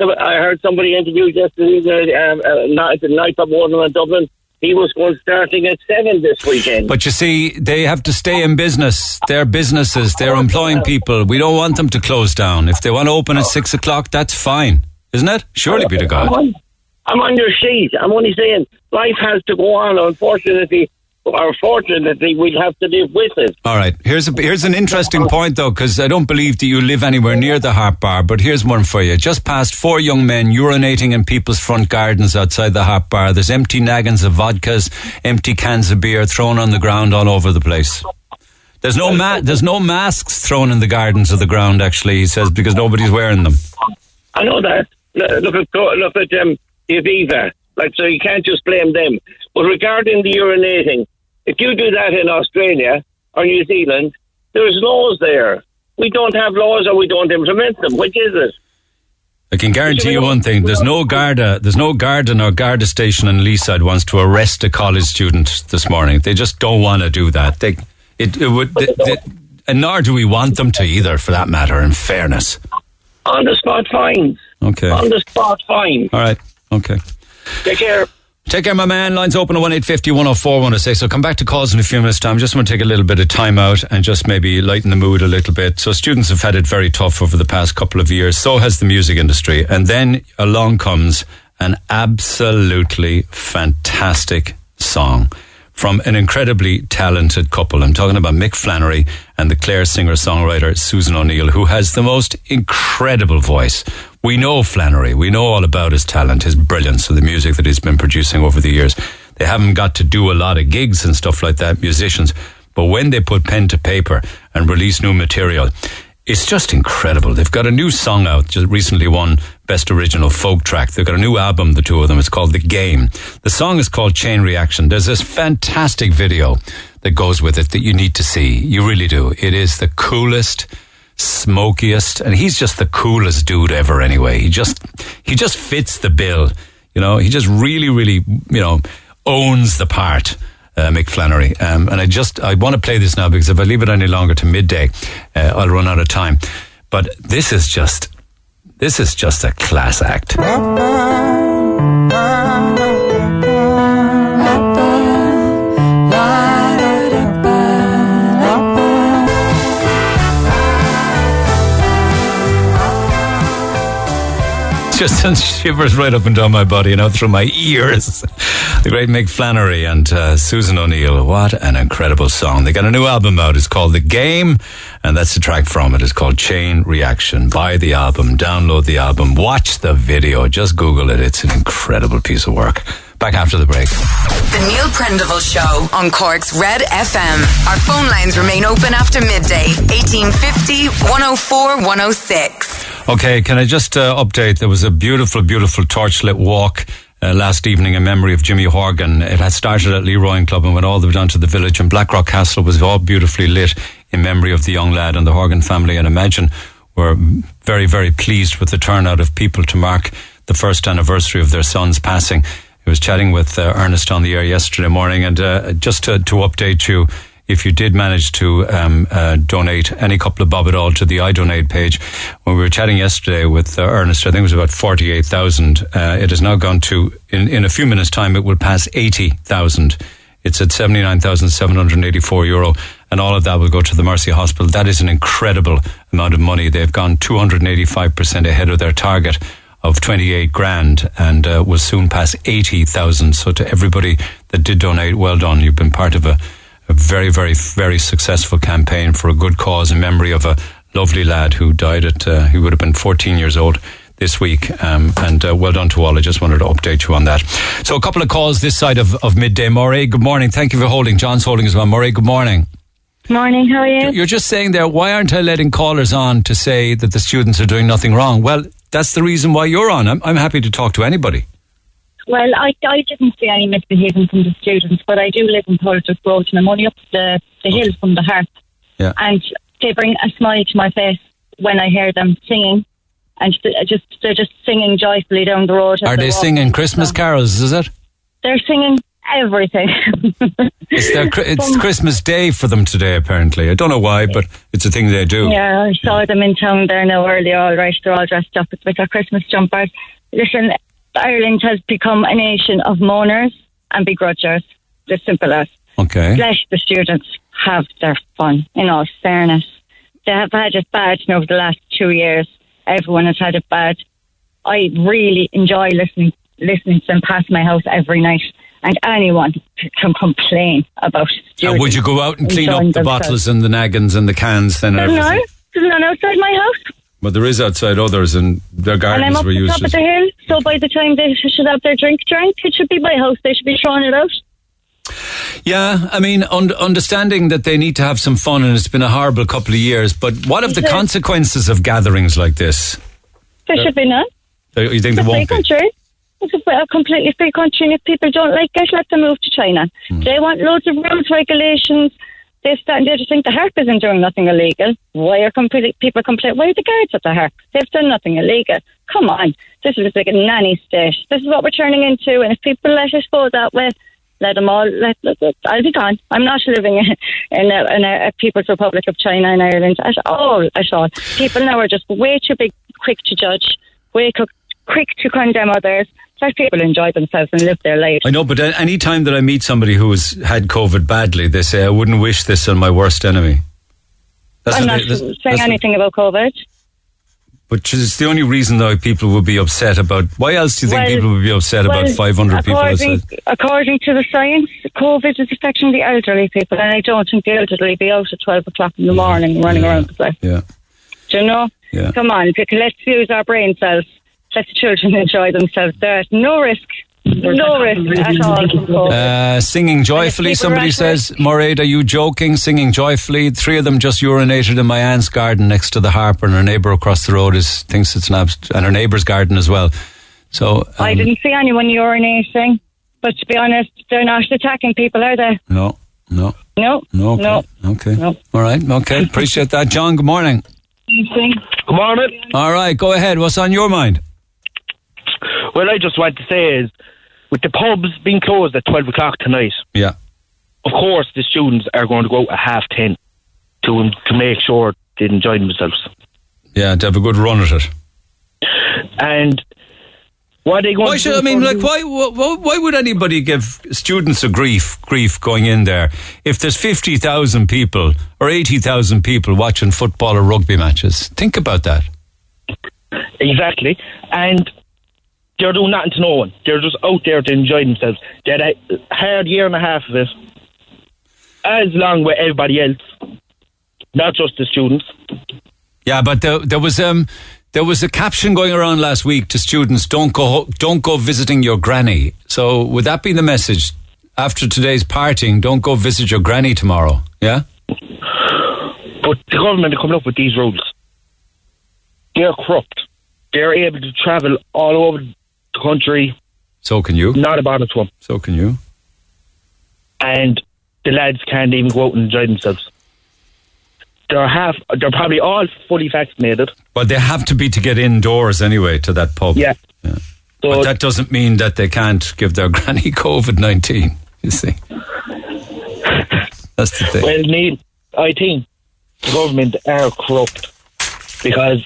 S21: I heard somebody interviewed yesterday, uh, um, uh, night, the night of one in Dublin. He was going starting at 7 this weekend.
S2: But you see, they have to stay in business. They're businesses. They're employing people. We don't want them to close down. If they want to open at six o'clock, that's fine, isn't it? Surely be to
S21: I'm
S2: God.
S21: on, I'm on your sheet. I'm only saying life has to go on. Unfortunately, or fortunately, we'll have to live with it.
S2: All right. Here's a, here's an interesting point though, because I don't believe that you live anywhere near the Harp Bar. But here's one for you. Just past four young men urinating in people's front gardens outside the Harp Bar. There's empty naggins of vodkas, empty cans of beer thrown on the ground all over the place. There's no ma- there's no masks thrown in the gardens of the ground. Actually, he says because nobody's wearing them.
S21: I know that. Look at look at um, the Aviva. Like so, you can't just blame them. But regarding the urinating, if you do that in Australia or New Zealand, there's laws there. We don't have laws, or we don't implement them. Which is it?
S2: I can guarantee you one thing: there's no Garda, there's no Garda or Garda station in Leeside wants to arrest a college student this morning. They just don't want to do that. They, it, it would, they, they, and nor do we want them to either, for that matter. In fairness,
S21: On the spot fines.
S2: okay,
S21: On the spot fine.
S2: all right, okay.
S21: Take care.
S2: Take care, my man. Lines open at 1 850 104 106. So come back to calls in a few minutes' time. Just want to take a little bit of time out and just maybe lighten the mood a little bit. So students have had it very tough over the past couple of years. So has the music industry. And then along comes an absolutely fantastic song from an incredibly talented couple. I'm talking about Mick Flannery and the Clare singer songwriter Susan O'Neill, who has the most incredible voice. We know Flannery, we know all about his talent, his brilliance, and the music that he's been producing over the years. They haven't got to do a lot of gigs and stuff like that, musicians, but when they put pen to paper and release new material, it's just incredible. They've got a new song out, just recently won Best Original Folk Track. They've got a new album, the two of them. It's called The Game. The song is called Chain Reaction. There's this fantastic video that goes with it that you need to see. You really do. It is the coolest, smokiest, and he's just the coolest dude ever anyway. He just, he just fits the bill. You know, he just really, really, you know, owns the part uh, Mick Flannery. Um, and I just, I want to play this now because if I leave it any longer to midday, uh, I'll run out of time. But this is just, this is just a class act. just sends shivers right up and down my body and out through my ears. The great Mick Flannery and uh, Susan O'Neill. What an incredible song. They got a new album out. It's called The Game, and that's the track from it. It's called Chain Reaction. Buy the album, download the album, watch the video. Just Google it. It's an incredible piece of work. Back after the break.
S22: The Neil Prendeville Show on Cork's Red FM. Our phone lines remain open after midday. 1850 104 106.
S2: Okay, can I just uh, update? There was a beautiful, beautiful torchlit walk uh, last evening in memory of Jimmy Horgan. It had started at Leroy Club and went all the way down to the village, and Blackrock Castle was all beautifully lit in memory of the young lad and the Horgan family. And imagine we're very, very pleased with the turnout of people to mark the first anniversary of their son's passing. I was chatting with uh, Ernest on the air yesterday morning, and uh, just to, to update you, if you did manage to um, uh, donate any couple of bob at all to the iDonate page, when we were chatting yesterday with uh, Ernest, I think it was about 48,000. Uh, it has now gone to, in, in a few minutes' time, it will pass 80,000. It's at 79,784 euro, and all of that will go to the Mercy Hospital. That is an incredible amount of money. They've gone 285% ahead of their target of 28 grand and uh, will soon pass 80,000. So to everybody that did donate, well done. You've been part of a, a very, very, very successful campaign for a good cause in memory of a lovely lad who died at, uh, he would have been 14 years old this week. Um, and uh, well done to all. I just wanted to update you on that. So a couple of calls this side of, of midday. Murray, good morning. Thank you for holding. John's holding as well. Murray, good morning.
S23: Morning, how are you?
S2: You're just saying there, why aren't I letting callers on to say that the students are doing nothing wrong? Well, that's the reason why you're on. I'm, I'm happy to talk to anybody.
S23: Well, I, I didn't see any misbehaving from the students, but I do live in Portsmouth Road and I'm only up the, the hill from the hearth.
S2: Yeah.
S23: And they bring a smile to my face when I hear them singing. And th- just they're just singing joyfully down the road.
S2: Are they singing Christmas carols, is it?
S23: They're singing everything.
S2: It's, their, it's Christmas Day for them today, apparently. I don't know why, but it's a thing they do.
S23: Yeah, I saw them in town there now earlier, all right. They're all dressed up with their Christmas jumpers. Listen, Ireland has become a nation of mourners and begrudgers. As simple as.
S2: Okay.
S23: Let the students have their fun, in all fairness. They have had it bad over the last two years. Everyone has had it bad. I really enjoy listening listening to them pass my house every night. And anyone can complain about.
S2: And would you go out and clean up the
S23: themselves.
S2: bottles and the naggins and the cans then?
S23: There's none. There's none outside my house.
S2: But there is outside others, and their gardens
S23: and I'm up
S2: were
S23: the
S2: used
S23: top of the hill, so by the time they should have their drink drank, it should be my house. They should be throwing it out.
S2: Yeah, I mean, un- understanding that they need to have some fun, and it's been a horrible couple of years. But what of the consequences of gatherings like this?
S23: There
S2: Yeah.
S23: should be none.
S2: Uh, You think
S23: It's
S2: there won't be?
S23: country. It's a, a completely free country, and if people don't like it, let them move to China.
S2: Hmm.
S23: They want loads of rules, regulations. They stand there to think the harp isn't doing nothing illegal. Why are complete, people complain? Why are the guards at the harp? They've done nothing illegal. Come on, this is like a nanny state. This is what we're turning into, and if people let us go that way, let them all. Let, let, let- I'll be gone. I'm not living in a, in a, a People's Republic of China and Ireland at all. At all. People now are just way too big, quick to judge, way quick to condemn others. Let people enjoy themselves and live their lives.
S2: I know, but any time that I meet somebody who has had COVID badly, they say, "I wouldn't wish this on my worst enemy."
S23: I'm not
S2: they- that's-
S23: saying
S2: that's
S23: anything about COVID.
S2: But it's the only reason though people would be upset about. Why else do you think
S23: Well-
S2: people would be upset about 500 people
S23: according,
S2: outside?
S23: According to the science, COVID is affecting the elderly people, and I don't think the elderly be out at 12 o'clock in the morning running around the place.
S2: Yeah.
S23: Do you know?
S2: Yeah.
S23: Come on, let's use our brain cells. Let the children enjoy themselves. There's no risk, no risk at all.
S2: Uh, singing joyfully, somebody says, Moraid, are you joking? Singing joyfully. Three of them just urinated in my aunt's garden next to the harp, and her neighbour across the road is thinks it's an abs- and her neighbour's garden as well. So,
S23: I
S2: um,
S23: didn't see anyone urinating, but to be honest, they're not attacking people, are they?
S2: no, no,
S23: No,
S2: no, okay.
S23: no.
S2: Okay. All right, okay. Appreciate that. John, good morning.
S19: Good morning.
S2: All right, go ahead. What's on your mind?
S19: Well, I just want to say is, with the pubs being closed at 12 o'clock tonight,
S2: Yeah.
S19: of course the students are going to go out at half 10 to, um, to make sure they enjoy themselves.
S2: Yeah, to have a good run at it.
S19: And are they going
S2: Why should I mean? Like, why, why? Why would anybody give students a grief grief going in there if there's fifty thousand people or eighty thousand people watching football or rugby matches? Think about that.
S19: Exactly. And they're doing nothing to no one. They're just out there to enjoy themselves. They had a hard year and a half of it, as long with everybody else, not just the students.
S2: Yeah, but there, there was um there was a caption going around last week to students: "Don't go, don't go visiting your granny." So would that be the message after today's partying? Don't go visit your granny tomorrow. Yeah.
S19: But the government are coming up with these rules. They're corrupt. They're able to travel all over the country.
S2: So can you?
S19: Not a bother to them.
S2: So can you?
S19: And the lads can't even go out and enjoy themselves.
S24: they're half. They're probably all fully vaccinated.
S2: But they have to be to get indoors anyway to that pub.
S24: Yeah.
S2: but that doesn't mean that they can't give their granny COVID 19, you see. That's the thing.
S24: Well, Neil, I think the government are corrupt because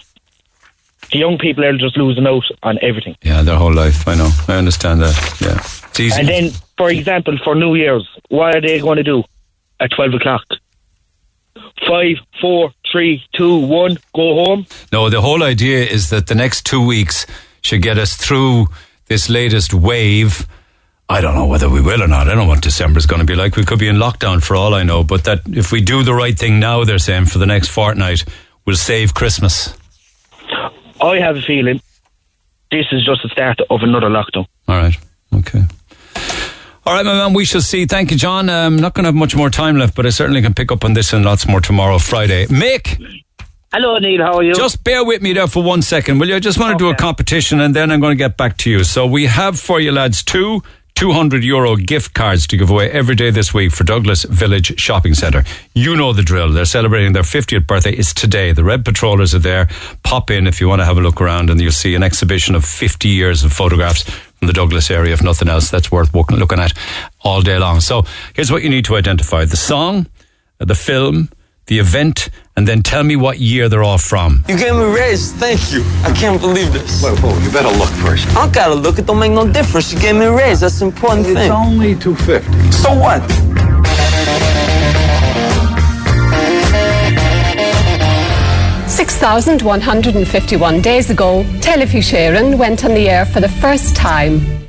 S24: the young people are just losing out on everything.
S2: Yeah, their whole life. I know. I understand that. Yeah. It's easy.
S24: And then, for example, for New Year's, what are they going to do at 12 o'clock? Five, four, three, two, one, go home.
S2: No, the whole idea is that the next two weeks should get us through this latest wave. I don't know whether we will or not. I don't know what December's going to be like. We could be in lockdown for all I know. But that if we do the right thing now, they're saying for the next fortnight, we'll save Christmas.
S24: I have a feeling this is just the start of another lockdown.
S2: All right. Okay. All right, my man, we shall see. Thank you, John. I'm not going to have much more time left, but I certainly can pick up on this and lots more tomorrow, Friday. Mick!
S25: Hello, Neil. How are you?
S2: Just bear with me there for one second, will you? I just want to do a competition and then I'm going to get back to you. So we have for you, lads, two 200 euro gift cards to give away every day this week for Douglas Village Shopping Centre. You know the drill. They're celebrating their 50th birthday. It's today. The Red Patrollers are there. Pop in if you want to have a look around and you'll see an exhibition of 50 years of photographs from the Douglas area, if nothing else. That's worth looking at all day long. So here's what you need to identify. The song, uh, the film, the event, and then tell me what year they're all from.
S6: You gave me a raise. Thank you. I can't believe this.
S7: Whoa, whoa, you better look first.
S6: I don't gotta look. It don't make no difference. You gave me a raise. That's the important
S7: It's
S6: thing.
S7: only 250.
S6: So what?
S8: Six thousand one hundred and fifty-one days ago, Telefís Éireann went on the air for the first time.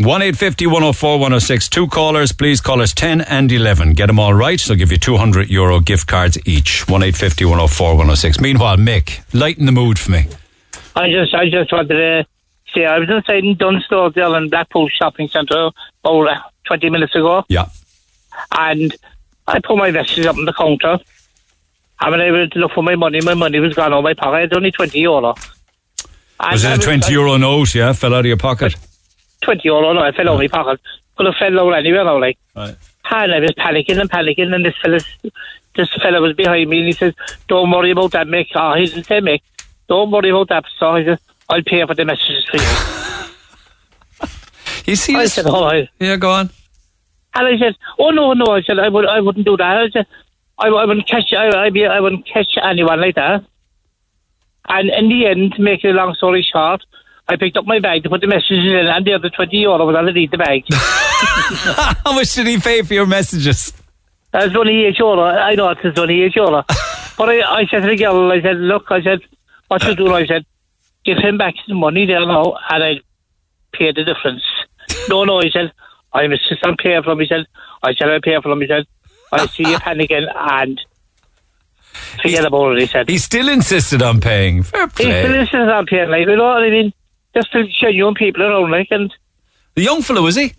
S2: 1 850 104 106. Two callers, please. Callers 10 and 11. Get them all right. They'll give you 200 euro gift cards each. 1 850 104 106. Meanwhile, Mick, lighten the mood for me.
S25: I just, I just wanted to say I was inside in Dunnes Stores in Blackpool Shopping Centre about uh, 20 minutes ago.
S2: Yeah.
S25: And I put my vestures up on the counter. I was able to look for my money. My money was gone out of my pocket. It's only 20 euro. And
S2: Was it a 20 euro note, yeah? Fell out of your pocket?
S25: 20 euro, no, I fell of my pocket. Could have fell out anywhere now, like.
S2: Right.
S25: And I was panicking and panicking, and this fella, this fella was behind me, and he says, "Don't worry about that, Mick." Oh, he didn't say Mick. Don't worry about that. So I said, "I'll pay for the messages for you."
S2: You see,
S25: I
S2: this-
S25: said, "All right."
S2: Yeah, go on.
S25: And I said, "Oh no, no," I said, "I would, I wouldn't do that." I said, "I, I wouldn't catch, I, I, be, I wouldn't catch anyone like that." And in the end, to make a long story short, I picked up my bag to put the messages in, and the other twenty euro was underneath the bag.
S2: How much did he pay for your messages?
S25: That's only eight euro. I know it's only eight euro. but I, I said to the girl, I said, look, I said, what you do? I said, give him back his money there now, and I pay the difference. no, no, he said, I insist on paying for him. He said, I said, I'll pay for him. He said, I see you panicking and forget about it. He said,
S2: He still insisted on paying. Fair
S25: he still
S2: play.
S25: insists on paying, like, you know what I mean? Just to show young people around, like, and
S2: The young fellow, was he?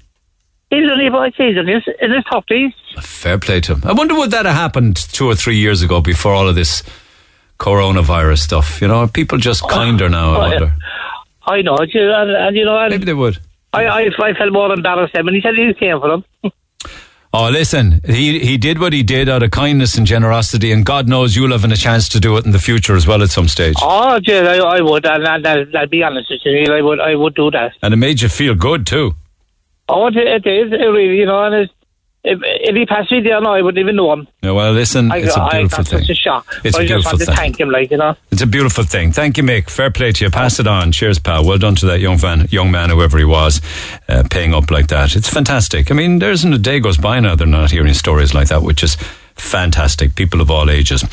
S25: he's only about, he's in his, in his 30s.
S2: Fair play to him. I wonder would that have happened two or three years ago before all of this coronavirus stuff? You know, are people just kinder now? I
S25: Oh,
S2: wonder.
S25: I know, and, and, and you know, and
S2: Maybe they would.
S25: I, I, I felt more embarrassed then when he said he was paying for them.
S2: Oh, listen, he he did what he did out of kindness and generosity, and God knows you'll have a chance to do it in the future as well at some stage.
S25: Oh, Jay, I, I would, and, I'll be honest with you, I would, I would do that.
S2: And it made you feel good too.
S25: Oh, it, it is, it really, you know, and it's, if, if he passed me there now, I wouldn't even know him.
S2: Yeah, well, listen,
S25: I,
S2: it's a beautiful
S25: got
S2: thing.
S25: such a shock.
S2: It's
S25: I
S2: a
S25: just
S2: beautiful thing.
S25: thank him, like, you know.
S2: It's a beautiful thing. Thank you, Mick. Fair play to you. Pass it on. Cheers, pal. Well done to that young man, young man, whoever he was, uh, paying up like that. It's fantastic. I mean, there isn't a day goes by now they're not hearing stories like that, which is fantastic. People of all ages,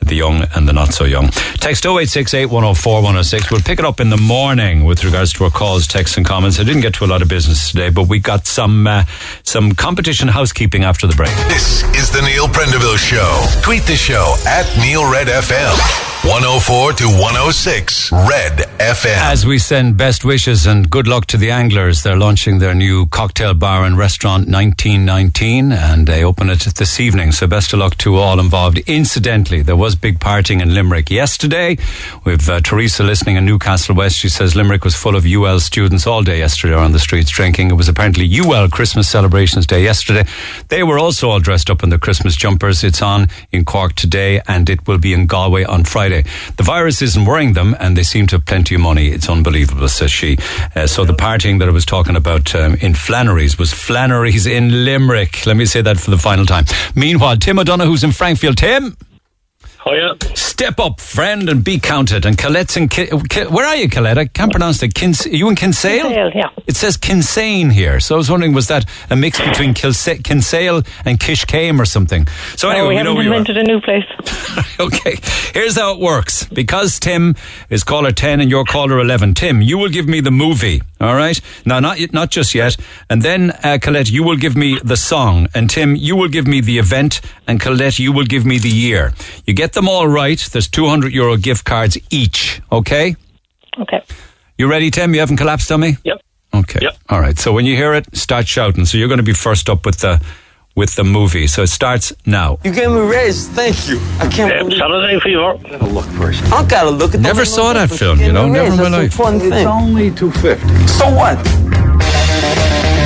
S2: the young and the not so young. Text 0868 104 106. We'll pick it up in the morning with regards to our calls, texts, and comments. I didn't get to a lot of business today, but we got some uh, some competition housekeeping after the break.
S1: This is the Neil Prendeville Show. Tweet the show at Neil Red FM. 104 to 106 Red FM.
S2: As we send best wishes and good luck to the anglers, they're launching their new cocktail bar and restaurant 1919 and they open it this evening. So best of luck to all involved. Incidentally, there was big partying in Limerick yesterday. We've uh, Teresa listening in Newcastle West. She says Limerick was full of UL students all day yesterday on the streets drinking. It was apparently UL Christmas celebrations day yesterday. They were also all dressed up in their Christmas jumpers. It's on in Cork today and it will be in Galway on Friday. The virus isn't worrying them and they seem to have plenty of money. It's unbelievable, says she. Uh, so the partying that I was talking about um, in Flannery's was Flannery's in Limerick. Let me say that for the final time. Meanwhile, Tim O'Donoghue's in Frankfield. Tim?
S19: Hiya.
S2: Step up, friend, and be counted. And Colette's in. Ki- Ki- where are you, Colette? I can't pronounce it. Kins- are you in Kinsale?
S26: Kinsale, yeah.
S2: It says Kinsale here. So I was wondering, was that a mix between Kilsa- Kinsale and Kishcame or something? So anyway,
S26: no, we,
S2: we
S26: haven't
S2: where you are.
S26: invented a new place.
S2: Okay, here's how it works. Because Tim is caller 10 and you're caller 11, Tim, you will give me the movie, all right? Now, not, not just yet. And then, uh, Colette, you will give me the song. And Tim, you will give me the event. And Colette, you will give me the year. You get them all right. There's 200 euro gift cards each, okay?
S26: Okay.
S2: You ready, Tim? You haven't collapsed on me?
S19: Yep.
S2: Okay. Yep. All right. So when you hear it, start shouting. So you're going to be first up with the with the movie. So it starts now.
S6: You gave me a raise. Thank you. I can't
S19: Um,
S6: believe
S19: Saturday Fever.
S7: Gotta look first.
S6: I've gotta look at
S2: Never saw that film, you know, never in my life.
S7: It's only 250.
S6: So what?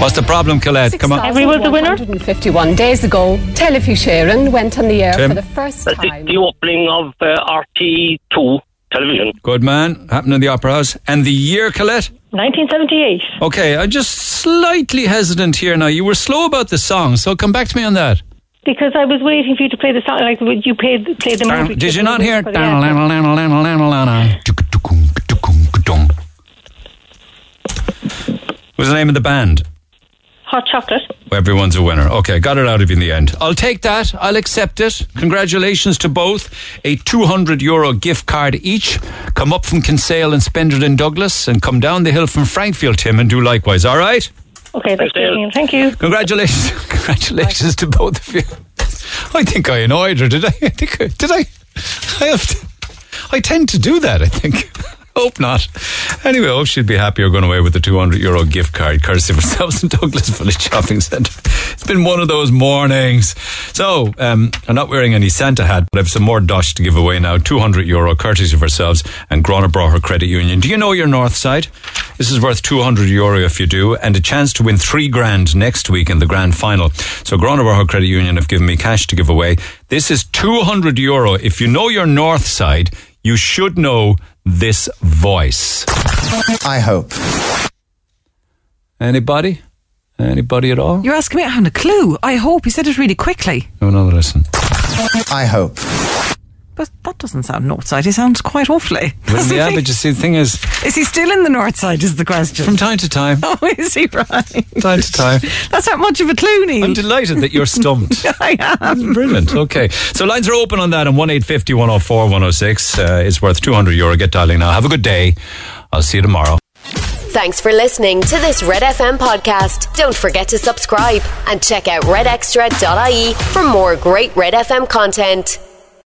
S2: What's the problem, Colette? Come on.
S26: Every was the winner?
S8: 151 days ago, Telefís Éireann went on the air
S2: Tim?
S8: for the first
S19: That's the,
S8: time.
S19: the opening of uh, RT2 television.
S2: Good man. Happened in the Opera House. And the year, Colette?
S26: 1978.
S2: Okay, I'm just slightly hesitant here now. You were slow about the song, so come back to me on that.
S26: Because I was waiting for you to play the song, like you played, played the movie.
S2: Did you not hear?
S26: For the anthem.
S2: What's the name of the band?
S26: Hot chocolate.
S2: Everyone's a winner. Okay, got it out of you in the end. I'll take that. I'll accept it. Congratulations to both. A 200 euro gift card each. Come up from Kinsale and spend it in Douglas and come down the hill from Frankfield, Tim, and do likewise. All right?
S26: Okay, that's brilliant. Thank you.
S2: Congratulations. Congratulations to both of you. I think I annoyed her. Did I? I think did I? I have to, I tend to do that, I think. Hope not. Anyway, I hope she'd be happier going away with the 200 euro gift card, courtesy of herself in Douglas Village Shopping Centre. It's been one of those mornings. So, um, I'm not wearing any Santa hat, but I have some more dosh to give away now. 200 euro, courtesy of ourselves and Gurranabraher Credit Union. Do you know your north side? This is worth 200 euro if you do, and a chance to win three grand next week in the grand final. So, Gurranabraher Credit Union have given me cash to give away. This is 200 euro. If you know your north side, you should know this voice.
S27: I hope.
S2: Anybody? Anybody at all?
S28: You're asking me, I haven't a clue. I hope. He said it really quickly.
S2: No, no, listen.
S27: I hope.
S28: But that doesn't sound north side. He sounds quite awfully.
S2: Well, yeah,
S28: he?
S2: but you see, the thing is,
S28: Is he still in the north side? Is the question.
S2: from time to time,
S28: oh, is he right?
S2: time to time,
S28: That's not much of a clue, Neil.
S2: I'm delighted that you're stumped.
S28: I am.
S2: Brilliant. Okay. So lines are open on that on 1850 104 106. Uh, it's worth 200 euro. Get dialing now. Have a good day. I'll see you tomorrow.
S29: Thanks for listening to this Red FM podcast. Don't forget to subscribe and check out redextra.ie for more great Red FM content.